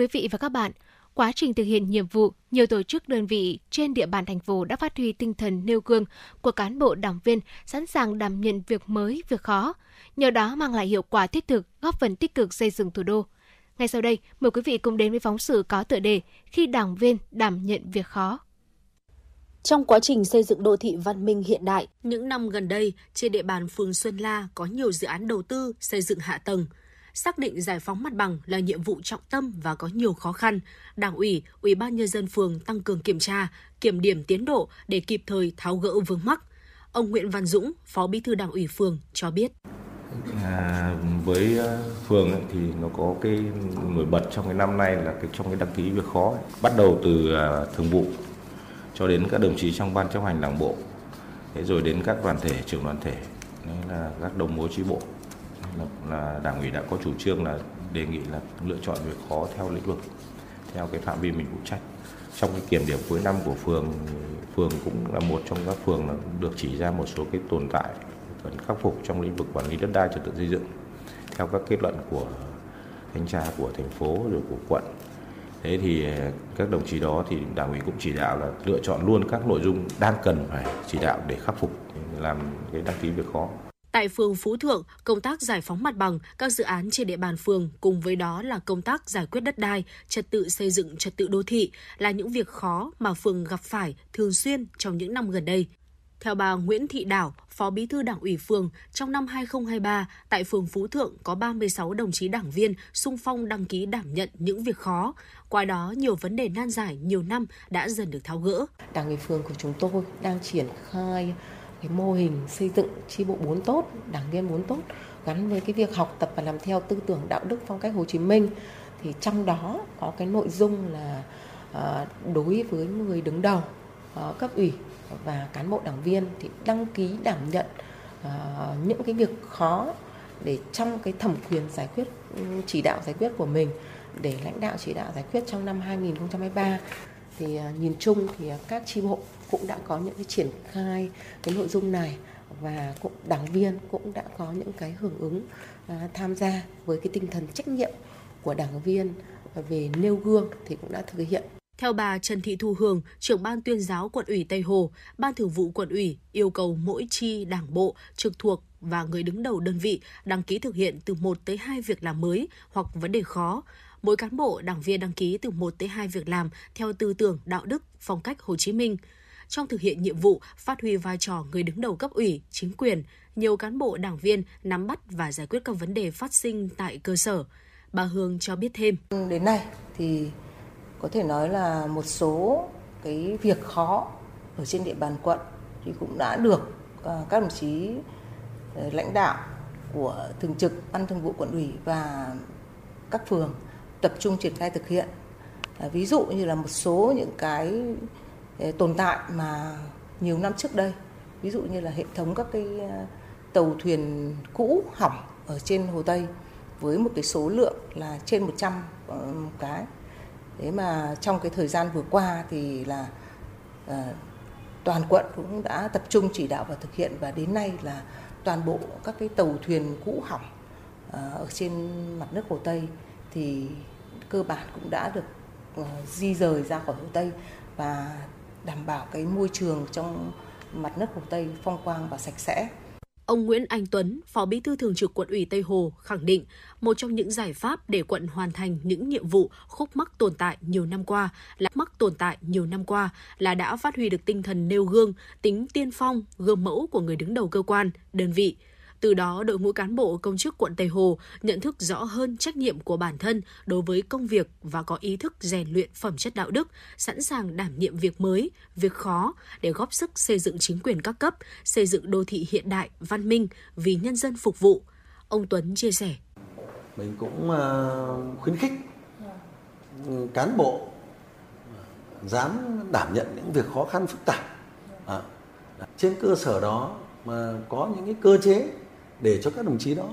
quý vị và các bạn, quá trình thực hiện nhiệm vụ, nhiều tổ chức đơn vị trên địa bàn thành phố đã phát huy tinh thần nêu gương của cán bộ đảng viên sẵn sàng đảm nhận việc mới, việc khó. Nhờ đó mang lại hiệu quả thiết thực, góp phần tích cực xây dựng thủ đô. Ngay sau đây, mời quý vị cùng đến với phóng sự có tựa đề Khi đảng viên đảm nhận việc khó. Trong quá trình xây dựng đô thị văn minh hiện đại, những năm gần đây, trên địa bàn phường Xuân La có nhiều dự án đầu tư xây dựng hạ tầng. Xác định giải phóng mặt bằng là nhiệm vụ trọng tâm và có nhiều khó khăn, Đảng ủy, Ủy ban nhân dân phường tăng cường kiểm tra, kiểm điểm tiến độ để kịp thời tháo gỡ vướng mắc. Ông Nguyễn Văn Dũng, Phó Bí thư Đảng ủy phường cho biết. À, với ờ, phường ấy, thì nó có cái nổi bật trong cái năm nay là cái trong cái đăng ký việc khó ấy. bắt đầu từ à, thường vụ cho đến các đồng chí trong ban chấp hành đảng bộ thế rồi đến các đoàn thể trưởng đoàn thể đấy là các đồng mối chi bộ là, đảng ủy đã có chủ trương là đề nghị là lựa chọn việc khó theo lĩnh vực theo cái phạm vi mình phụ trách. Trong cái kiểm điểm cuối năm của phường phường cũng là một trong các phường là được chỉ ra một số cái tồn tại cần khắc phục trong lĩnh vực quản lý đất đai trật tự xây dựng theo các kết luận của thanh tra của thành phố rồi của quận. Thế thì à, các đồng chí đó thì đảng ủy cũng chỉ đạo là lựa chọn luôn các nội dung đang cần phải chỉ đạo để khắc phục làm cái đăng ký việc khó. Tại phường Phú Thượng, công tác giải phóng mặt bằng các dự án trên địa bàn phường cùng với đó là công tác giải quyết đất đai, trật tự xây dựng trật tự đô thị là những việc khó mà phường gặp phải thường xuyên trong những năm gần đây. Theo bà Nguyễn Thị Đảo, Phó Bí thư Đảng ủy phường, trong năm 2023, tại phường Phú Thượng có 36 đồng chí đảng viên sung phong đăng ký đảm nhận những việc khó. Qua đó, nhiều vấn đề nan giải nhiều năm đã dần được tháo gỡ. Đảng ủy phường của chúng tôi đang triển khai cái mô hình xây dựng chi bộ bốn tốt, đảng viên bốn tốt gắn với cái việc học tập và làm theo tư tưởng đạo đức phong cách Hồ Chí Minh. Thì trong đó có cái nội dung là ờ, đối với người đứng đầu ờ, cấp ủy và cán bộ đảng viên thì đăng ký đảm nhận ờ, những cái việc khó để trong cái thẩm quyền giải quyết ừ, chỉ đạo giải quyết của mình để lãnh đạo chỉ đạo giải quyết trong năm 2023 thì nhìn chung thì các chi bộ cũng đã có những cái triển khai cái nội dung này và cũng đảng viên cũng đã có những cái hưởng ứng à, tham gia với cái tinh thần trách nhiệm của đảng viên về nêu gương thì cũng đã thực hiện theo bà Trần Thị Thu Hường, trưởng ban tuyên giáo quận ủy Tây Hồ, ban thường vụ quận ủy yêu cầu mỗi chi đảng bộ trực thuộc và người đứng đầu đơn vị đăng ký thực hiện từ 1 tới 2 việc làm mới hoặc vấn đề khó. Mỗi cán bộ, đảng viên đăng ký từ 1 tới 2 việc làm theo tư tưởng, đạo đức, phong cách Hồ Chí Minh. Trong thực hiện nhiệm vụ, phát huy vai trò người đứng đầu cấp ủy, chính quyền, nhiều cán bộ đảng viên nắm bắt và giải quyết các vấn đề phát sinh tại cơ sở. Bà Hương cho biết thêm. Đến nay thì có thể nói là một số cái việc khó ở trên địa bàn quận thì cũng đã được à, các đồng chí ờ, lãnh đạo của thường trực ban thường vụ quận ủy và các phường tập trung triển khai thực hiện à, ví dụ như là một số những cái tồn tại mà nhiều năm trước đây. Ví dụ như là hệ thống các cái ờ, tàu thuyền cũ hỏng ở trên hồ Tây với một cái số lượng là trên 100 ờ, cái. Thế mà trong cái thời gian vừa qua thì là uh, toàn quận cũng đã tập trung chỉ đạo và thực hiện và đến nay là toàn bộ các cái tàu thuyền cũ hỏng uh, ở trên mặt nước hồ Tây thì cơ bản cũng đã được uh, di rời ra khỏi hồ Tây. Và đảm bảo cái môi trường trong mặt nước hồ Tây phong quang và sạch sẽ. Ông Nguyễn Anh Tuấn, Phó Bí thư Thường trực Quận ủy Tây Hồ khẳng định, một trong những giải pháp để quận hoàn thành những nhiệm vụ khúc mắc tồn tại nhiều năm qua là mắc tồn tại nhiều năm qua là đã phát huy được tinh thần nêu gương, tính tiên phong, gương mẫu của người đứng đầu cơ quan, đơn vị, từ đó, đội ngũ cán bộ công chức quận Tây Hồ nhận thức rõ hơn trách nhiệm của bản thân đối với công việc và có ý thức rèn luyện phẩm chất đạo đức, sẵn sàng đảm nhiệm việc mới, việc khó để góp sức xây dựng chính quyền các cấp, xây dựng đô thị hiện đại, văn minh vì nhân dân phục vụ. Ông Tuấn chia sẻ. Mình cũng ờ, khuyến khích cán bộ dám đảm nhận những việc khó khăn phức tạp. À, trên cơ sở đó mà có những cái cơ chế để cho các đồng chí đó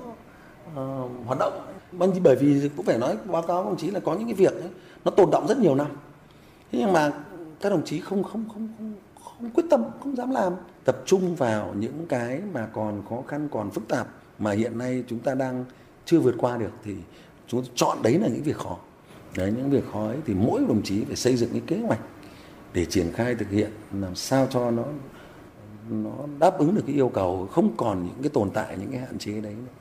uh, hoạt động. Vâng, bởi vì cũng phải nói báo cáo đồng chí là có những cái việc ấy, nó tồn động rất nhiều năm. Thế nhưng mà các đồng chí không không không không không quyết tâm không dám làm. Tập trung vào những cái mà còn khó khăn còn phức tạp mà hiện nay chúng ta đang chưa vượt qua được thì chúng ta chọn đấy là những việc khó. Đấy những việc khó ấy thì mỗi đồng chí phải xây dựng cái kế hoạch để triển khai thực hiện làm sao cho nó nó đáp ứng được cái yêu cầu không còn những cái tồn tại những cái hạn chế đấy nữa.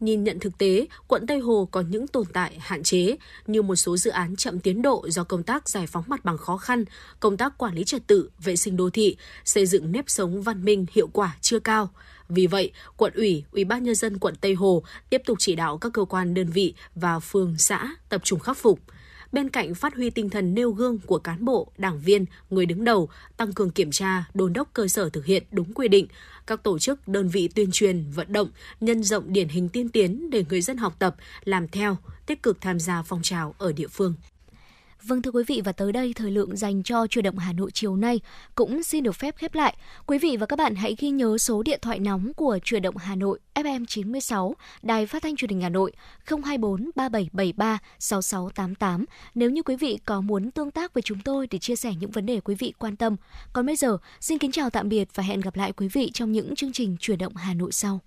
Nhìn nhận thực tế, quận Tây Hồ có những tồn tại hạn chế như một số dự án chậm tiến độ do công tác giải phóng mặt bằng khó khăn, công tác quản lý trật tự, vệ sinh đô thị, xây dựng nếp sống văn minh hiệu quả chưa cao. Vì vậy, quận ủy, ủy ban nhân dân quận Tây Hồ tiếp tục chỉ đạo các cơ quan đơn vị và phường xã tập trung khắc phục bên cạnh phát huy tinh thần nêu gương của cán bộ, đảng viên, người đứng đầu, tăng cường kiểm tra, đôn đốc cơ sở thực hiện đúng quy định, các tổ chức, đơn vị tuyên truyền, vận động, nhân rộng điển hình tiên tiến để người dân học tập, làm theo, tích cực tham gia phong trào ở địa phương. Vâng thưa quý vị và tới đây thời lượng dành cho chủ động Hà Nội chiều nay cũng xin được phép khép lại. Quý vị và các bạn hãy ghi nhớ số điện thoại nóng của chủ động Hà Nội FM 96, Đài Phát thanh Truyền hình Hà Nội 024 3773 6688 nếu như quý vị có muốn tương tác với chúng tôi để chia sẻ những vấn đề quý vị quan tâm. Còn bây giờ, xin kính chào tạm biệt và hẹn gặp lại quý vị trong những chương trình chuyển động Hà Nội sau.